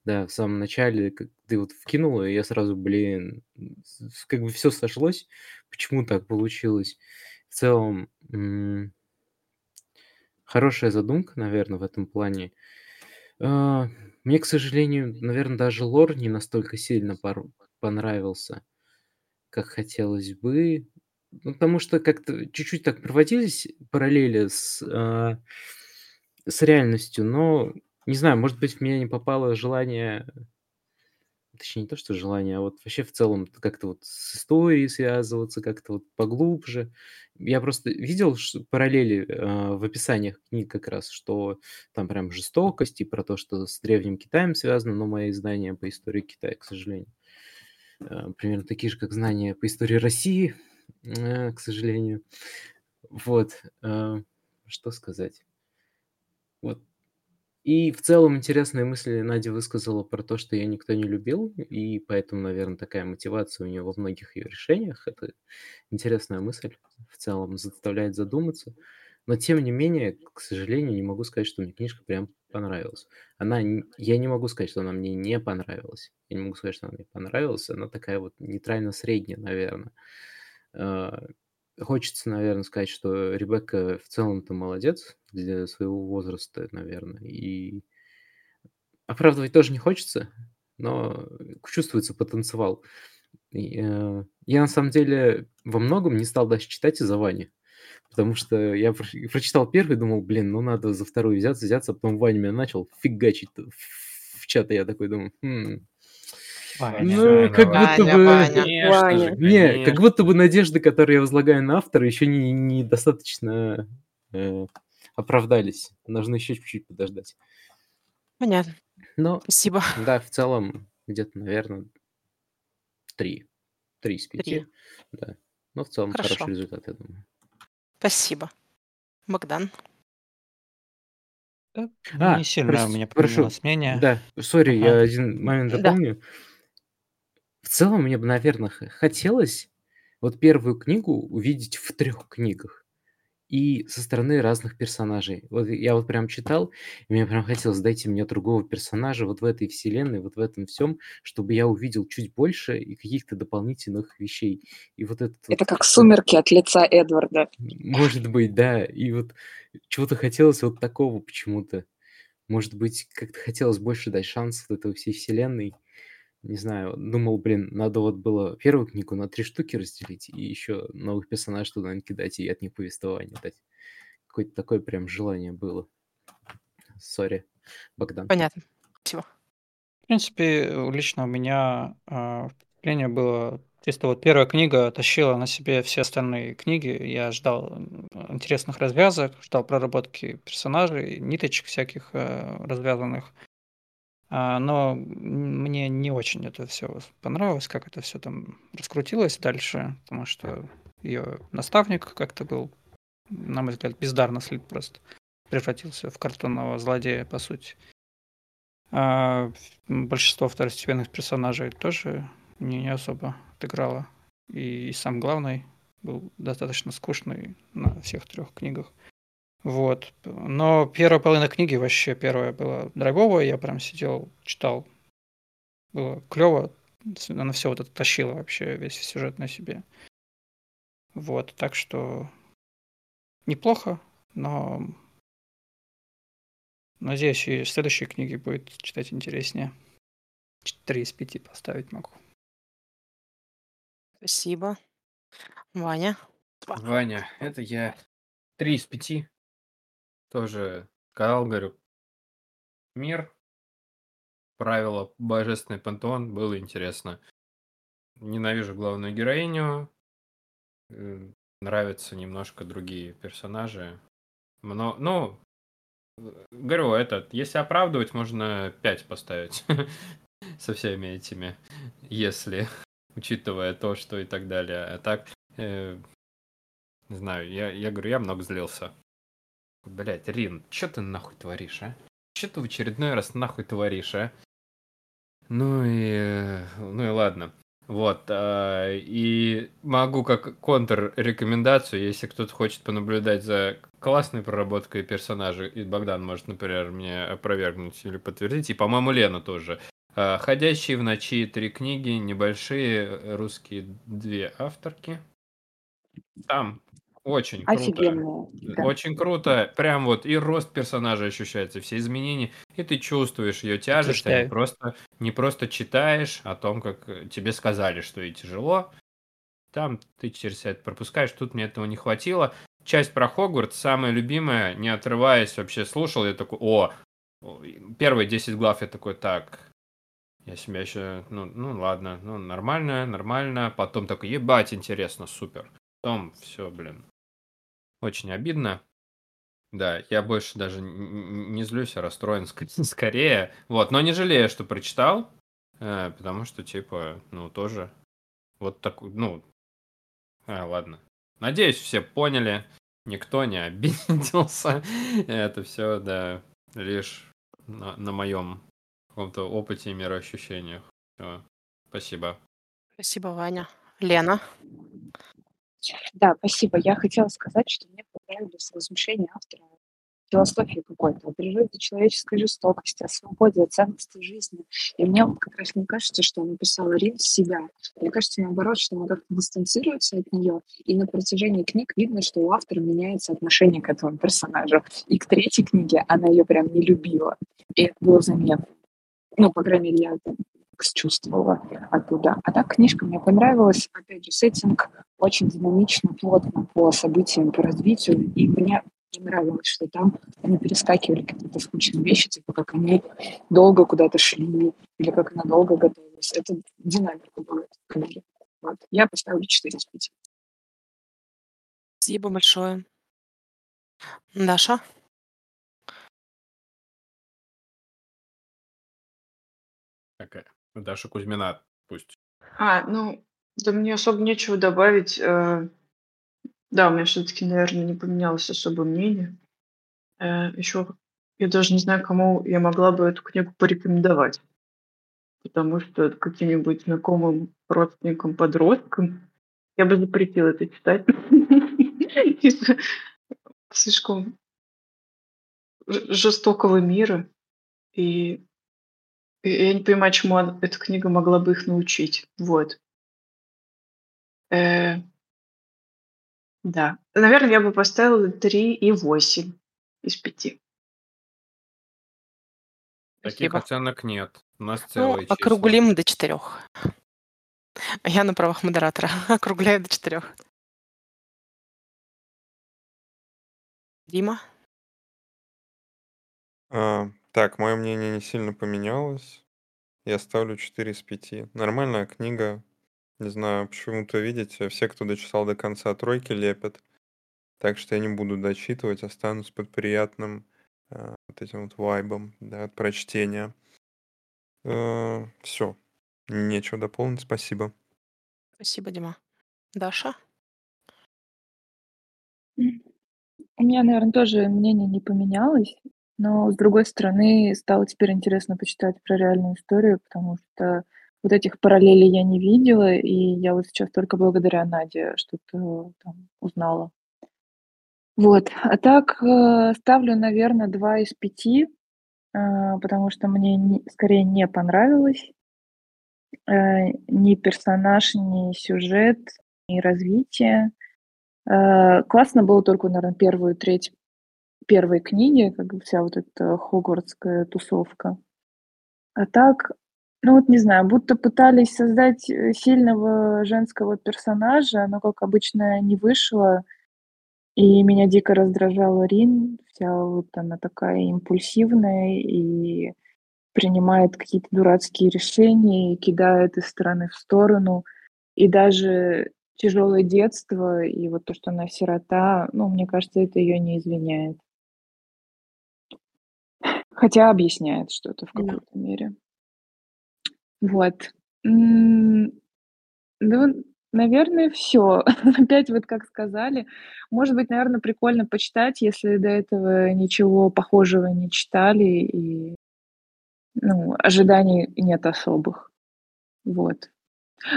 Да, в самом начале, как ты вот вкинула, и я сразу, блин, как бы все сошлось, почему так получилось. В целом, м, хорошая задумка, наверное, в этом плане. А, Мне, к сожалению, наверное, даже лор не настолько сильно пор- понравился, как хотелось бы. Ну, потому что как-то чуть-чуть так проводились параллели с, а, с реальностью, но не знаю, может быть, в меня не попало желание, точнее, не то, что желание, а вот вообще в целом как-то вот с историей связываться, как-то вот поглубже. Я просто видел параллели а, в описаниях книг как раз, что там прям жестокость и про то, что с Древним Китаем связано, но мои знания по истории Китая, к сожалению, а, примерно такие же, как знания по истории России, э, к сожалению. Вот. Что сказать? Вот. И в целом интересные мысли Надя высказала про то, что ее никто не любил, и поэтому, наверное, такая мотивация у нее во многих ее решениях. Это интересная мысль в целом, заставляет задуматься. Но тем не менее, к сожалению, не могу сказать, что мне книжка прям понравилась. Она, я не могу сказать, что она мне не понравилась. Я не могу сказать, что она мне понравилась. Она такая вот нейтрально-средняя, наверное. Хочется, наверное, сказать, что Ребекка в целом-то молодец для своего возраста, наверное. И оправдывать тоже не хочется, но чувствуется потенциал. Э, я на самом деле во многом не стал даже читать из-за Вани. Потому что я про- прочитал первый, думал, блин, ну надо за вторую взяться, взяться, а потом Ваня меня начал фигачить в чат, и я такой думаю, «Хм, Ваня. ну, Ваня, как Ваня, будто бы... Ваня. Конечно же, Ваня. Не, как будто бы надежды, которые я возлагаю на автора, еще не, недостаточно э, оправдались. Нужно еще чуть-чуть подождать. Понятно. Но, Спасибо. да, в целом, где-то, наверное, три. Три из пяти. Три. Да. Но в целом Хорошо. хороший результат, я думаю. Спасибо. Богдан. Да, А, не сильно у прос- меня прошу. мнение. Да, сори, Ага. я один момент Да. В целом, мне бы, наверное, хотелось вот первую книгу увидеть в трех книгах. И со стороны разных персонажей. Вот я вот прям читал, и мне прям хотелось, дайте мне другого персонажа вот в этой вселенной, вот в этом всем, чтобы я увидел чуть больше и каких-то дополнительных вещей. И вот вот Это как сумерки от лица Эдварда. может быть, да. И вот чего-то хотелось вот такого почему-то. Может быть, как-то хотелось больше дать шанс вот этой всей вселенной. Не знаю, думал, блин, надо вот было первую книгу на три штуки разделить и еще новых персонажей туда накидать и от них повествование дать. Какое-то такое прям желание было. Сори, Богдан. Понятно. Спасибо. В принципе, э, лично у меня а, впечатление было, чисто вот первая книга тащила на себе все остальные книги. Я ждал интересных развязок, ждал проработки персонажей, ниточек всяких э, развязанных. А, Но мне не очень это все понравилось, как это все там раскрутилось дальше, потому что ее наставник как-то был, на мой взгляд, бездарно слит просто. Превратился в картонного злодея, по сути. А большинство второстепенных персонажей тоже не, не особо отыграло. И сам главный был достаточно скучный на всех трех книгах. Вот. Но первая половина книги вообще первая была драйвовая. Я прям сидел, читал. Было клево. Она все вот это тащила вообще, весь сюжет на себе. Вот. Так что неплохо, но надеюсь, и следующие книги будет читать интереснее. Три из пяти поставить могу. Спасибо. Ваня. Ваня, это я. Три из пяти. Тоже сказал, мир, правила, божественный пантеон, было интересно. ненавижу главную героиню. Э, нравятся немножко другие персонажи. Но, ну, говорю, этот, если оправдывать, можно 5 поставить *laughs* со всеми этими, если, *laughs* учитывая то, что и так далее. А так, э, не знаю, я, я говорю, я много злился. Блять, Рин, что ты нахуй творишь, а? Что ты в очередной раз нахуй творишь, а? Ну и... Ну и ладно. Вот. А, и могу как контр-рекомендацию, если кто-то хочет понаблюдать за классной проработкой персонажей, и Богдан может, например, мне опровергнуть или подтвердить, и, по-моему, Лена тоже. А, «Ходящие в ночи» три книги, небольшие русские две авторки. Там очень круто. Офигенно. Да. Очень круто. Прям вот и рост персонажа ощущается, все изменения. И ты чувствуешь ее тяжесть, а не просто, не просто читаешь о том, как э, тебе сказали, что и тяжело. Там ты через это пропускаешь. Тут мне этого не хватило. Часть про Хогвартс, самая любимая, не отрываясь, вообще слушал. Я такой, о, первые 10 глав я такой, так, я себя еще, ну, ну ладно, ну нормально, нормально. Потом такой, ебать, интересно, супер. Потом все, блин, очень обидно. Да, я больше даже не злюсь, а расстроен *laughs* скорее. Вот, но не жалею, что прочитал, э, потому что, типа, ну, тоже вот такой, ну, а, ладно. Надеюсь, все поняли, никто не *laughs* обиделся. Это все, да, лишь на, на моем каком-то опыте и мироощущениях. Все. Спасибо. Спасибо, Ваня. Лена. Да, спасибо. Я хотела сказать, что мне понравились размышления автора философии какой-то, о природе человеческой жестокости, о свободе, о ценности жизни. И мне как раз не кажется, что он написал Рин себя. Мне кажется, наоборот, что он как-то дистанцируется от нее, и на протяжении книг видно, что у автора меняется отношение к этому персонажу. И к третьей книге она ее прям не любила. И это было заметно. Ну, по крайней мере, я это чувствовала оттуда. А так книжка мне понравилась. Опять же, сеттинг очень динамично, плотно по событиям, по развитию. И мне не нравилось, что там они перескакивали какие-то скучные вещи, типа как они долго куда-то шли, или как она долго готовилась. Это динамика была в книге. Вот. Я поставлю 4 из 5. Спасибо большое. Даша? Такая. Даша Кузьмина пусть. А, ну, да мне особо нечего добавить. Э, да, у меня все-таки, наверное, не поменялось особо мнение. Э, Еще я даже не знаю, кому я могла бы эту книгу порекомендовать. Потому что каким-нибудь знакомым родственникам, подросткам я бы запретила это читать. *laughs* Слишком жестокого мира. И я не понимаю, чему эта книга могла бы их научить. Вот. Э, да. Наверное, я бы поставила 3 и 8 из 5. Таких оценок нет. У нас Ну, целые числа. округлим до четырех. А я на правах модератора *laughs* округляю до четырех. Дима? А, так, мое мнение не сильно поменялось. Я ставлю 4 из 5. Нормальная книга. Не знаю, почему-то, видите, все, кто дочитал до конца, тройки лепят. Так что я не буду дочитывать, останусь под приятным э, вот этим вот вайбом, да, от прочтения. все. Нечего дополнить, спасибо. Спасибо, Дима. Даша? У меня, наверное, тоже мнение не поменялось, но, с другой стороны, стало теперь интересно почитать про реальную историю, потому что вот этих параллелей я не видела, и я вот сейчас только благодаря Наде что-то там узнала. Вот. А так, э, ставлю, наверное, 2 из 5, э, потому что мне не скорее не понравилось. Э, ни персонаж, ни сюжет, ни развитие. Классно было только, наверное, первую треть первой книги, как бы вся вот эта хогвартская тусовка. А так, ну вот не знаю, будто пытались создать э, сильного женского персонажа, но, как обычно, не вышло. И меня дико раздражала Рин. Вся вот она такая импульсивная и принимает какие-то дурацкие решения и кидает из стороны в сторону. И даже тяжелое детство и вот то, что она сирота, ну, мне кажется, это ее не извиняет. Хотя объясняет что-то в Да. какой-то мере. Вот. Ну, наверное, все. *laughs* Опять вот как сказали. Может быть, наверное, прикольно почитать, если до этого ничего похожего не читали и, ну, ожиданий нет особых. Вот.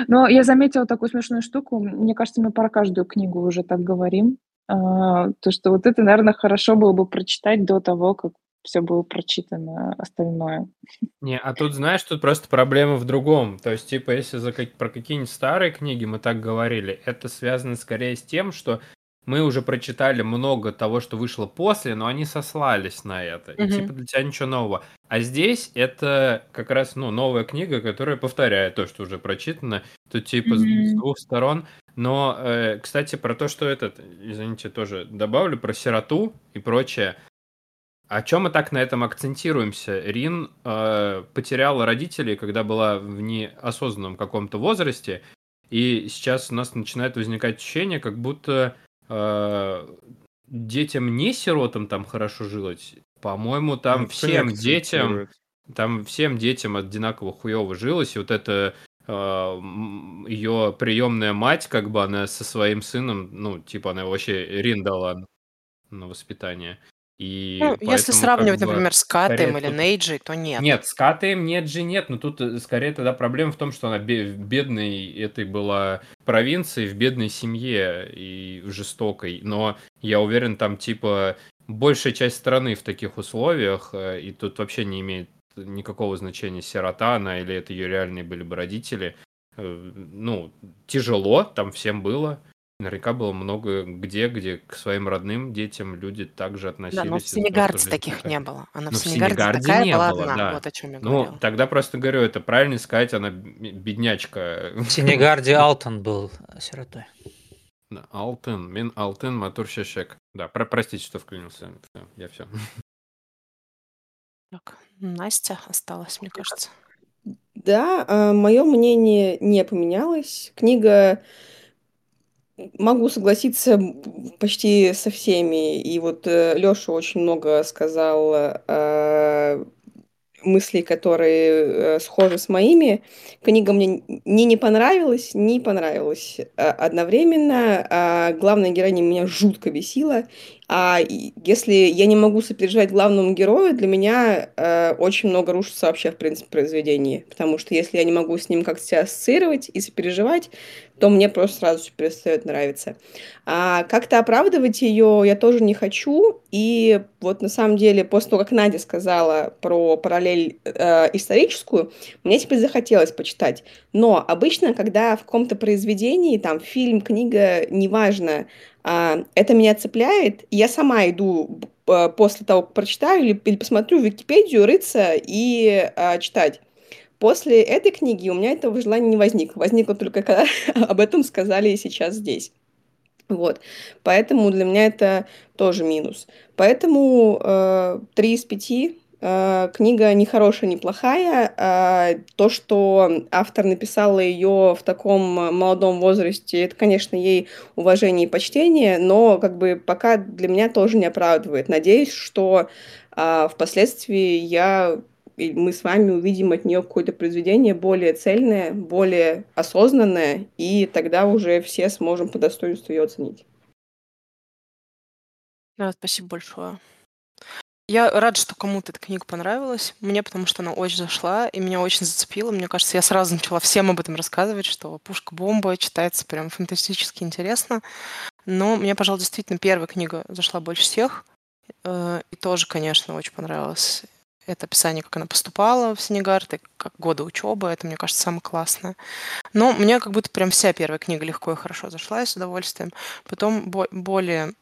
Но я заметила такую смешную штуку. Мне кажется, мы про каждую книгу уже так говорим. А, то, что вот это, наверное, хорошо было бы прочитать до того, как все было прочитано остальное. Не, а тут, знаешь, тут просто проблема в другом. То есть, типа, если за как- про какие-нибудь старые книги мы так говорили, это связано скорее с тем, что мы уже прочитали много того, что вышло после, но они сослались на это. И Мгм. типа для тебя ничего нового. А здесь это как раз, ну, новая книга, которая повторяет то, что уже прочитано. Тут типа с, с двух сторон. Но, э, кстати, про то, что этот, извините, тоже добавлю, про сироту и прочее. О чем мы так на этом акцентируемся? Рин э, потеряла родителей, когда была в неосознанном каком-то возрасте, и сейчас у нас начинает возникать ощущение, как будто э, детям не сиротам там хорошо жилось. По-моему, там не всем детям, там всем детям одинаково хуево жилось, и вот это ее приемная мать, как бы она со своим сыном, ну, типа она его вообще Рин дала на воспитание. И Ну, если сравнивать, как бы, например, с Катаем или тут- Нейджей, то нет. Нет, с КТМ нет же нет, но тут э, скорее тогда проблема в том, что она в бедной этой была провинции, в бедной семье и жестокой. Но я уверен, там типа большая часть страны в таких условиях, э, и тут вообще не имеет никакого значения, сирота она или это ее реальные были бы родители. Э, Ну, тяжело там всем было. Наверняка было много где, где к своим родным детям люди также относились. Да, но в из-за того, что Сенегарде жизнь таких такая. не было. Она в Ну, в Сенегарде Сенегарде такая не была было, одна. да. Вот о чем я Ну, говорила. тогда просто говорю, это правильно сказать, она беднячка. В Сенегарде Алтон был сиротой. Да, Алтын, мен Алтын, Матур Шешек. Да, про простите, что вклинился. Всё, Я все. Так, Настя осталась, мне кажется. Да, мое мнение не поменялось. Книга, могу согласиться почти со всеми. И вот Леша очень много сказал э, мыслей, которые э, схожи с моими. Книга мне ни не понравилась, не понравилась э, одновременно. А главная героиня меня жутко бесила. А если я не могу сопереживать главному герою, для меня э, очень много рушится вообще, в принципе, произведение. Потому что если я не могу с ним как-то себя ассоциировать и сопереживать, то мне просто сразу все перестает нравиться. А как-то оправдывать ее я тоже не хочу. И вот на самом деле, после того, как Надя сказала про параллель э, историческую, мне теперь захотелось почитать. Но обычно, когда в каком-то произведении, там, фильм, книга, неважно, это меня цепляет, я сама иду э, после того, как прочитаю, или, или посмотрю Википедию, рыться и э, читать. После этой книги у меня этого желания не возникло. Возникло только, когда *laughs* об этом сказали сейчас здесь. Вот. Поэтому для меня это тоже минус. Поэтому э, 3 из 5. Э, книга не хорошая, не плохая. Э, то, что автор написала ее в таком молодом возрасте, это, конечно, ей уважение и почтение, но как бы пока для меня тоже не оправдывает. Надеюсь, что э, впоследствии я и мы с вами увидим от нее какое-то произведение более цельное, более осознанное, и тогда уже все сможем по достоинству ее оценить. Да, спасибо большое. Я рада, что кому-то эта книга понравилась. Мне, потому что она очень зашла и меня очень зацепила. Мне кажется, я сразу начала всем об этом рассказывать, что «Пушка-бомба» читается прям фантастически интересно. Но мне, пожалуй, действительно первая книга зашла больше всех. Э, И тоже, конечно, очень понравилось это описание, как она поступала в Сенегард, и как годы учебы. Это, мне кажется, самое классное. Но мне как будто прям вся первая книга легко и хорошо зашла, и с удовольствием. Потом бо- более...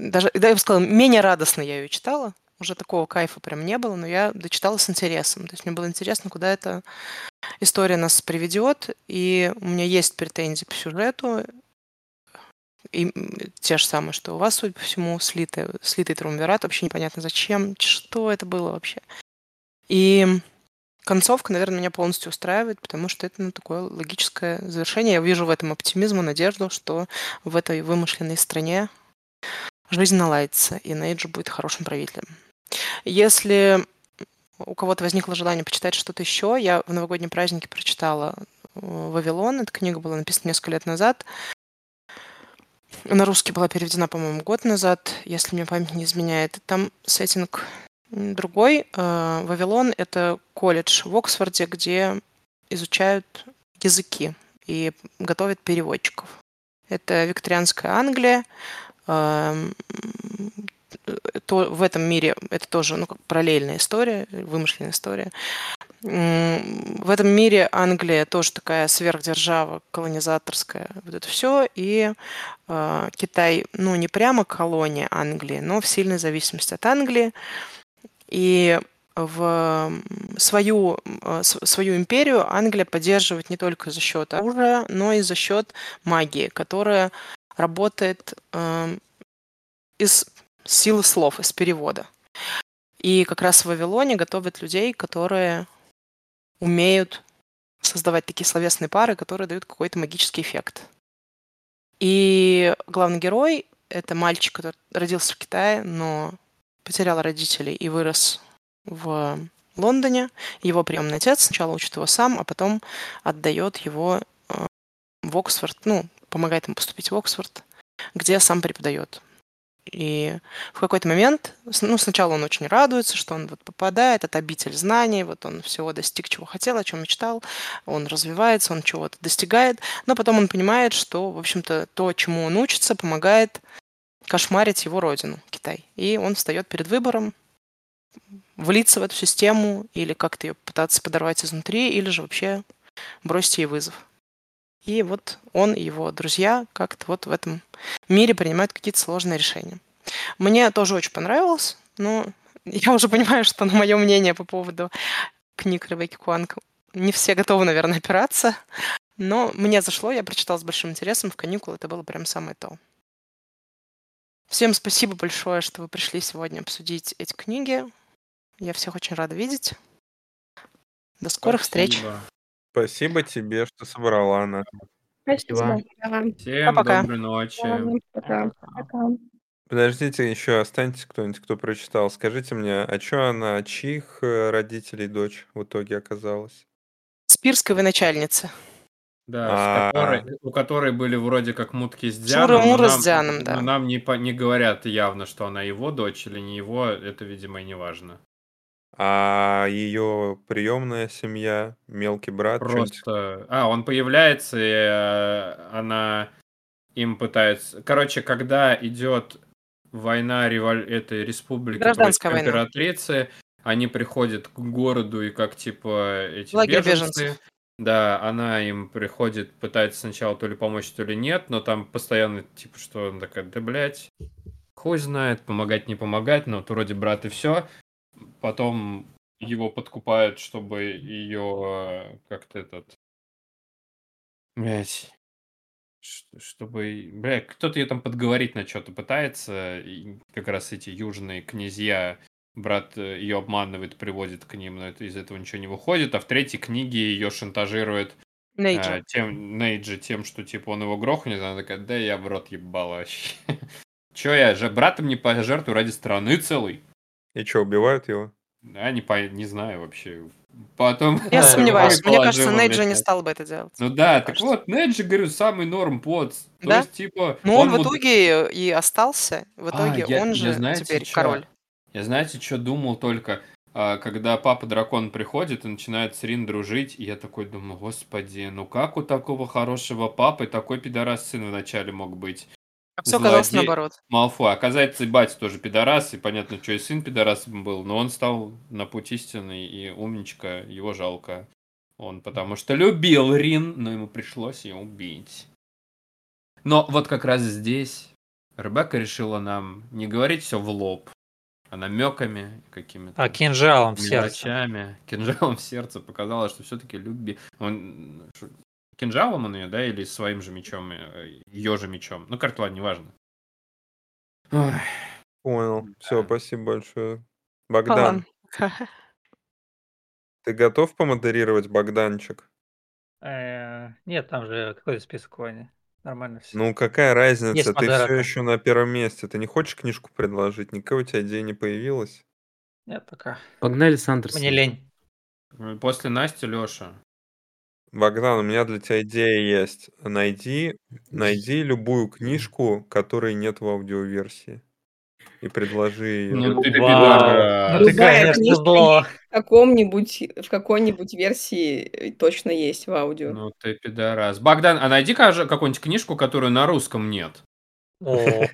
Даже, да, я бы сказала, менее радостно я ее читала. Уже такого кайфа прям не было, но я дочитала с интересом. То есть мне было интересно, куда эта история нас приведет. И у меня есть претензии по сюжету. И те же самые, что у вас, судя по всему, слитый, слитый триумвират. Вообще непонятно зачем, что это было вообще. И концовка, наверное, меня полностью устраивает, потому что это ну, такое логическое завершение. Я вижу в этом оптимизм и надежду, что в этой вымышленной стране жизнь наладится, и Нейджи будет хорошим правителем. Если у кого-то возникло желание почитать что-то еще, я в новогодние праздники прочитала э, «Вавилон». Эта книга была написана несколько лет назад. На русский была переведена, по-моему, год назад, если мне память не изменяет. Там сеттинг другой. Э, Вавилон — это колледж в Оксфорде, где изучают языки и готовят переводчиков. Это викторианская Англия. Эм, то в этом мире это тоже ну, как параллельная история, вымышленная история. В этом мире Англия тоже такая сверхдержава, колонизаторская, вот это все. И э, Китай, ну, не прямо колония Англии, но в сильной зависимости от Англии. И в свою, э, свою империю Англия поддерживает не только за счет оружия, но и за счет магии, которая работает э, из силы слов, из перевода. И как раз в Вавилоне готовят людей, которые умеют создавать такие словесные пары, которые дают какой-то магический эффект. И главный герой — это мальчик, который родился в Китае, но потерял родителей и вырос в Лондоне. Его приемный отец сначала учит его сам, а потом отдает его э, в Оксфорд, ну, помогает ему поступить в Оксфорд, где сам преподает. И в какой-то момент, ну, сначала он очень радуется, что он вот попадает, это обитель знаний, вот он всего достиг, чего хотел, о чем мечтал, он развивается, он чего-то достигает, но потом он понимает, что, в общем-то, то, чему он учится, помогает кошмарить его родину, Китай. И он встает перед выбором влиться в эту систему или как-то ее пытаться подорвать изнутри, или же вообще бросить ей вызов. И вот он и его друзья как-то вот в этом мире принимают какие-то сложные решения. Мне тоже очень понравилось, но *laughs* я уже понимаю, что на мое мнение по поводу книг Ребекки Куанг не все готовы, наверное, опираться. Но мне зашло, я прочитала с большим интересом. В каникулы это было прям самое то. Всем спасибо большое, что вы пришли сегодня обсудить эти книги. Я всех очень рада видеть. До скорых Спасибо. встреч. Спасибо тебе, что собрала нас. Спасибо. Всем Пока-пока. доброй ночи. Пока. Пока. Подождите, еще останьтесь кто-нибудь, кто прочитал. Скажите мне, а что она, чьих э, родителей дочь в итоге оказалась? Спирской военачальницы. Да, с А, которой, у которой были вроде как мутки с Дианом, но Мура с нам, Дианом, но да. нам не, по- не говорят явно, что она его дочь или не его, это, видимо, и не важно. А ее приемная семья, мелкий брат? Просто... А, он появляется, и э, она им пытается... Короче, когда идет война револь... этой республики против Гражданская война. императрицы, они приходят к городу и как типа эти Лагерь беженцы. беженцев. Да, она им приходит, пытается сначала то ли помочь, то ли нет, но там постоянно типа что она такая, да блять, хуй знает, помогать не помогать, но вот вроде брат и все. Потом его подкупают, чтобы ее как-то этот, блять, чтобы, бля, кто-то ее там подговорить на что-то пытается, и как раз эти южные князья, брат э, ее обманывает, приводит к ним, но это, из этого ничего не выходит, а в третьей книге ее шантажирует Нейджи. а, тем, Нейджи тем, что типа он его грохнет, она такая, да я в рот ебала вообще. *laughs* Че я же братом не пожертвую ради страны целой? И что, убивают его? Да, не, по... не знаю вообще. Потом... Я *laughs* сомневаюсь. Мне кажется, Нейджи не стал бы это делать. Ну да, так вот, Неджи, говорю, самый норм под. То Да? есть, типа... Ну, он в итоге и остался. В А, итоге я- он я же знаете теперь чё? король. Я знаете, что думал только, а, когда папа дракон приходит и начинает с Рин дружить, и я такой думаю, господи, ну как у такого хорошего папы такой пидорас сын вначале мог быть? А все оказалось наоборот. Малфой. Оказывается, и батя тоже пидорас, и понятно, что и сын пидорасом был, но он стал на путь истинный, и умничка, его жалко. Он потому что любил Рин, но ему пришлось ее убить. Но вот как раз здесь Ребекка решила нам не говорить все в лоб, а намеками какими-то. А кинжалом в сердце. кинжалом в сердце показала, что все-таки люби. Он кинжалом он ее, да, или своим же мечом, ее же мечом. Ну, как-то ладно, неважно. Ой. Понял. Все, Да. спасибо большое. Богдан, Ладно. *laughs* Ты готов помодерировать, Богданчик? Э, Нет, там же какой-то список Вани. Нормально все. Ну, какая Есть разница? Ты все еще на первом месте. Ты не хочешь книжку предложить? Никакой у тебя идеи не появилась? Нет, пока. Погнали с Мне лень. М, После Насти Леша. Богдан, у меня для тебя идея есть. Найди, найди любую книжку, которой нет в аудиоверсии. И предложи ее. Ну ты Вау. пидорас. Ну ты, конечно, книжка зло. в каком-нибудь, в какой-нибудь версии э, точно есть в аудио. Ну ты пидорас. Богдан, а найди какую-нибудь книжку, которую на русском нет. О,